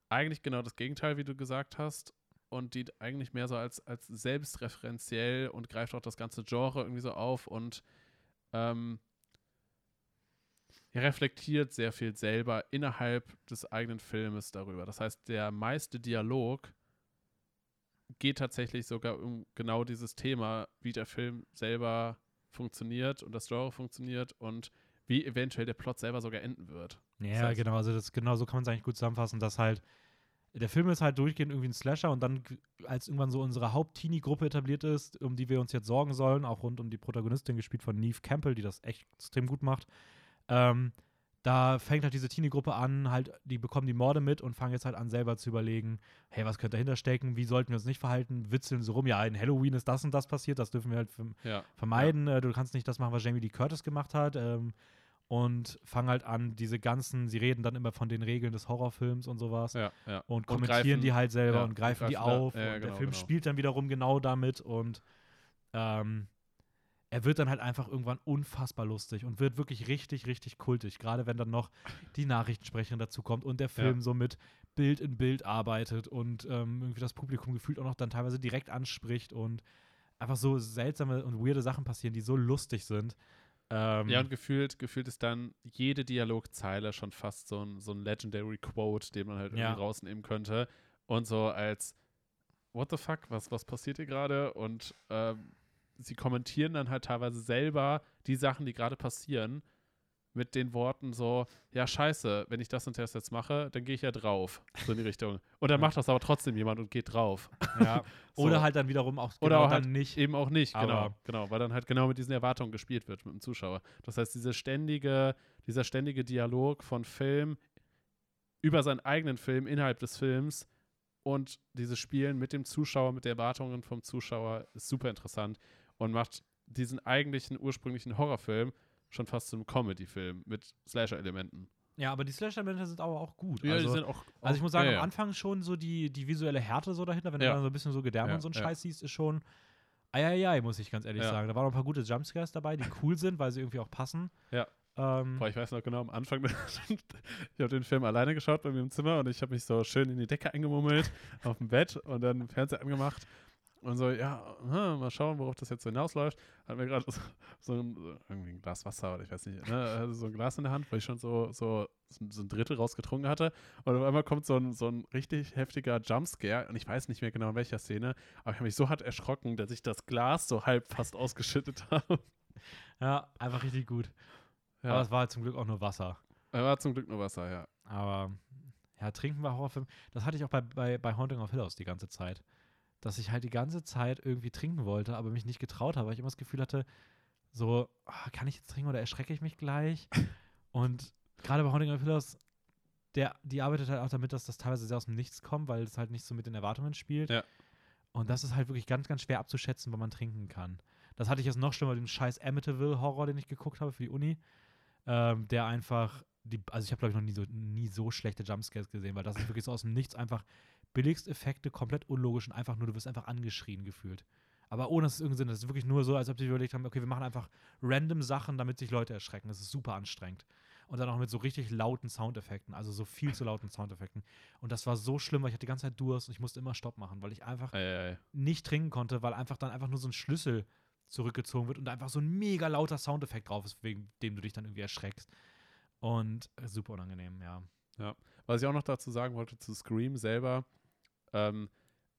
eigentlich genau das Gegenteil, wie du gesagt hast. Und dient eigentlich mehr so als, als selbstreferenziell und greift auch das ganze Genre irgendwie so auf und ähm, er reflektiert sehr viel selber innerhalb des eigenen Filmes darüber. Das heißt, der meiste Dialog geht tatsächlich sogar um genau dieses Thema, wie der Film selber funktioniert und das Genre funktioniert und wie eventuell der Plot selber sogar enden wird. Ja, heißt- genau, also das, genau so kann man es eigentlich gut zusammenfassen, dass halt der Film ist halt durchgehend irgendwie ein Slasher und dann, als irgendwann so unsere Haupt-Teenie-Gruppe etabliert ist, um die wir uns jetzt sorgen sollen, auch rund um die Protagonistin, gespielt von Neve Campbell, die das echt extrem gut macht, ähm, da fängt halt diese Teenie-Gruppe an, halt, die bekommen die Morde mit und fangen jetzt halt an, selber zu überlegen, hey, was könnte dahinter stecken, wie sollten wir uns nicht verhalten, witzeln so rum, ja, in Halloween ist das und das passiert, das dürfen wir halt Ja. vermeiden. Äh, du kannst nicht das machen, was Jamie Lee Curtis gemacht hat. Ähm, und fangen halt an, diese ganzen, sie reden dann immer von den Regeln des Horrorfilms und sowas Ja, ja. und Und kommentieren greifen- die halt selber ja, und greifen, und die greifen da- auf. ja, ja, und der genau, Film genau. spielt dann wiederum genau damit und ähm, er wird dann halt einfach irgendwann unfassbar lustig und wird wirklich richtig, richtig kultig. Gerade wenn dann noch die Nachrichtensprecherin dazu kommt und der Film so mit Bild in Bild arbeitet und ähm, irgendwie das Publikum gefühlt auch noch dann teilweise direkt anspricht und einfach so seltsame und weirde Sachen passieren, die so lustig sind. Ähm, Ja, und gefühlt, gefühlt ist dann jede Dialogzeile schon fast so ein, so ein Legendary Quote, den man halt irgendwie Ja. rausnehmen könnte. Und so als What the fuck, was, was passiert hier gerade? Und ähm, sie kommentieren dann halt teilweise selber die Sachen, die gerade passieren, mit den Worten so, ja, scheiße, wenn ich das und das jetzt mache, dann gehe ich ja drauf. So in die Richtung. Und dann Ja. macht das aber trotzdem jemand und geht drauf. ja. So. Oder halt dann wiederum auch Oder genau auch dann halt nicht. Eben auch nicht, genau, genau, weil dann halt genau mit diesen Erwartungen gespielt wird mit dem Zuschauer. Das heißt, diese ständige, dieser ständige Dialog von Film über seinen eigenen Film innerhalb des Films und dieses Spielen mit dem Zuschauer, mit den Erwartungen vom Zuschauer ist super interessant und macht diesen eigentlichen ursprünglichen Horrorfilm schon fast zum Comedy-Film mit Slasher-Elementen. Ja, aber die Slasher-Momente sind aber auch gut. Ja, also, die sind auch. also ich muss sagen, ja, am ja. Anfang schon so die, die visuelle Härte so dahinter, wenn du dann so ein bisschen so Gedärme und so einen. Scheiß siehst, ist schon eieiei, muss ich ganz ehrlich sagen. Da waren noch ein paar gute Jumpscares dabei, die cool sind, weil sie irgendwie auch passen. Ja. Ähm, Boah, ich weiß noch genau, am Anfang, ich habe den Film alleine geschaut bei mir im Zimmer und ich habe mich so schön in die Decke eingemummelt auf dem Bett und dann den Fernseher angemacht und so, ja, hm, mal schauen, worauf das jetzt so hinausläuft. Hat mir gerade so, so ein, irgendwie ein Glas Wasser oder ich weiß nicht, ne, also so ein Glas in der Hand, weil ich schon so, so, so ein- Drittel rausgetrunken hatte und auf einmal kommt so ein, so ein richtig heftiger Jumpscare und ich weiß nicht mehr genau in welcher Szene, aber ich habe mich so hart erschrocken, dass ich das Glas so halb fast ausgeschüttet habe. ja, einfach richtig gut. Ja, Aber es war halt zum Glück auch nur Wasser. war zum Glück nur Wasser, ja. Aber ja, trinken bei Horrorfilmen, das hatte ich auch bei, bei, bei Haunting of Hill House die ganze Zeit. Dass ich halt die ganze Zeit irgendwie trinken wollte, aber mich nicht getraut habe, weil ich immer das Gefühl hatte, so, ah, kann ich jetzt trinken oder erschrecke ich mich gleich? Und gerade bei Haunting of Hill House, der, die arbeitet halt auch damit, dass das teilweise sehr aus dem Nichts kommt, weil es halt nicht so mit den Erwartungen spielt. Ja. Und das ist halt wirklich ganz, ganz schwer abzuschätzen, wann man trinken kann. Das hatte ich jetzt noch schlimmer, den scheiß Amityville-Horror, den ich geguckt habe für die Uni, ähm, der einfach, die, also ich habe glaube ich noch nie so, nie so schlechte Jumpscares gesehen, weil das ist wirklich so aus dem Nichts einfach Billigsteffekte, komplett unlogisch und einfach nur, du wirst einfach angeschrien gefühlt. Aber ohne dass es irgendeinen Sinn hat. Das ist wirklich nur so, als ob sie überlegt haben, okay, wir machen einfach random Sachen, damit sich Leute erschrecken. Das ist super anstrengend. Und dann auch mit so richtig lauten Soundeffekten, also so viel zu lauten Soundeffekten. Und das war so schlimm, weil ich hatte die ganze Zeit Durst und ich musste immer Stopp machen, weil ich einfach Ei, ei, ei. nicht trinken konnte, weil einfach dann einfach nur so ein Schlüssel zurückgezogen wird und einfach so ein mega lauter Soundeffekt drauf ist, wegen dem du dich dann irgendwie erschreckst. Und äh, super unangenehm, ja. Was ich auch noch dazu sagen wollte zu Scream selber, ähm,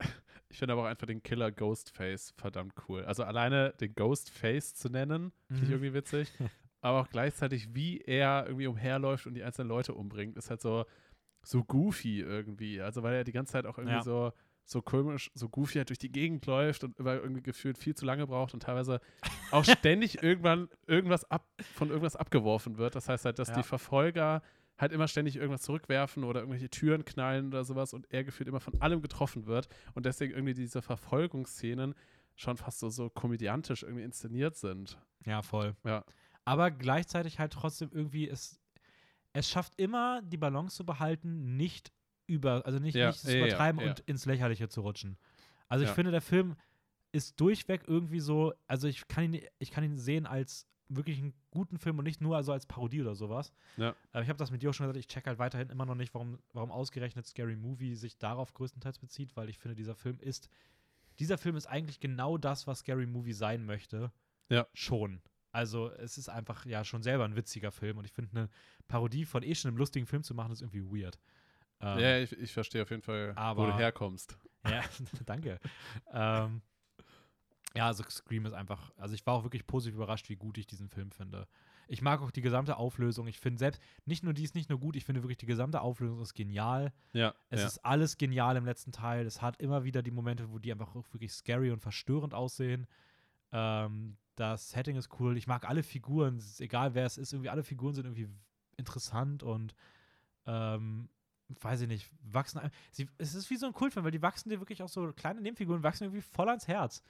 ich finde aber auch einfach den Killer Ghostface verdammt cool. Also alleine den Ghostface zu nennen, finde ich Mhm. irgendwie witzig. aber auch gleichzeitig, wie er irgendwie umherläuft und die einzelnen Leute umbringt, ist halt so, so goofy irgendwie. Also weil er die ganze Zeit auch irgendwie Ja. so, so komisch, so goofy halt durch die Gegend läuft und über irgendwie gefühlt viel zu lange braucht und teilweise auch ständig irgendwann irgendwas ab, von irgendwas abgeworfen wird. Das heißt halt, dass Ja. die Verfolger halt immer ständig irgendwas zurückwerfen oder irgendwelche Türen knallen oder sowas und er gefühlt immer von allem getroffen wird und deswegen irgendwie diese Verfolgungsszenen schon fast so, so komödiantisch irgendwie inszeniert sind. Ja, voll. Ja. Aber gleichzeitig halt trotzdem irgendwie, es, es schafft immer, die Balance zu behalten, nicht über, also nicht, Ja, nicht zu ja, ja, übertreiben ja. und ins Lächerliche zu rutschen. Also ich finde, der Film ist durchweg irgendwie so, also ich kann ihn, ich kann ihn sehen als wirklich einen guten Film und nicht nur also als Parodie oder sowas. Ja. Aber ich habe das mit dir auch schon gesagt, ich check halt weiterhin immer noch nicht, warum, warum ausgerechnet Scary Movie sich darauf größtenteils bezieht, weil ich finde, dieser Film ist, dieser Film ist eigentlich genau das, was Scary Movie sein möchte. Ja. Schon. Also es ist einfach ja schon selber ein witziger Film und ich finde, eine Parodie von eh schon einem lustigen Film zu machen, ist irgendwie weird. Ähm, ja, ich, ich verstehe auf jeden Fall, wo du aber- herkommst. ja, danke. ähm, ja, also Scream ist einfach, also ich war auch wirklich positiv überrascht, wie gut ich diesen Film finde. Ich mag auch die gesamte Auflösung. Ich finde selbst, nicht nur die ist nicht nur gut, ich finde wirklich die gesamte Auflösung ist genial. Ja, Es ja. ist alles genial im letzten Teil. Es hat immer wieder die Momente, wo die einfach wirklich scary und verstörend aussehen. Ähm, das Setting ist cool. Ich mag alle Figuren, egal wer es ist, irgendwie alle Figuren sind irgendwie interessant und ähm, weiß ich nicht, wachsen. Sie, es ist wie so ein Kultfilm, weil die wachsen dir wirklich auch so kleine Nebenfiguren, wachsen irgendwie voll ans Herz.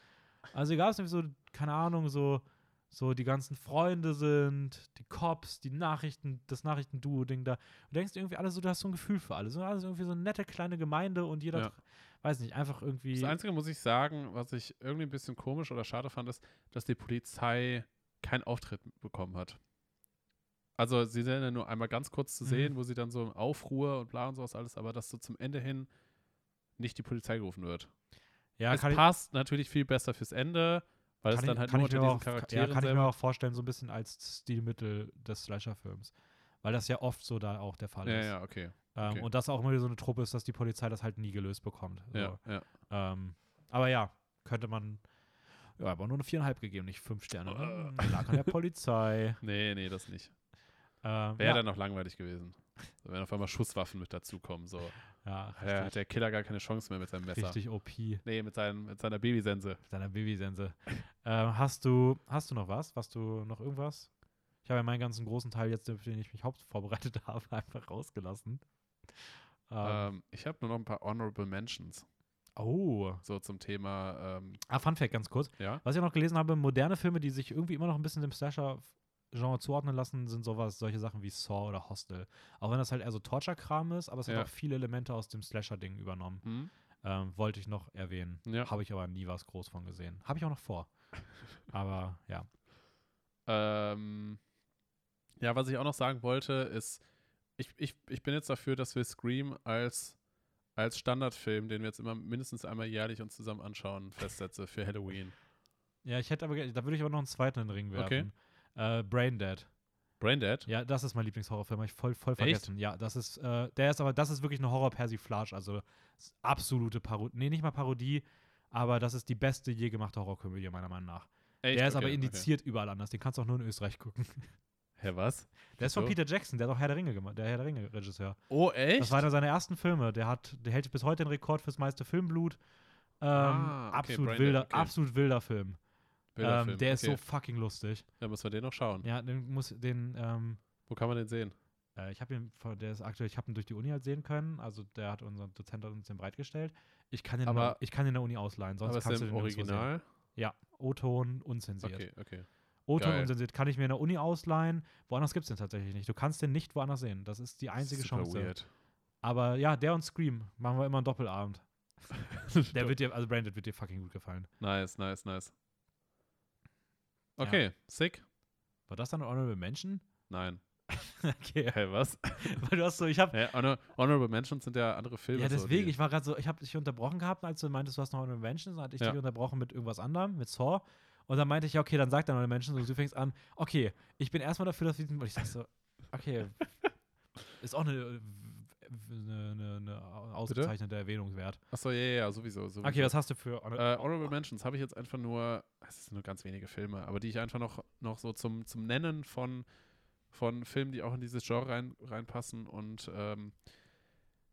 Also egal, es irgendwie so, keine Ahnung, so, so die ganzen Freunde sind, die Cops, die Nachrichten, das Nachrichtenduo-Ding da. Du denkst irgendwie alle so, du hast so ein Gefühl für alle. So alles irgendwie so eine nette kleine Gemeinde und jeder, Ja. weiß nicht, einfach irgendwie. Das Einzige, muss ich sagen, was ich irgendwie ein bisschen komisch oder schade fand, ist, dass die Polizei keinen Auftritt bekommen hat. Also, sie sind ja nur einmal ganz kurz zu Mhm. sehen, wo sie dann so im Aufruhr und bla und sowas alles, aber dass so zum Ende hin nicht die Polizei gerufen wird. ja, es kann ich, passt natürlich viel besser fürs Ende, weil es dann ich, halt nur unter diesen auch, Charakteren ja, kann ich mir auch vorstellen, so ein bisschen als Stilmittel des Slasher-Films. Weil das ja oft so da auch der Fall Ja, ist. ja, okay. Ähm, okay. Und das auch immer wieder so eine Truppe ist, dass die Polizei das halt nie gelöst bekommt. So. Ja, ja. Ähm, aber ja, könnte man. Ja, aber nur eine viereinhalb gegeben, nicht fünf Sterne. Ne? Lag an der Polizei. Nee, nee, das nicht. Ähm, Wäre ja, dann noch langweilig gewesen. So, wenn auf einmal Schusswaffen mit dazukommen, so. ja, Ja, hat der Killer gar keine Chance mehr mit seinem Messer. richtig OP. Nee, mit, seinem, mit seiner Babysense. Deiner Babysense. ähm, hast du, hast du noch was? Hast du noch irgendwas? Ich habe ja meinen ganzen großen Teil jetzt, auf den ich mich haupt vorbereitet habe, einfach rausgelassen. Ähm, ich habe nur noch ein paar Honorable Mentions, oh. so zum Thema, ähm, Ah, Fun Fact ganz kurz. ja. Was ich noch gelesen habe, moderne Filme, die sich irgendwie immer noch ein bisschen dem Slasher-Genre zuordnen lassen, sind sowas, solche Sachen wie Saw oder Hostel. Auch wenn das halt eher so Torture-Kram ist, aber es Ja. hat auch viele Elemente aus dem Slasher-Ding übernommen. Hm? Ähm, wollte ich noch erwähnen. Ja. Habe ich aber nie was groß von gesehen. Habe ich auch noch vor. aber ja. Ähm, ja, was ich auch noch sagen wollte, ist, ich, ich, ich bin jetzt dafür, dass wir Scream als, als Standardfilm, den wir jetzt immer mindestens einmal jährlich uns zusammen anschauen, festsetze für Halloween. Ja, ich hätte aber, da würde ich aber noch einen zweiten in den Ring Okay. Äh, Brain Dead. Braindead? Ja, das ist mein Lieblingshorrorfilm. Habe ich voll, voll Echt? vergessen. Ja, das ist, äh, der ist aber, das ist wirklich eine Horror-Persiflage. Also absolute Parodie. Nee, nicht mal Parodie, aber das ist die beste je gemachte Horrorkomödie, meiner Meinung nach. Echt? der ist Okay, aber indiziert überall anders. Den kannst du auch nur in Österreich gucken. Okay. Hä, was? Der ist von so? Peter Jackson, der hat auch Herr der Ringe gemacht, der Herr der Ringe-Regisseur. Oh, echt? Das war einer seiner ersten Filme. Der hat, der hält bis heute den Rekord fürs meiste Filmblut. Ähm, Ah, okay, absolut Braindead, wilder, okay. absolut wilder Film. Ähm, der ist okay. so fucking lustig. Da müssen wir den noch schauen. Ja, den muss den, ähm, Wo kann man den sehen? Äh, ich habe ihn, der ist aktuell, ich habe ihn durch die Uni halt sehen können. Also der hat unser Dozent hat uns den bereitgestellt. Ich kann den, Aber- ich kann den in der Uni ausleihen, sonst Aber ist kannst der du den Original? Sehen. Ja, O-Ton unzensiert. Okay, okay. O-Ton unzensiert kann ich mir in der Uni ausleihen. Woanders gibt es den tatsächlich nicht. Du kannst den nicht woanders sehen. Das ist die einzige Super Chance. weird. Aber ja, der und Scream machen wir immer einen Doppelabend. Der wird dir, also Branded wird dir fucking gut gefallen. Nice, nice, nice. Ja. Okay, sick. War das dann ein Honorable Mention? Nein. okay. Hä, was? Weil du hast so, ich habe Hä, Honor Honorable Mentions sind ja andere Filme. Ja, so, deswegen, die- ich war gerade so, ich habe dich unterbrochen gehabt, als du meintest, du hast noch eine Mention, dann hatte ich Ja. dich unterbrochen mit irgendwas anderem, mit Saw. Und dann meinte ich, ja, okay, dann sag dann eine Mention. Und du fängst an, okay, ich bin erstmal dafür, dass wir diesen. Und ich sag so, okay, ist auch eine, eine, eine, ausgezeichnete Erwähnung wert. Achso, ja, ja, ja, sowieso. sowieso. Okay, was hast du für. Honor Äh, Honorable Mentions habe ich jetzt einfach nur, es sind nur ganz wenige Filme, aber die ich einfach noch, noch so zum, zum Nennen von, von Filmen, die auch in dieses Genre rein, reinpassen. Und ähm,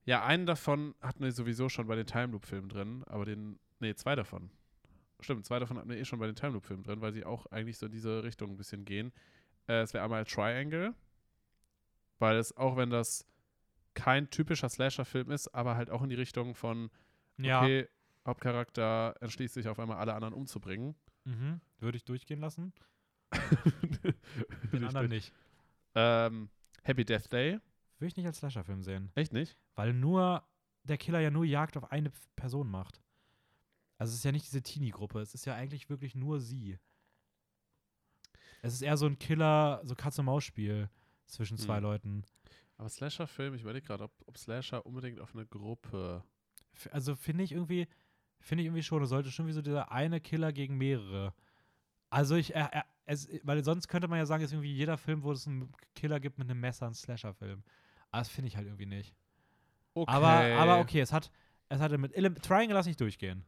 ja, einen davon hatten wir sowieso schon bei den Time Loop-Filmen drin, aber den, nee, zwei davon. Stimmt, zwei davon hatten wir eh schon bei den Time Loop-Filmen drin, weil sie auch eigentlich so in diese Richtung ein bisschen gehen. Äh, es wäre einmal Triangle. Weil es, auch wenn das kein typischer Slasher-Film ist, aber halt auch in die Richtung von, Ja, okay, Hauptcharakter entschließt sich auf einmal alle anderen umzubringen. mhm. würde ich durchgehen lassen. Den ich anderen nicht. ähm, Happy Death Day? Würde ich nicht als Slasher-Film sehen. Echt nicht? Weil nur der Killer ja nur Jagd auf eine Person macht. Also es ist ja nicht diese Teenie-Gruppe, es ist ja eigentlich wirklich nur sie. Es ist eher so ein Killer, so Katz-und-Maus-Spiel zwischen zwei Hm. Leuten. Aber Slasher-Film, ich überlege gerade, ob, ob Slasher unbedingt auf eine Gruppe. Also finde ich irgendwie, finde ich irgendwie schon, es sollte schon wie so dieser eine Killer gegen mehrere. Also ich, äh, äh, es, weil sonst könnte man ja sagen, es ist irgendwie jeder Film, wo es einen Killer gibt mit einem Messer, ein Slasher-Film. Aber das finde ich halt irgendwie nicht. Okay. Aber, aber okay, es hat, es hatte mit Ele Triangle lass nicht durchgehen.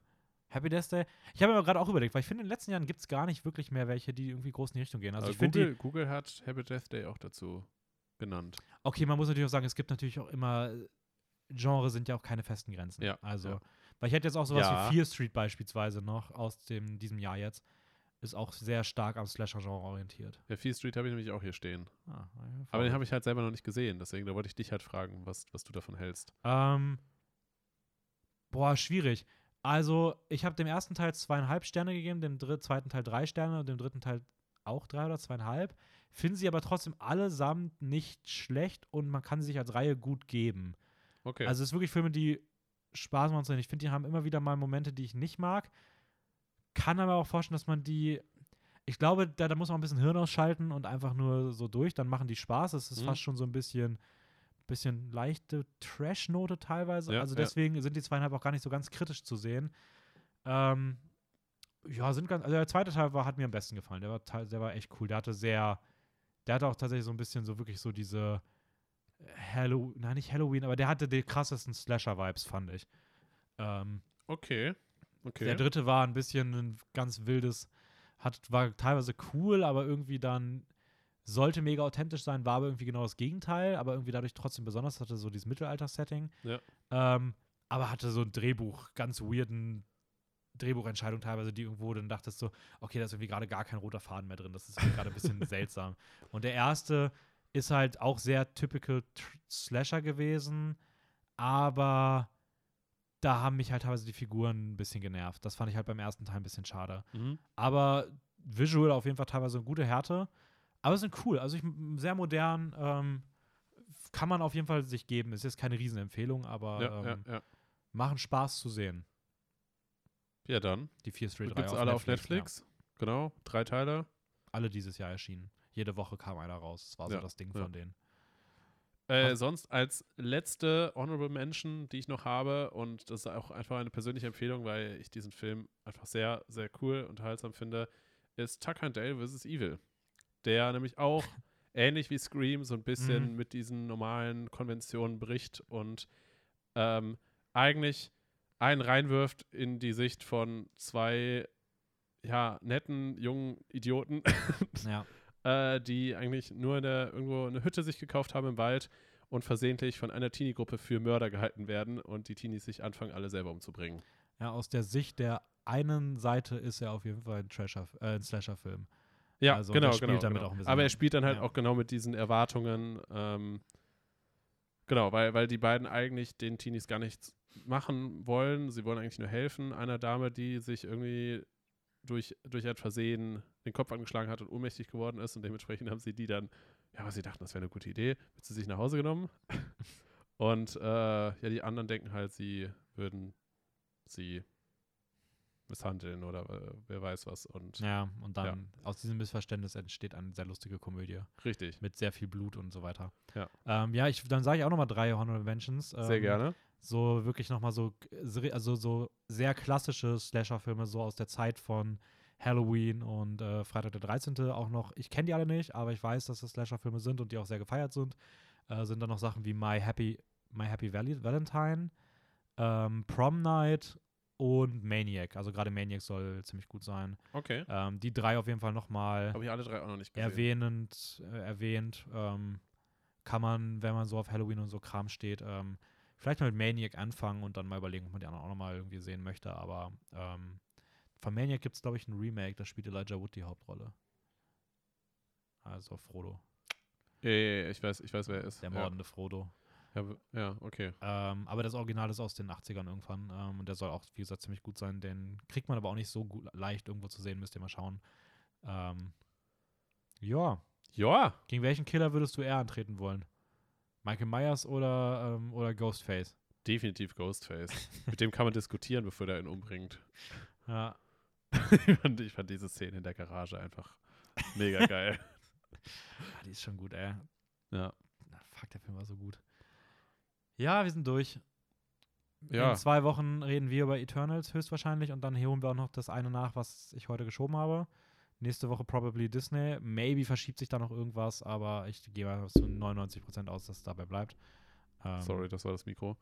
Happy Death Day. Ich habe mir gerade auch überlegt, weil ich finde, in den letzten Jahren gibt es gar nicht wirklich mehr welche, die irgendwie groß in die Richtung gehen. Also Also ich finde die, Google, Google hat Happy Death Day auch dazu genannt. okay, man muss natürlich auch sagen, es gibt natürlich auch immer, Genre sind ja auch keine festen Grenzen. Ja, Also, ja. weil ich hätte jetzt auch sowas Ja. wie Fear Street beispielsweise noch aus dem, diesem Jahr jetzt. Ist auch sehr stark am Slasher-Genre orientiert. Ja, Fear Street habe ich nämlich auch hier stehen. Ah, ja, Aber den habe ich halt selber noch nicht gesehen. Deswegen, da wollte ich dich halt fragen, was, was du davon hältst. Ähm, boah, schwierig. Also, ich habe dem ersten Teil zweieinhalb Sterne gegeben, dem zweiten Teil drei Sterne und dem dritten Teil auch drei oder zweieinhalb. Finde sie aber trotzdem allesamt nicht schlecht und man kann sie sich als Reihe gut geben. Okay. Also, es ist wirklich Filme, die Spaß machen zu sehen. Ich finde, die haben immer wieder mal Momente, die ich nicht mag. Kann aber auch vorstellen, dass man die. Ich glaube, da, da muss man ein bisschen Hirn ausschalten und einfach nur so durch. Dann machen die Spaß. Es ist Mhm. fast schon so ein bisschen, bisschen leichte Trash-Note teilweise. Ja, also ja. deswegen sind die zweieinhalb auch gar nicht so ganz kritisch zu sehen. Ähm, ja, sind ganz. Also der zweite Teil war, hat mir am besten gefallen. Der war, teil- der war echt cool. Der hatte sehr. Der hatte auch tatsächlich so ein bisschen so wirklich so diese Halloween, nein, nicht Halloween, aber der hatte die krassesten Slasher-Vibes, fand ich. Ähm, okay. Okay. Der dritte war ein bisschen ein ganz wildes, hat, war teilweise cool, aber irgendwie dann sollte mega authentisch sein, war aber irgendwie genau das Gegenteil, aber irgendwie dadurch trotzdem besonders, hatte so dieses Mittelalter-Setting. Ja. Ähm, aber hatte so ein Drehbuch, ganz weirden Drehbuchentscheidung teilweise, die irgendwo dann dachtest so, okay, da ist irgendwie gerade gar kein roter Faden mehr drin, das ist gerade ein bisschen seltsam. Und der erste ist halt auch sehr typical Slasher gewesen, aber da haben mich halt teilweise die Figuren ein bisschen genervt. Das fand ich halt beim ersten Teil ein bisschen schade. Mhm. Aber visual auf jeden Fall teilweise eine gute Härte. Aber sind cool. Also ich, sehr modern. Ähm, kann man auf jeden Fall sich geben. Ist jetzt keine Riesenempfehlung, aber Ja, ähm, ja, ja. machen Spaß zu sehen. Ja, dann. Die 4 Street 3 Gibt es alle auf Netflix? Genau. Drei Teile. Ja. Alle dieses Jahr erschienen. Jede Woche kam einer raus. Das war so Ja, das Ding ja. von denen. Äh, sonst als letzte Honorable Mention, die ich noch habe, und das ist auch einfach eine persönliche Empfehlung, weil ich diesen Film einfach sehr, sehr cool, unterhaltsam finde, ist Tucker and Dale vs. Evil. Der nämlich auch ähnlich wie Scream so ein bisschen Mhm. mit diesen normalen Konventionen bricht und ähm, eigentlich einen reinwirft in die Sicht von zwei ja, netten, jungen Idioten, Ja. äh, die eigentlich nur in der, irgendwo eine Hütte sich gekauft haben im Wald und versehentlich von einer Teenie-Gruppe für Mörder gehalten werden und die Teenies sich anfangen, alle selber umzubringen. ja, aus der Sicht der einen Seite ist er auf jeden Fall ein, Trasher, äh, ein Slasher-Film. Ja, Also, genau, genau, damit genau. auch ein bisschen Aber er spielt dann halt Ja. auch genau mit diesen Erwartungen. Ähm, genau, weil, weil die beiden eigentlich den Teenies gar nichts machen wollen. Sie wollen eigentlich nur helfen. Einer Dame, die sich irgendwie durch, durch ein Versehen den Kopf angeschlagen hat und ohnmächtig geworden ist und dementsprechend haben sie die dann, ja, was sie dachten, das wäre eine gute Idee, mit zu sich nach Hause genommen. und äh, ja, die anderen denken halt, sie würden sie misshandeln oder äh, wer weiß was. Und Ja, und dann aus diesem Missverständnis entsteht eine sehr lustige Komödie richtig, mit sehr viel Blut und so weiter. Ja. ähm, ja ich, dann sage ich auch nochmal drei Mentions. sehr ähm, gerne. So wirklich nochmal so, also so sehr klassische Slasher-Filme, so aus der Zeit von Halloween und äh, Freitag der 13. auch noch. Ich kenne die alle nicht, aber ich weiß, dass das Slasher-Filme sind und die auch sehr gefeiert sind. Äh, sind dann noch Sachen wie My Happy, My Happy Val Valentine, ähm, Prom Night und Maniac. Also gerade Maniac soll ziemlich gut sein. Okay. Ähm, die drei auf jeden Fall nochmal Habe ich alle drei auch noch nicht gesehen. erwähnend, äh, erwähnt. Ähm, kann man, wenn man so auf Halloween und so Kram steht, ähm, vielleicht mal mit Maniac anfangen und dann mal überlegen, ob man die anderen auch nochmal irgendwie sehen möchte. Aber ähm, von Maniac gibt es, glaube ich, ein Remake, da spielt Elijah Wood die Hauptrolle. Also Frodo. Ja, ja, ja, ich weiß, ich weiß, wer er ist. Der ja. mordende Frodo. Ja, ja, okay. Ähm, aber das Original ist aus den 80ern irgendwann. Ähm, und der soll auch, wie gesagt, ziemlich gut sein. Den kriegt man aber auch nicht so gut, leicht irgendwo zu sehen, müsst ihr mal schauen. Ähm, ja. Ja, Gegen welchen Killer würdest du eher antreten wollen? Michael Myers oder, ähm, oder Ghostface? definitiv Ghostface. Mit dem kann man diskutieren, bevor der ihn umbringt. Ja. ich, fand, ich fand diese Szene in der Garage einfach mega geil. Ah, Die ist schon gut, ey. Ja. Na, fuck, der Film war so gut. Ja, wir sind durch. Ja. In zwei Wochen reden wir über Eternals höchstwahrscheinlich und dann holen wir auch noch das eine nach, was ich heute geschoben habe. Nächste Woche probably Disney. Maybe verschiebt sich da noch irgendwas, aber ich gehe mal zu 99% aus, dass es dabei bleibt. Ähm, Sorry, das war das Mikro.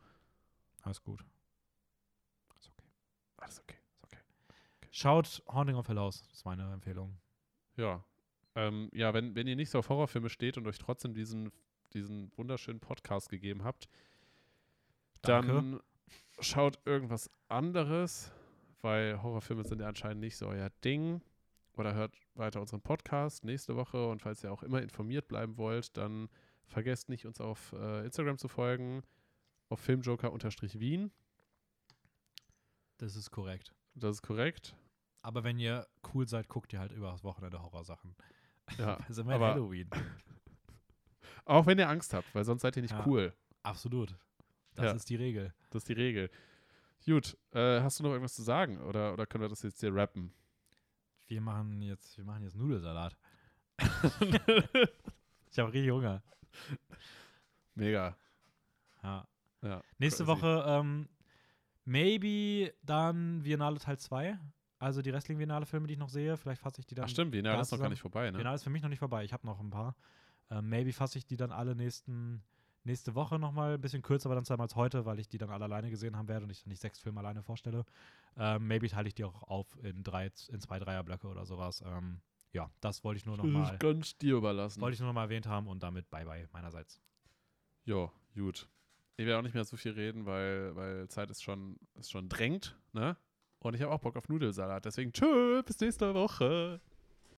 Alles gut. Ist okay. Alles okay. Ist okay. Schaut Haunting of Hill House. Das ist meine Empfehlung. Ja. Ähm, ja, wenn, wenn ihr nicht so auf Horrorfilme steht und euch trotzdem diesen, diesen wunderschönen Podcast gegeben habt, dann Danke. schaut irgendwas anderes, weil Horrorfilme sind ja anscheinend nicht so euer Ding. Oder hört weiter unseren Podcast nächste Woche. Und falls ihr auch immer informiert bleiben wollt, dann vergesst nicht, uns auf äh, Instagram zu folgen, auf filmjoker-wien. Das ist korrekt. Das ist korrekt. Aber wenn ihr cool seid, guckt ihr halt über das Wochenende Horrorsachen. Ja, immer aber- Halloween. auch wenn ihr Angst habt, weil sonst seid ihr nicht Ja. cool. Absolut. Das Ja. ist die Regel. Das ist die Regel. Gut, äh, hast du noch irgendwas zu sagen oder, oder können wir das jetzt hier rappen? Wir machen jetzt, wir machen jetzt Nudelsalat. ich habe richtig Hunger. Mega. Ja. Ja, Nächste crazy. Woche, ähm, maybe dann Biennale Teil 2. Also die restlichen Biennale-Filme, die ich noch sehe. Vielleicht fasse ich die dann. Ach stimmt, Biennale da ist noch gar nicht vorbei, ne? Biennale ist für mich noch nicht vorbei. Ich habe noch ein paar. Ähm, maybe fasse ich die dann alle nächsten, nächste Woche nochmal. Ein bisschen kürzer, aber dann zweimal als heute, weil ich die dann alle alleine gesehen haben werde und ich dann nicht sechs Filme alleine vorstelle. Ähm, maybe teile ich die auch auf in, drei, in zwei Dreierblöcke oder sowas. Ähm, ja, das wollte ich nur nochmal ganz dir überlassen. wollte ich nur noch mal erwähnt haben und damit bye bye meinerseits. Jo, gut. Ich werde auch nicht mehr so viel reden, weil, weil Zeit ist schon, ist schon drängt, ne? Und ich habe auch Bock auf Nudelsalat. Deswegen tschö, bis nächste Woche.